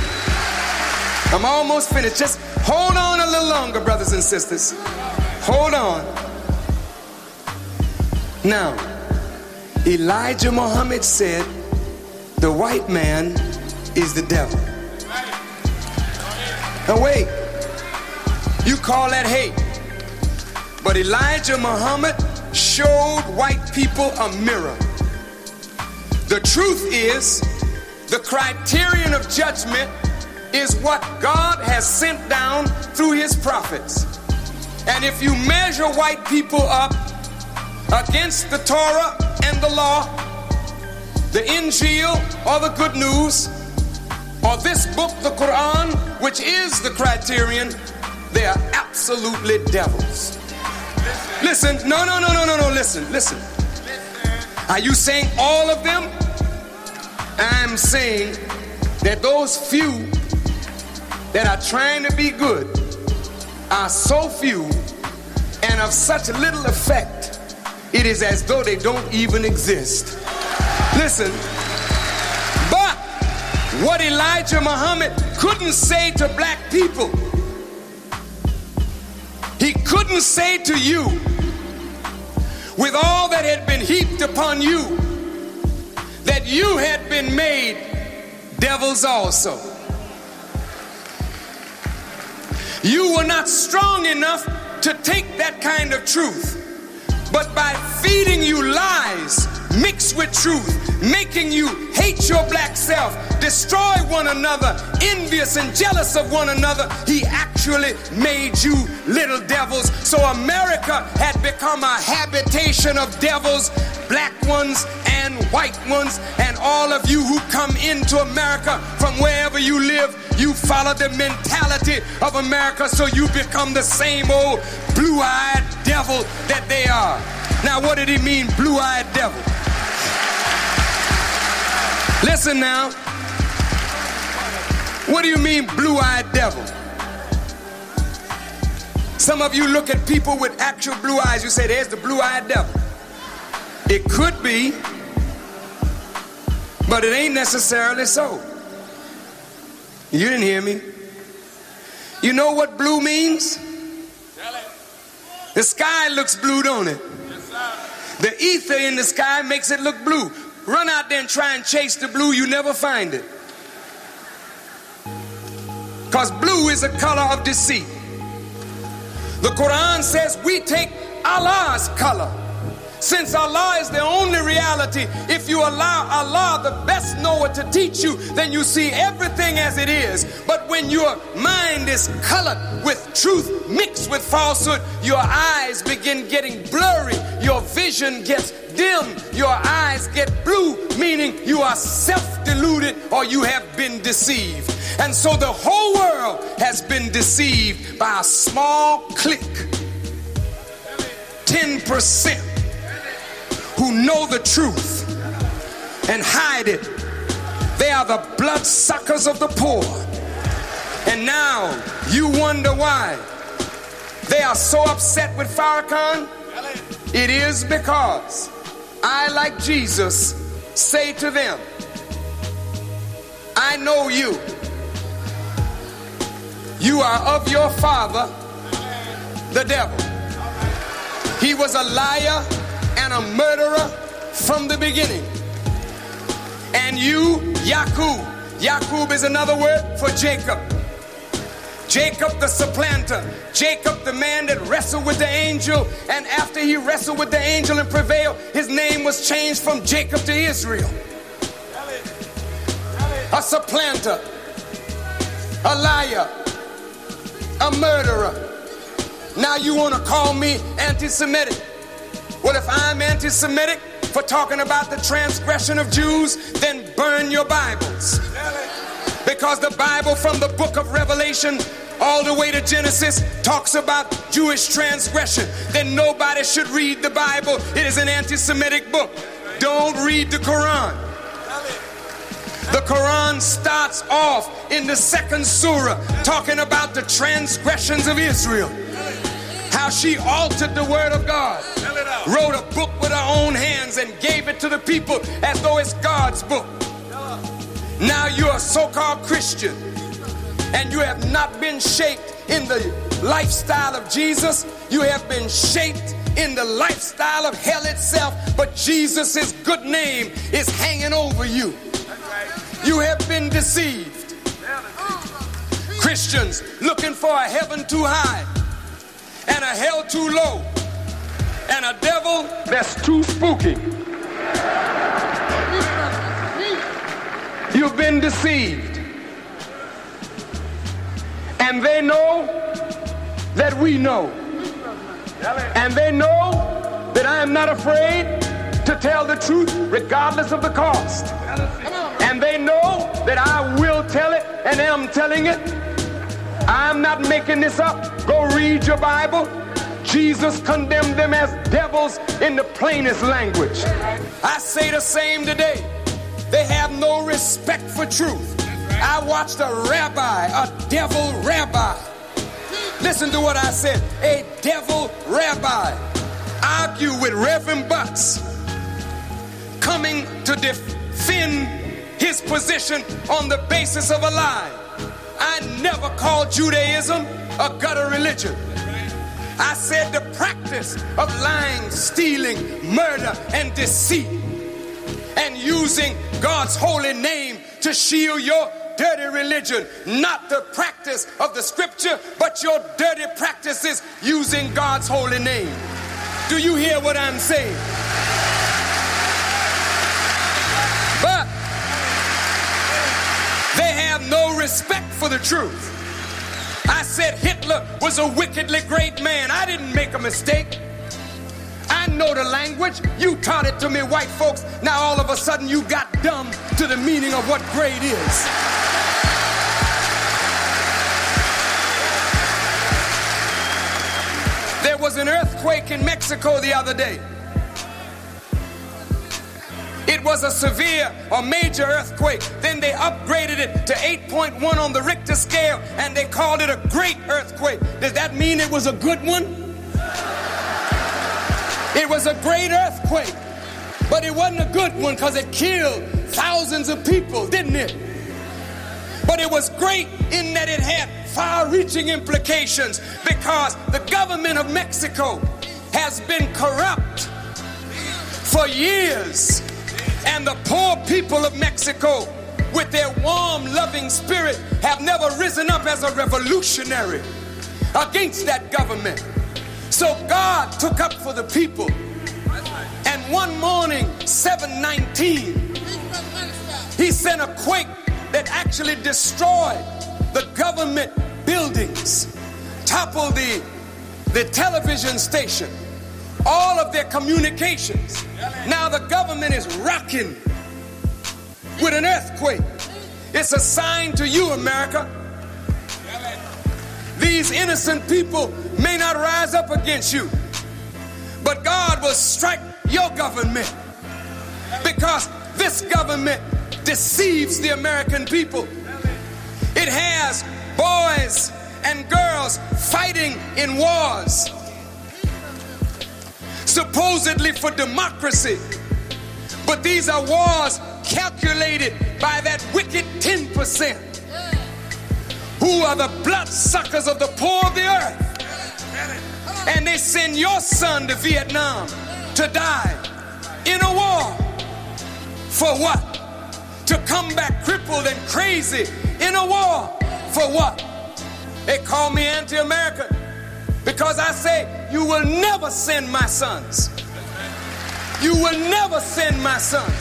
I'm almost finished. Just hold on a little longer, brothers and sisters. Hold on. Now, Elijah Muhammad said, the white man is the devil. Now, wait. You call that hate. But Elijah Muhammad showed white people a mirror. The truth is, the criterion of judgment is what God has sent down through his prophets. And if you measure white people up against the Torah and the law, the Injil or the good news, or this book, the Quran, which is the criterion, they are absolutely devils. Listen, no, no, no, no, no, no, listen, listen. Are you saying all of them? I'm saying that those few that are trying to be good are so few and of such little effect, it is as though they don't even exist. Listen, but what Elijah Muhammad couldn't say to black people, couldn't say to you, with all that had been heaped upon you, that you had been made devils also. You were not strong enough to take that kind of truth. But by feeding you lies mixed with truth, making you hate your black self, destroy one another, envious and jealous of one another, he actually made you little devils. So America had become a habitation of devils, black ones and white ones, and all of you who come into America from wherever you live, you follow the mentality of America, so you become the same old blue eyed devil that they are. Now, what did he mean, blue eyed devil? Listen now. What do you mean, blue eyed devil? Some of you look at people with actual blue eyes, you say, there's the blue eyed devil. It could be, but it ain't necessarily so. You didn't hear me. You know what blue means? The sky looks blue, don't it? The ether in the sky makes it look blue. Run out there and try and chase the blue, you never find it. Because blue is a color of deceit. The Quran says we take Allah's color Since Allah is the only reality, if you allow Allah, the best knower, to teach you, then you see everything as it is. But when your mind is colored with truth mixed with falsehood, your eyes begin getting blurry, your vision gets dim, your eyes get blue, meaning you are self deluded or you have been deceived. And so the whole world has been deceived by a small clique 10% who know the truth and hide it. They are the bloodsuckers of the poor. And now you wonder why they are so upset with Farrakhan. It is because I, like Jesus, say to them, I know you. You are of your father, the devil. He was a liar and a murderer from the beginning. And you, Yakub. Yakub is another word for Jacob. Jacob the supplanter, Jacob the man that wrestled with the angel, and after he wrestled with the angel and prevailed, his name was changed from Jacob to Israel. A supplanter, a liar, a murderer. Now you want to call me anti Semitic. Well, if I'm anti Semitic for talking about the transgression of Jews, then burn your Bibles. Because the Bible from the book of Revelation all the way to Genesis talks about Jewish transgression, then nobody should read the Bible. It is an anti Semitic book. Don't read the Quran. The Quran starts off in the second surah talking about the transgressions of Israel. How she altered the word of God, wrote a book with her own hands and gave it to the people as though it's God's book. Now you're a so called Christian and you have not been shaped in the lifestyle of Jesus, you have been shaped in the lifestyle of hell itself, but Jesus' good name is hanging over you. You have been deceived. Christians looking for a heaven too high and a hell too low and a devil that's too spooky. You've been deceived. And they know that we know. And they know that I am not afraid to tell the truth regardless of the cost. And they know that I will tell it and am telling it. I'm not making this up. Go read your Bible. Jesus condemned them as devils in the plainest language. I say the same today. They have no respect for truth. I watched a rabbi, a devil rabbi. Listen to what I said. A devil rabbi argue with Reverend Butts coming to defend his position on the basis of a lie. I never called Judaism a gutter religion. I said the practice of lying, stealing, murder, and deceit, and using God's holy name to shield your dirty religion, not the practice of the scripture, but your dirty practices using God's holy name. Do you hear what I'm saying? But they have no respect for the truth. I said Hitler was a wickedly great man. I didn't make a mistake. I know the language. You taught it to me, white folks. Now all of a sudden you got dumb to the meaning of what great is. There was an earthquake in Mexico the other day. It was a severe or major earthquake. Then they upgraded it to 8.1 on the Richter scale and they called it a great earthquake. Does that mean it was a good one? It was a great earthquake, but it wasn't a good one because it killed thousands of people, didn't it? But it was great in that it had far reaching implications because the government of Mexico has been corrupt for years. And the poor people of Mexico, with their warm, loving spirit, have never risen up as a revolutionary against that government. So God took up for the people And one morning, 719, he sent a quake that actually destroyed the government buildings, toppled the, the television station, all of their communications. Now the government is rocking with an earthquake. It's a sign to you, America. These innocent people may not rise up against you, but God will strike your government because this government deceives the American people. It has boys and girls fighting in wars, supposedly for democracy. But these are wars calculated by that wicked 10% who are the bloodsuckers of the poor of the earth. And they send your son to Vietnam to die in a war. For what? To come back crippled and crazy in a war. For what? They call me anti American because I say, You will never send my sons. You will never send my sons.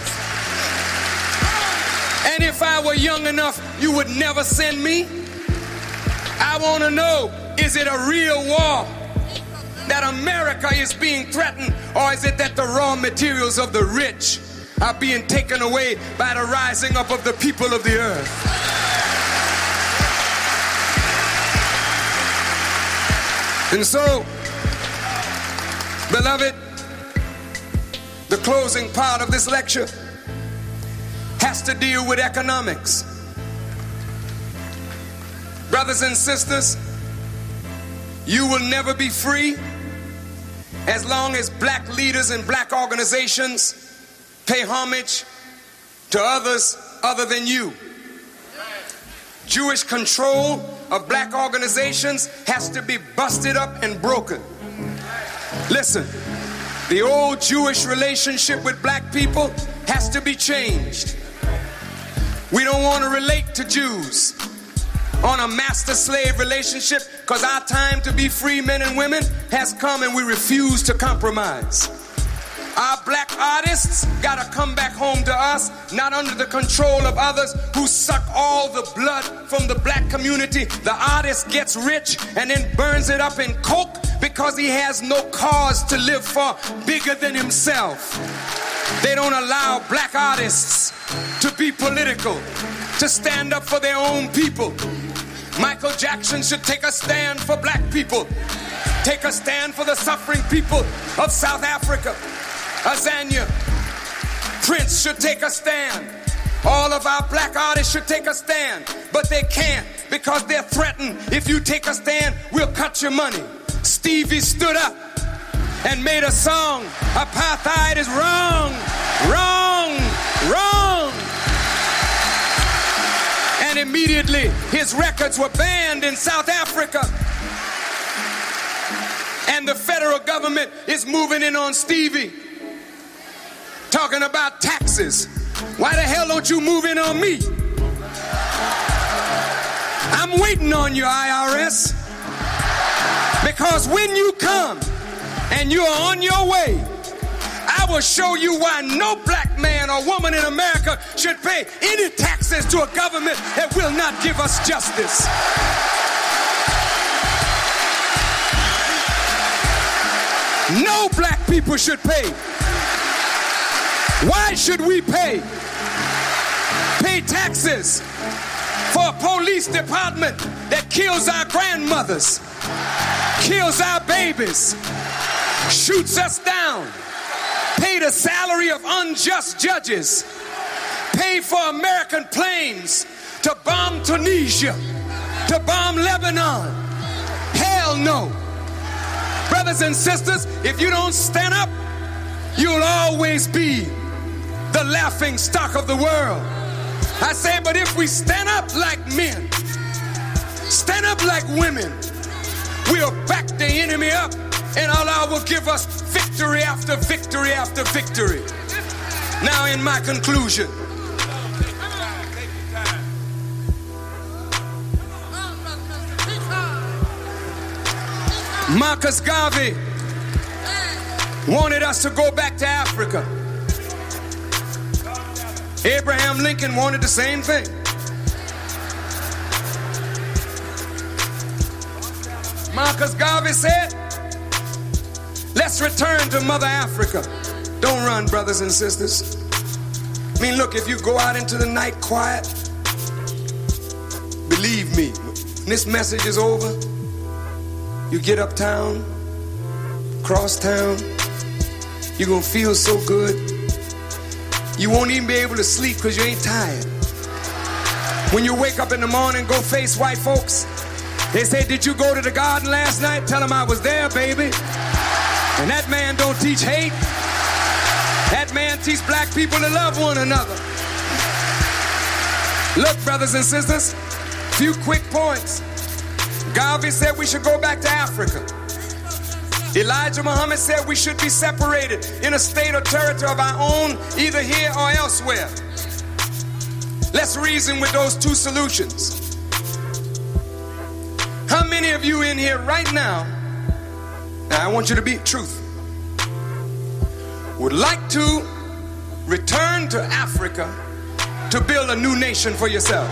And if I were young enough, you would never send me. I want to know is it a real war? That America is being threatened, or is it that the raw materials of the rich are being taken away by the rising up of the people of the earth? And so, beloved, the closing part of this lecture has to deal with economics. Brothers and sisters, you will never be free as long as black leaders and black organizations pay homage to others other than you. Jewish control of black organizations has to be busted up and broken. Listen, the old Jewish relationship with black people has to be changed. We don't want to relate to Jews on a master slave relationship because our time to be free men and women has come and we refuse to compromise. Our black artists got to come back home to us, not under the control of others who suck all the blood from the black community. The artist gets rich and then burns it up in coke because he has no cause to live for bigger than himself. They don't allow black artists to be political, to stand up for their own people. Michael Jackson should take a stand for black people, take a stand for the suffering people of South Africa. Azania, Prince should take a stand. All of our black artists should take a stand, but they can't because they're threatened. If you take a stand, we'll cut your money. Stevie stood up and made a song. Apartheid is wrong, wrong, wrong. And immediately his records were banned in South Africa. And the federal government is moving in on Stevie talking about taxes. Why the hell don't you move in on me? I'm waiting on you, IRS. Because when you come and you are on your way, I will show you why no black man or woman in America should pay any taxes to a government that will not give us justice. No black people should pay. Why should we pay? Pay taxes for a police department that kills our grandmothers, kills our babies, shoots us down, pay the salary of unjust judges, pay for American planes to bomb Tunisia, to bomb Lebanon. Hell no. Brothers and sisters, if you don't stand up, you'll always be the laughing stock of the world. I say, but if we stand up like men, stand up like women, we'll back the enemy up, and Allah will give us victory after victory after victory. Now, in my conclusion, Marcus Garvey wanted us to go back to Africa. Abraham Lincoln wanted the same thing. Marcus Garvey said, let's return to Mother Africa. Don't run, brothers and sisters. I mean, look, if you go out into the night quiet, believe me, when this message is over, you get uptown, cross town, you're gonna feel so good. You won't even be able to sleep because you ain't tired. When you wake up in the morning, go face white folks. They say, Did you go to the garden last night? Tell them I was there, baby. And that man don't teach hate. That man teach black people to love one another. Look, brothers and sisters, few quick points. Garvey said we should go back to Africa. Elijah Muhammad said we should be separated in a state or territory of our own, either here or elsewhere. Let's reason with those two solutions. How many of you in here right now, now I want you to be truthful, would like to return to Africa to build a new nation for yourself?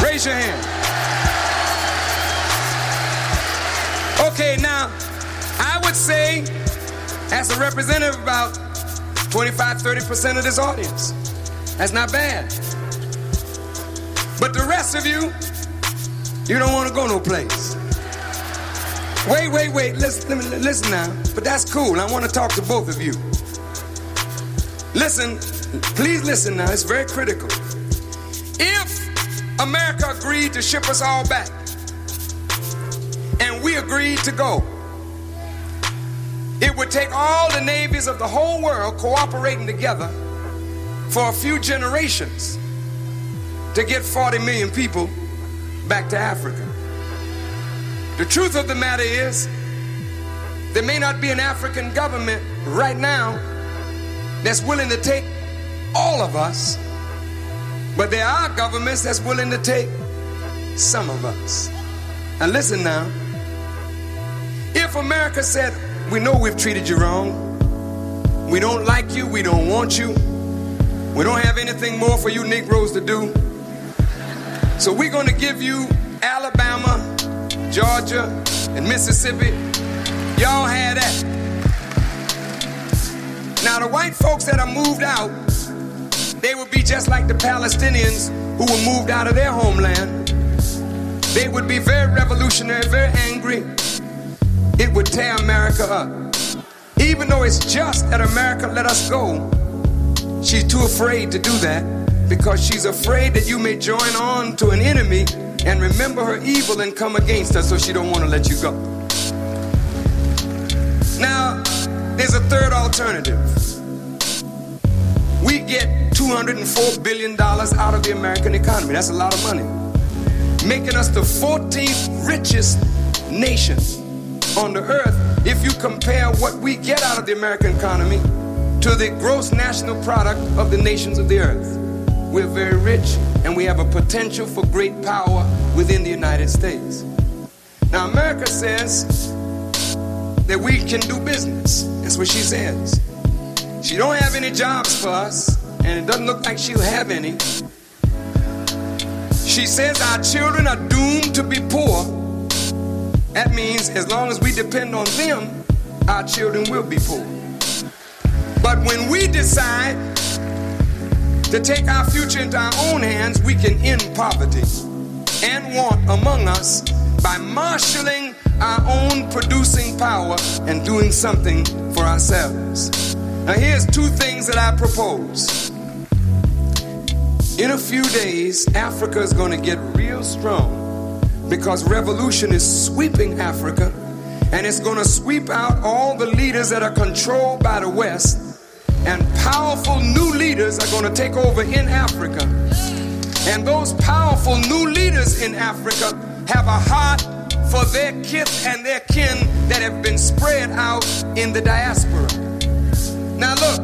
Raise your hand. Okay, now, say, as a representative, about 25 30% of this audience. That's not bad. But the rest of you, you don't want to go no place. Wait, wait, wait. Listen, listen now. But that's cool. I want to talk to both of you. Listen, please listen now. It's very critical. If America agreed to ship us all back, and we agreed to go, it would take all the navies of the whole world cooperating together for a few generations to get 40 million people back to Africa. The truth of the matter is, there may not be an African government right now that's willing to take all of us, but there are governments that's willing to take some of us. And listen now, if America said, We know we've treated you wrong, we don't like you, we don't want you, we don't have anything more for you Negroes to do, so we're going to give you Alabama, Georgia, and Mississippi. Y'all had that. Now, the white folks that are moved out, they would be just like the Palestinians who were moved out of their homeland. They would be very revolutionary, very angry. It would tear America up. Even though it's just that America let us go, she's too afraid to do that because she's afraid that you may join on to an enemy and remember her evil and come against her so she don't want to let you go. Now, there's a third alternative. We get $204 billion out of the American economy. That's a lot of money. Making us the 14th richest nation on the earth if you compare what we get out of the American economy to the gross national product of the nations of the earth. We're very rich and we have a potential for great power within the United States. Now, America says that we can do business. That's what she says. She don't have any jobs for us, and it doesn't look like she'll have any. She says our children are doomed to be poor. That means as long as we depend on them, our children will be poor. But when we decide to take our future into our own hands, we can end poverty and want among us by marshaling our own producing power and doing something for ourselves. Now, here's two things that I propose. In a few days, Africa is going to get real strong because revolution is sweeping Africa and it's going to sweep out all the leaders that are controlled by the West and powerful new leaders are going to take over in Africa. And those powerful new leaders in Africa have a heart for their kith and their kin that have been spread out in the diaspora. Now, look,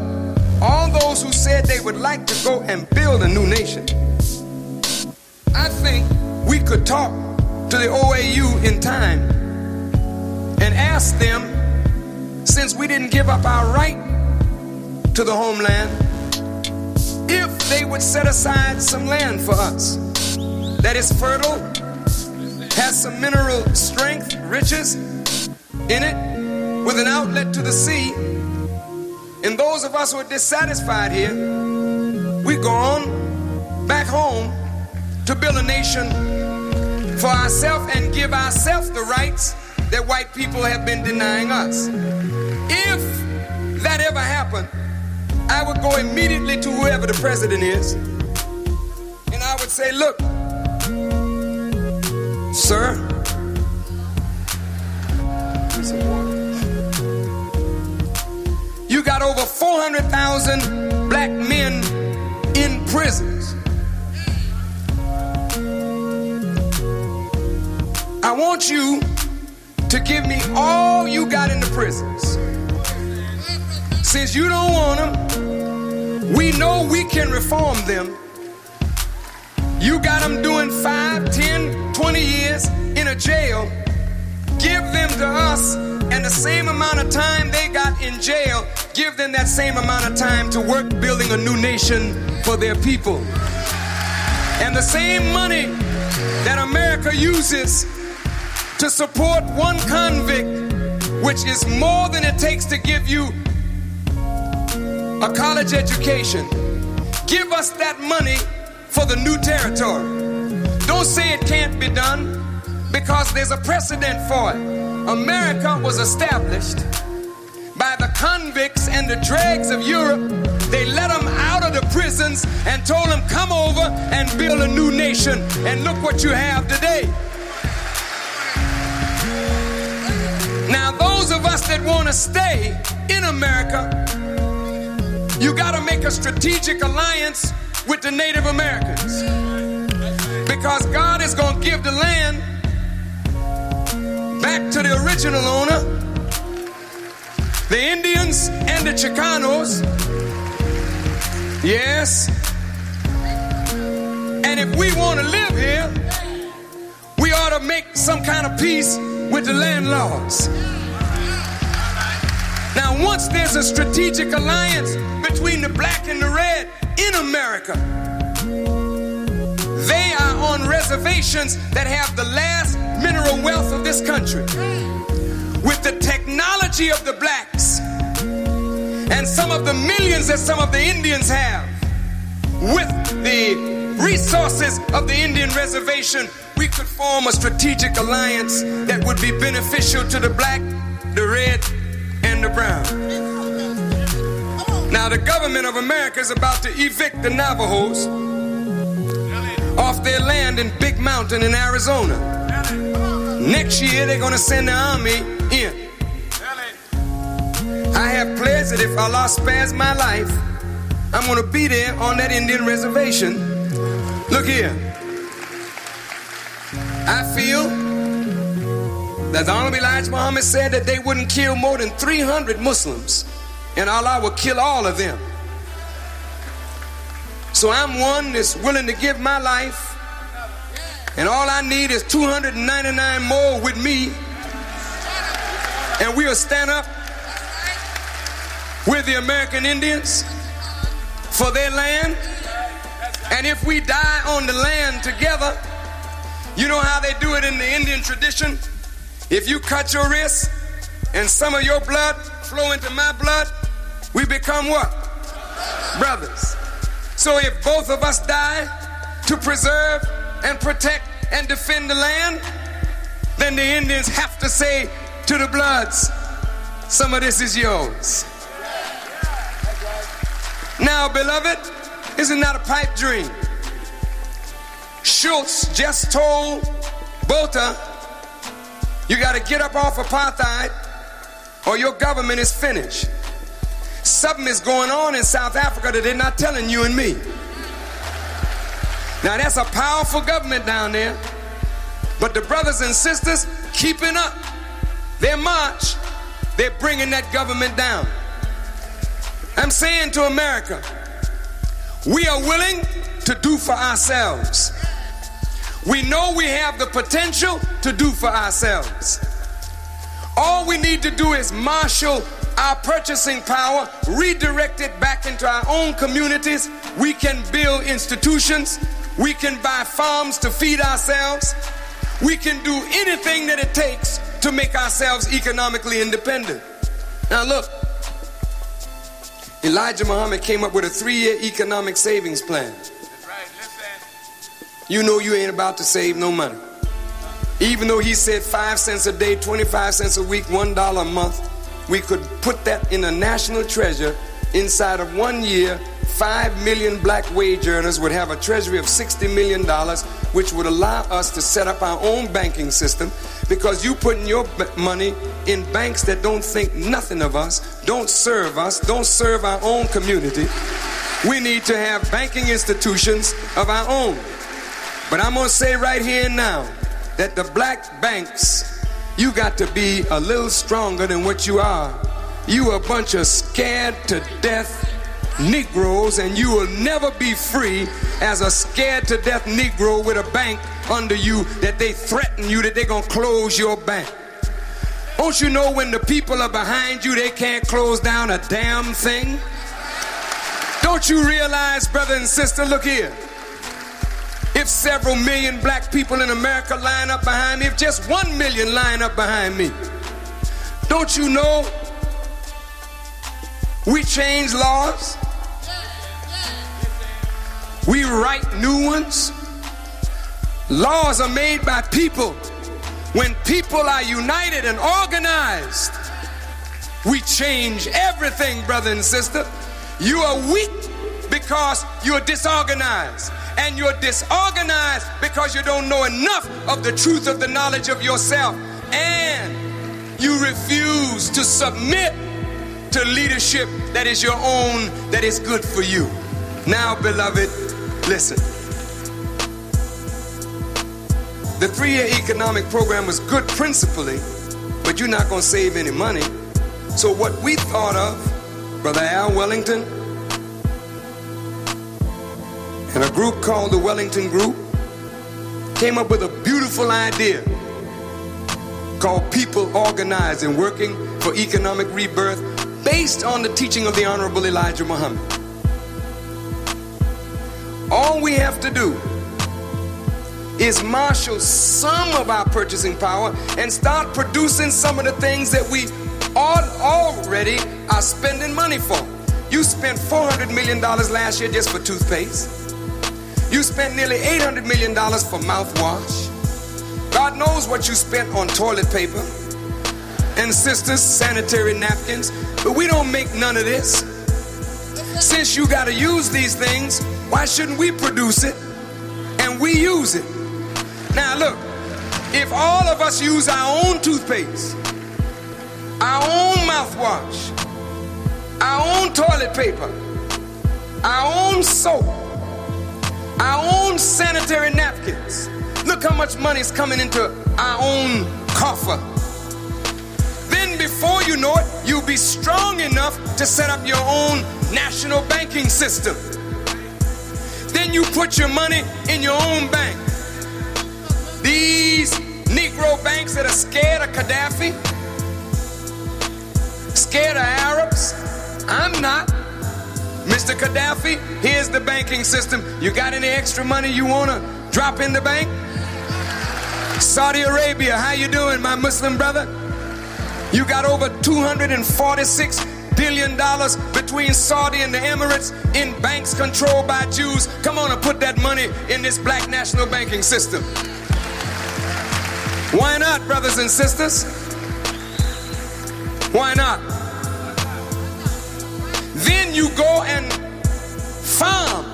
all those who said they would like to go and build a new nation, I think we could talk to the OAU in time and ask them since we didn't give up our right to the homeland, if they would set aside some land for us that is fertile, has some mineral strength, riches in it, with an outlet to the sea, and those of us who are dissatisfied here, we go on back home to build a nation for ourselves and give ourselves the rights that white people have been denying us. If that ever happened, I would go immediately to whoever the president is and I would say, Look, sir, you got over 400,000 black men in prisons. I want you to give me all you got in the prisons. Since you don't want them, we know we can reform them. You got them doing 5, 10, 20 years in a jail. Give them to us, and the same amount of time they got in jail, give them that same amount of time to work building a new nation for their people. And the same money that America uses to support one convict, which is more than it takes to give you a college education. Give us that money for the new territory. Don't say it can't be done because there's a precedent for it. America was established by the convicts and the dregs of Europe. They let them out of the prisons and told them, come over and build a new nation. And look what you have today. Now, those of us that want to stay in America, you got to make a strategic alliance with the Native Americans. Because God is going to give the land back to the original owner, the Indians and the Chicanos. Yes. And if we want to live here, we ought to make some kind of peace with the landlords. Now, once there's a strategic alliance between the black and the red in America, they are on reservations that have the last mineral wealth of this country. With the technology of the blacks and some of the millions that some of the Indians have, with the resources of the Indian reservation, we could form a strategic alliance that would be beneficial to the black, the red, and the brown. Now, the government of America is about to evict the Navajos off their land in Big Mountain in Arizona. Next year, they're going to send the army in. I have pledged that if Allah spares my life, I'm going to be there on that Indian reservation. Look here. I feel that the Honorable Elijah Muhammad said that they wouldn't kill more than 300 Muslims, and Allah would kill all of them. So I'm one that's willing to give my life, and all I need is 299 more with me, and we'll stand up with the American Indians for their land. And if we die on the land together, you know how they do it in the Indian tradition? If you cut your wrist and some of your blood flow into my blood, we become what? Brothers. So if both of us die to preserve and protect and defend the land, then the Indians have to say to the bloods, some of this is yours. Now, beloved, isn't that a pipe dream? Shultz just told Botha, you got to get up off apartheid or your government is finished. Something is going on in South Africa that they're not telling you and me. Now, that's a powerful government down there, but the brothers and sisters keeping up their march, they're bringing that government down. I'm saying to America, we are willing to do for ourselves. We know we have the potential to do for ourselves. All we need to do is marshal our purchasing power, redirect it back into our own communities. We can build institutions. We can buy farms to feed ourselves. We can do anything that it takes to make ourselves economically independent. Now, look, Elijah Muhammad came up with a three year economic savings plan. You know you ain't about to save no money. Even though he said five cents a day, 25 cents a week, one dollar a month, we could put that in a national treasure inside of one year. Five million black wage earners would have a treasury of $60 million, which would allow us to set up our own banking system because you putting your money in banks that don't think nothing of us, don't serve us, don't serve our own community. We need to have banking institutions of our own. But I'm going to say right here and now that the black banks, you got to be a little stronger than what you are. You a bunch of scared to death Negroes, and you will never be free as a scared to death Negro with a bank under you that they threaten you that they're gonna close your bank. Don't you know when the people are behind you, they can't close down a damn thing? Don't you realize, brother and sister, look here. If several million black people in America line up behind me, if just one million line up behind me, don't you know we change laws? We write new ones. Laws are made by people. When people are united and organized, we change everything, brother and sister. You are weak because you're disorganized. And you're disorganized because you don't know enough of the truth of the knowledge of yourself. And you refuse to submit to leadership that is your own, that is good for you. Now, beloved, listen. The three year economic program was good principally, but you're not going to save any money. So, what we thought of, Brother Al Wellington, and a group called the Wellington Group, came up with a beautiful idea called People Organizing, Working for Economic Rebirth, based on the teaching of the Honorable Elijah Muhammad. All we have to do is marshal some of our purchasing power and start producing some of the things that we already are spending money for. You spent $400 million last year just for toothpaste. You spent nearly $800 million for mouthwash. God knows what you spent on toilet paper and sisters, sanitary napkins, but we don't make none of this. Since you got to use these things, why shouldn't we produce it and we use it? Now, look, if all of us use our own toothpaste, our own mouthwash, our own toilet paper, our own soap, our own sanitary napkins, look how much money is coming into our own coffer. Before you know it, you'll be strong enough to set up your own national banking system. Then you put your money in your own bank. These Negro banks that are scared of Gaddafi, scared of Arabs. I'm not. Mr. Gaddafi, here's the banking system. You got any extra money you want to drop in the bank? Saudi Arabia, how you doing, my Muslim brother? You got over 246 billion dollars between Saudi and the Emirates in banks controlled by Jews. Come on and put that money in this black national banking system. Why not, brothers and sisters? Why not? Then you go and farm.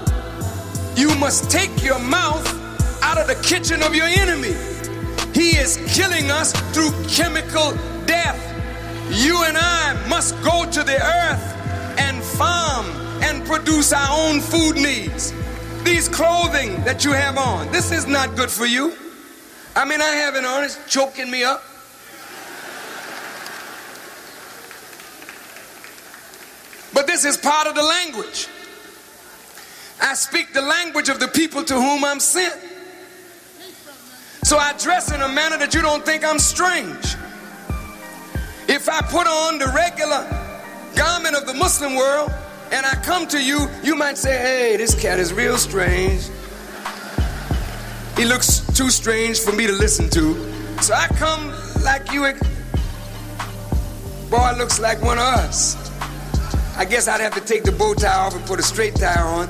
You must take your mouth out of the kitchen of your enemy. He is killing us through chemical death. You and I must go to the earth and farm and produce our own food needs. These clothing that you have on, this is not good for you. I mean, I have it on, it's choking me up. But this is part of the language. I speak the language of the people to whom I'm sent. So I dress in a manner that you don't think I'm strange. If I put on the regular garment of the Muslim world and I come to you, you might say, hey, this cat is real strange. He looks too strange for me to listen to. So I come like you. Boy, looks like one of us. I guess I'd have to take the bow tie off and put a straight tie on.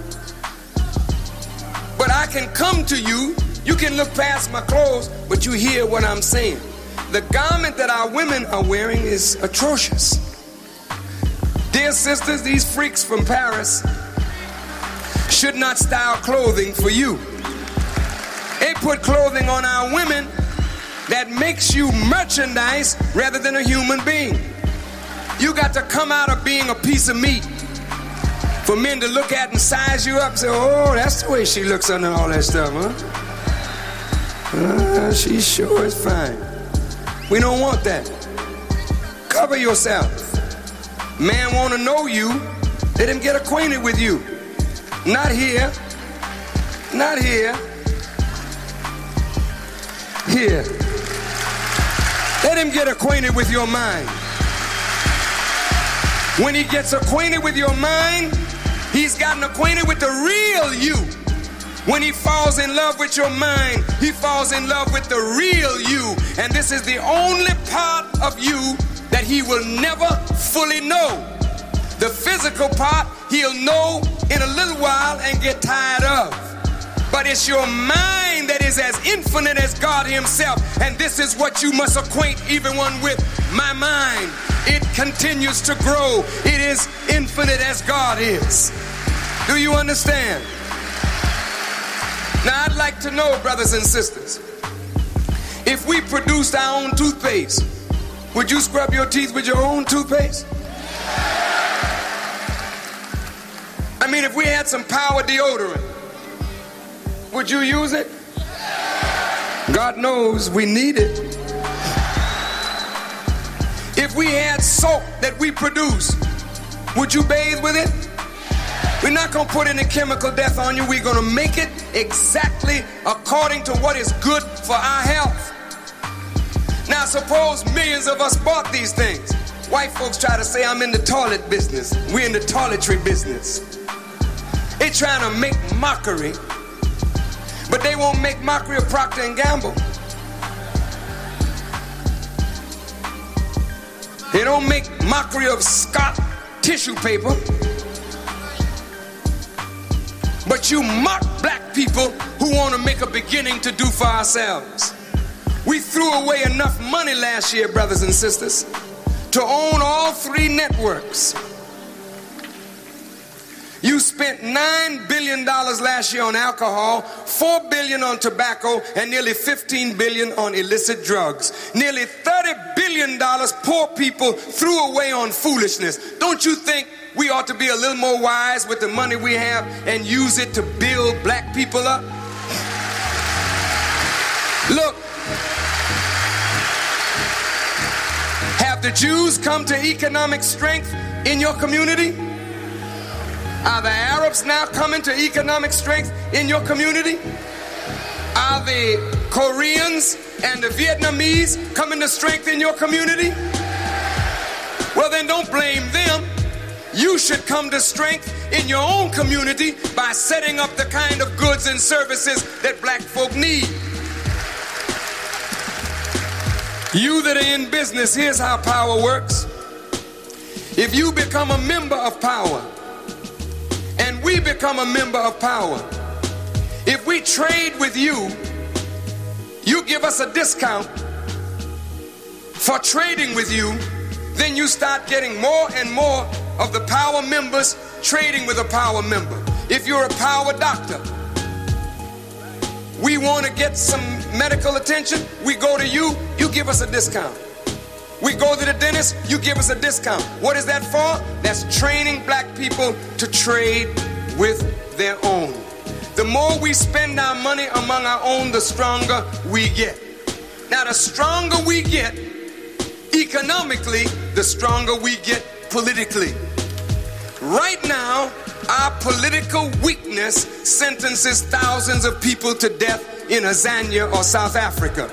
But I can come to you. You can look past my clothes, but you hear what I'm saying. The garment that our women are wearing is atrocious. Dear sisters, these freaks from Paris should not style clothing for you. They put clothing on our women that makes you merchandise rather than a human being. You got to come out of being a piece of meat for men to look at and size you up and say, oh, that's the way she looks under all that stuff, huh? Uh, she sure is fine. We don't want that. Cover yourself. Man want to know you. Let him get acquainted with you. Not here. Not here. Here. Let him get acquainted with your mind. When he gets acquainted with your mind, he's gotten acquainted with the real you. When he falls in love with your mind, he falls in love with the real you. And this is the only part of you that he will never fully know. The physical part he'll know in a little while and get tired of. But it's your mind that is as infinite as God Himself. And this is what you must acquaint even one with my mind. It continues to grow. It is infinite as God is. Do you understand? Now, I'd like to know, brothers and sisters, if we produced our own toothpaste, would you scrub your teeth with your own toothpaste? I mean, if we had some power deodorant, would you use it? God knows we need it. If we had soap that we produce, would you bathe with it? We're not going to put any chemical death on you. We're going to make it exactly according to what is good for our health. Now, suppose millions of us bought these things. White folks try to say, I'm in the toilet business. We're in the toiletry business. They're trying to make mockery, but they won't make mockery of Procter and Gamble. They don't make mockery of Scott tissue paper. But you mock black people who want to make a beginning to do for ourselves. We threw away enough money last year, brothers and sisters, to own all three networks. You spent $9 billion last year on alcohol, 4 billion on tobacco, and nearly 15 billion on illicit drugs. Nearly $30 billion poor people threw away on foolishness. Don't you think we ought to be a little more wise with the money we have and use it to build black people up? Look, have the Jews come to economic strength in your community? Are the Arabs now coming to economic strength in your community? Are the Koreans and the Vietnamese coming to strength in your community? Well, then don't blame them. You should come to strength in your own community by setting up the kind of goods and services that black folk need. You that are in business, here's how power works. If you become a member of power, and we become a member of power. If we trade with you, you give us a discount for trading with you, then you start getting more and more of the power members trading with a power member. If you're a power doctor, we want to get some medical attention, we go to you, you give us a discount. We go to the dentist, you give us a discount. What is that for? That's training black people to trade with their own. The more we spend our money among our own, the stronger we get. Now, the stronger we get economically, the stronger we get politically. Right now, our political weakness sentences thousands of people to death in Azania or South Africa.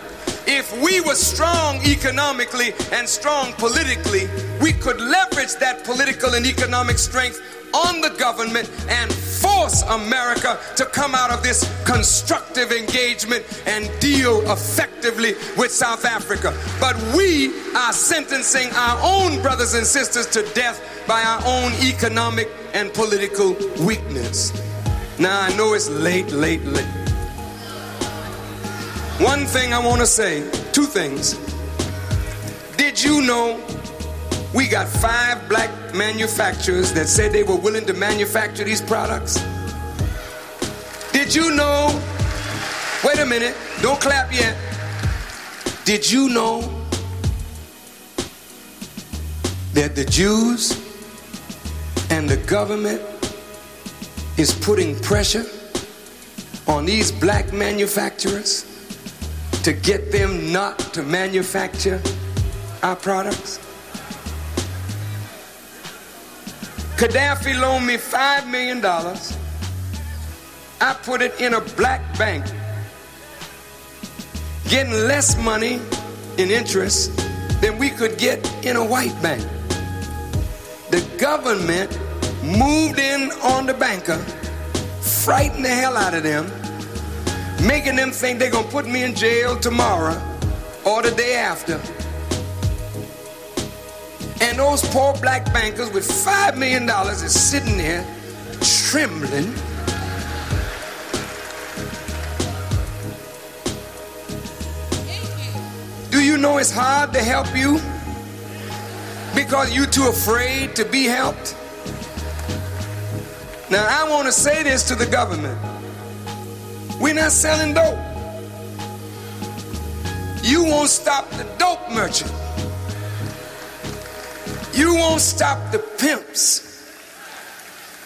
If we were strong economically and strong politically, we could leverage that political and economic strength on the government and force America to come out of this constructive engagement and deal effectively with South Africa. But we are sentencing our own brothers and sisters to death by our own economic and political weakness. Now, I know it's late, late, late. One thing I want to say, two things. Did you know we got five black manufacturers that said they were willing to manufacture these products. Did you know? Wait a minute, don't clap yet. Did you know that the Jews and the government is putting pressure on these black manufacturers to get them not to manufacture our products? Gaddafi loaned me $5 million. I put it in a black bank, getting less money in interest than we could get in a white bank. The government moved in on the banker, frightened the hell out of them, making them think they're gonna put me in jail tomorrow or the day after. And those poor black bankers with $5 million is sitting there trembling. Do you know it's hard to help you? Because you're too afraid to be helped? Now, I want to say this to the government. We're not selling dope. You won't stop the dope merchant. You won't stop the pimps.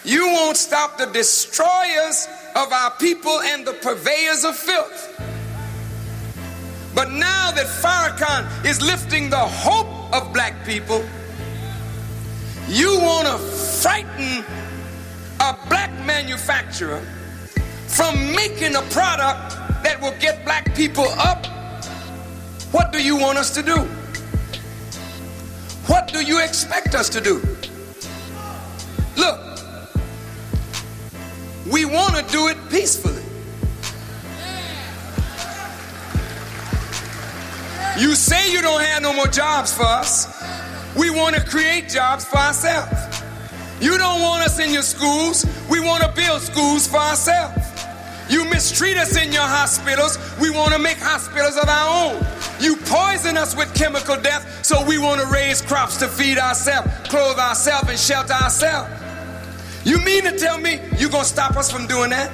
You won't stop the destroyers of our people and the purveyors of filth. But now that Farrakhan is lifting the hope of black people, you want to frighten a black manufacturer from making a product that will get black people up. What do you want us to do? What do you expect us to do? Look, we want to do it peacefully. You say you don't have no more jobs for us. We want to create jobs for ourselves. You don't want us in your schools. We want to build schools for ourselves. You mistreat us in your hospitals. We want to make hospitals of our own. You poison us with chemical death, so we want to raise crops to feed ourselves, clothe ourselves, and shelter ourselves. You mean to tell me you're going to stop us from doing that?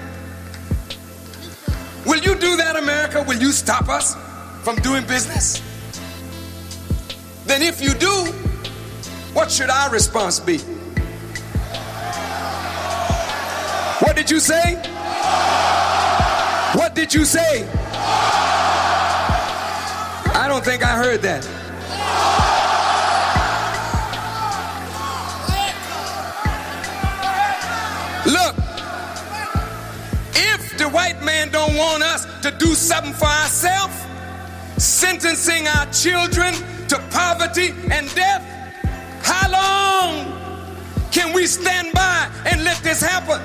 Will you do that, America? Will you stop us from doing business? Then, if you do, what should our response be? What did you say? What did you say? I don't think I heard that. Look, if the white man don't want us to do something for ourselves, sentencing our children to poverty and death, how long can we stand by and let this happen?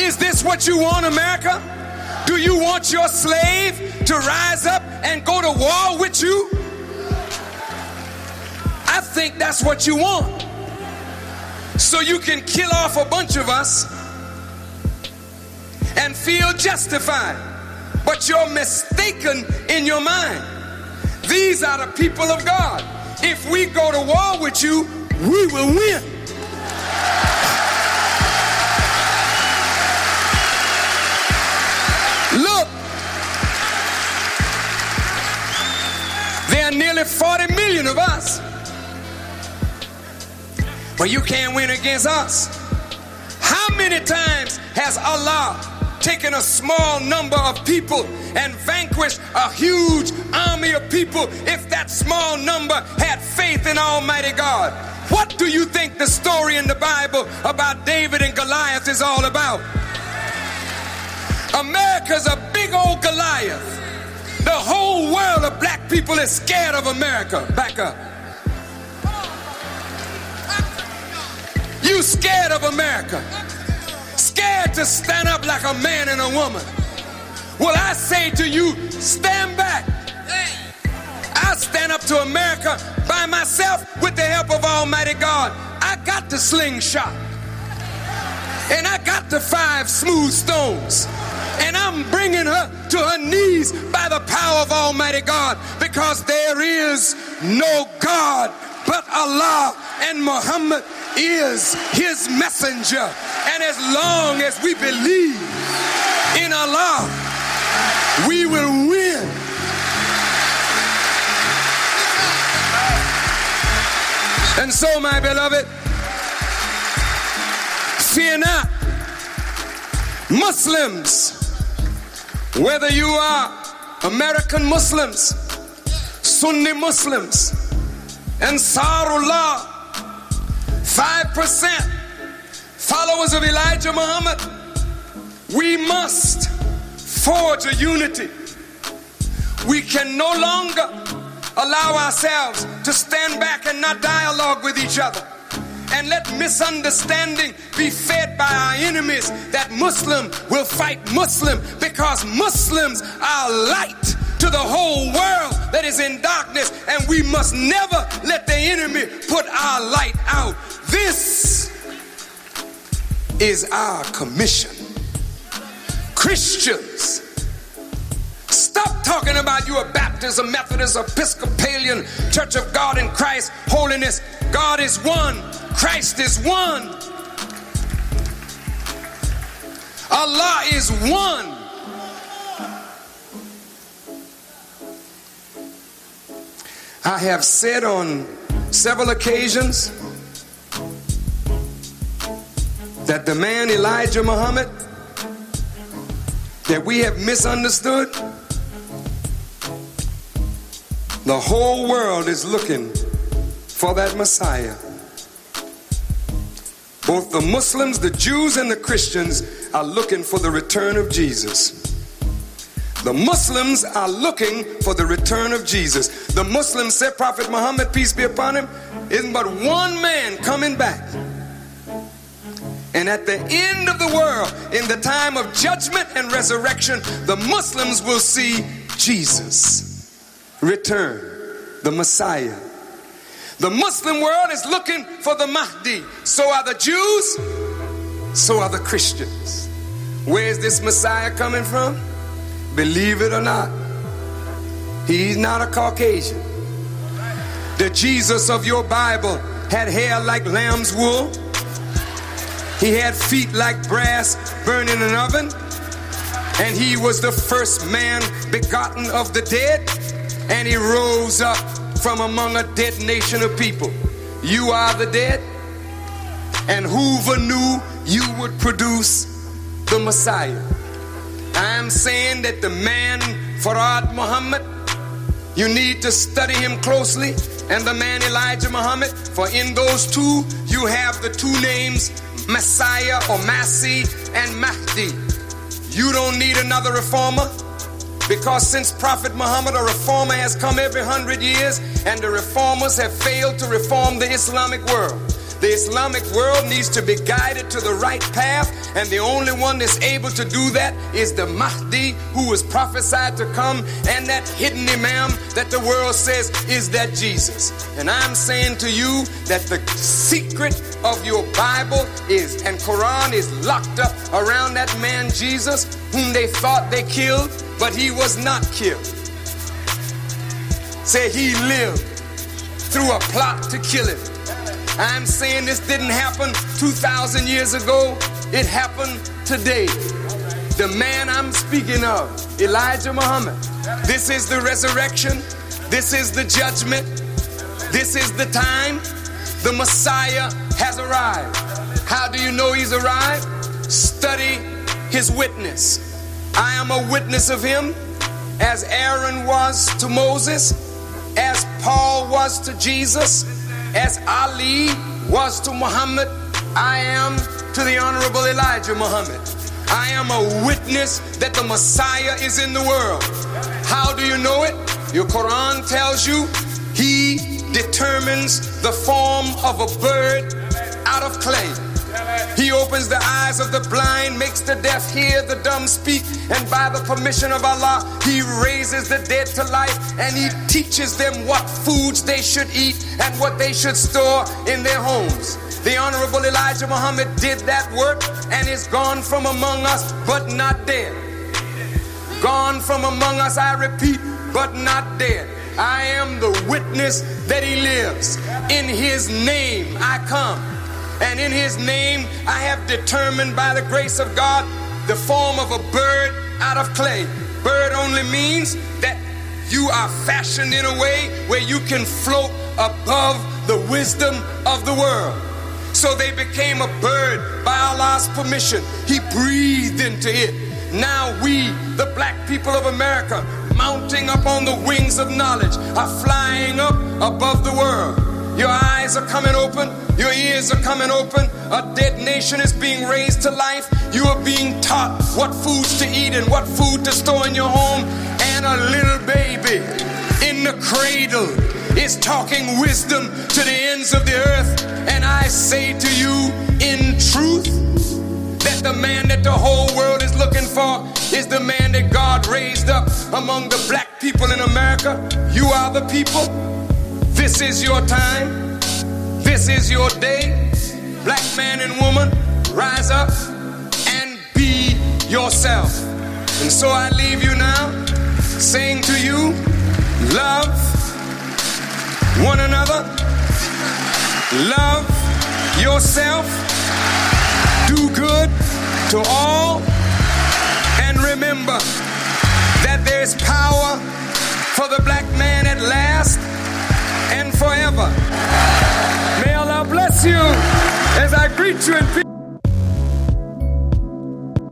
Is this what you want, America? Do you want your slave to rise up and go to war with you? I think that's what you want. So you can kill off a bunch of us and feel justified. But you're mistaken in your mind. These are the people of God. If we go to war with you, we will win. There are nearly 40 million of us. But you can't win against us. How many times has Allah taken a small number of people and vanquished a huge army of people if that small number had faith in Almighty God? What do you think the story in the Bible about David and Goliath is all about? America's a big old Goliath. The whole world of black people is scared of America. Back up. You scared of America. Scared to stand up like a man and a woman. Well, I say to you, stand back. I stand up to America by myself with the help of Almighty God. I got the slingshot. And I got the five smooth stones. And I'm bringing her to her knees by the power of Almighty God because there is no God but Allah and Muhammad is his messenger. And as long as we believe in Allah, we will win. And so, my beloved, fear not. Muslims, whether you are American Muslims, Sunni Muslims, Ansarullah, 5% followers of Elijah Muhammad, we must forge a unity. We can no longer allow ourselves to stand back and not dialogue with each other and let misunderstanding be fed by our enemies that Muslim will fight Muslim because Muslims are light to the whole world that is in darkness and we must never let the enemy put our light out. This is our commission. Christians, stop talking about you a Baptist, a Methodist, Episcopalian, Church of God in Christ, holiness. God is one, Christ is one. Allah is one. I have said on several occasions that the man Elijah Muhammad that we have misunderstood, the whole world is looking for that Messiah. Both the Muslims, the Jews, and the Christians are looking for the return of Jesus. The Muslims are looking for the return of Jesus. The Muslims said, Prophet Muhammad, peace be upon him, isn't but one man coming back. And at the end of the world, in the time of judgment and resurrection, the Muslims will see Jesus return, the Messiah. The Muslim world is looking for the Mahdi. So are the Jews, so are the Christians. Where is this Messiah coming from? Believe it or not, he's not a Caucasian. The Jesus of your Bible had hair like lamb's wool. He had feet like brass burning in an oven. And he was the first man begotten of the dead. And he rose up from among a dead nation of people. You are the dead. And Hoover knew you would produce the Messiah. I am saying that the man Fard Muhammad, you need to study him closely, and the man Elijah Muhammad, for in those two you have the two names Messiah or Masih and Mahdi. You don't need another reformer because since Prophet Muhammad, a reformer has come every hundred years, and the reformers have failed to reform the Islamic world. The Islamic world needs to be guided to the right path, and the only one that's able to do that is the Mahdi who was prophesied to come, and that hidden Imam that the world says is that Jesus. And I'm saying to you that the secret of your Bible is and Quran is locked up around that man Jesus whom they thought they killed, but he was not killed. Say he lived through a plot to kill him. I'm saying this didn't happen 2,000 years ago, it happened today. The man I'm speaking of, Elijah Muhammad. This is the resurrection, this is the judgment, this is the time. The Messiah has arrived. How do you know he's arrived? Study his witness. I am a witness of him as Aaron was to Moses, as Paul was to Jesus as Ali was to Muhammad, I am to the Honorable Elijah Muhammad. I am a witness that the Messiah is in the world. How do you know it? Your Quran tells you he determines the form of a bird out of clay. He opens the eyes of the blind, makes the deaf hear, the dumb speak, and by the permission of Allah, He raises the dead to life and He teaches them what foods they should eat and what they should store in their homes. The Honorable Elijah Muhammad did that work and is gone from among us, but not dead. Gone from among us, I repeat, but not dead. I am the witness that He lives. In His name I come. And in his name, I have determined by the grace of God the form of a bird out of clay. Bird only means that you are fashioned in a way where you can float above the wisdom of the world. So they became a bird by Allah's permission. He breathed into it. Now we, the black people of America, mounting up on the wings of knowledge, are flying up above the world. Your eyes are coming open. Your ears are coming open. A dead nation is being raised to life. You are being taught what foods to eat and what food to store in your home. And a little baby in the cradle is talking wisdom to the ends of the earth. And I say to you, in truth, that the man that the whole world is looking for is the man that God raised up among the black people in America. You are the people. This is your time. This is your day. Black man and woman, rise up and be yourself. And so I leave you now saying to you, love one another, love yourself, do good to all, and remember that there's power for the black man at last and forever. May Allah bless you as I greet you in peace.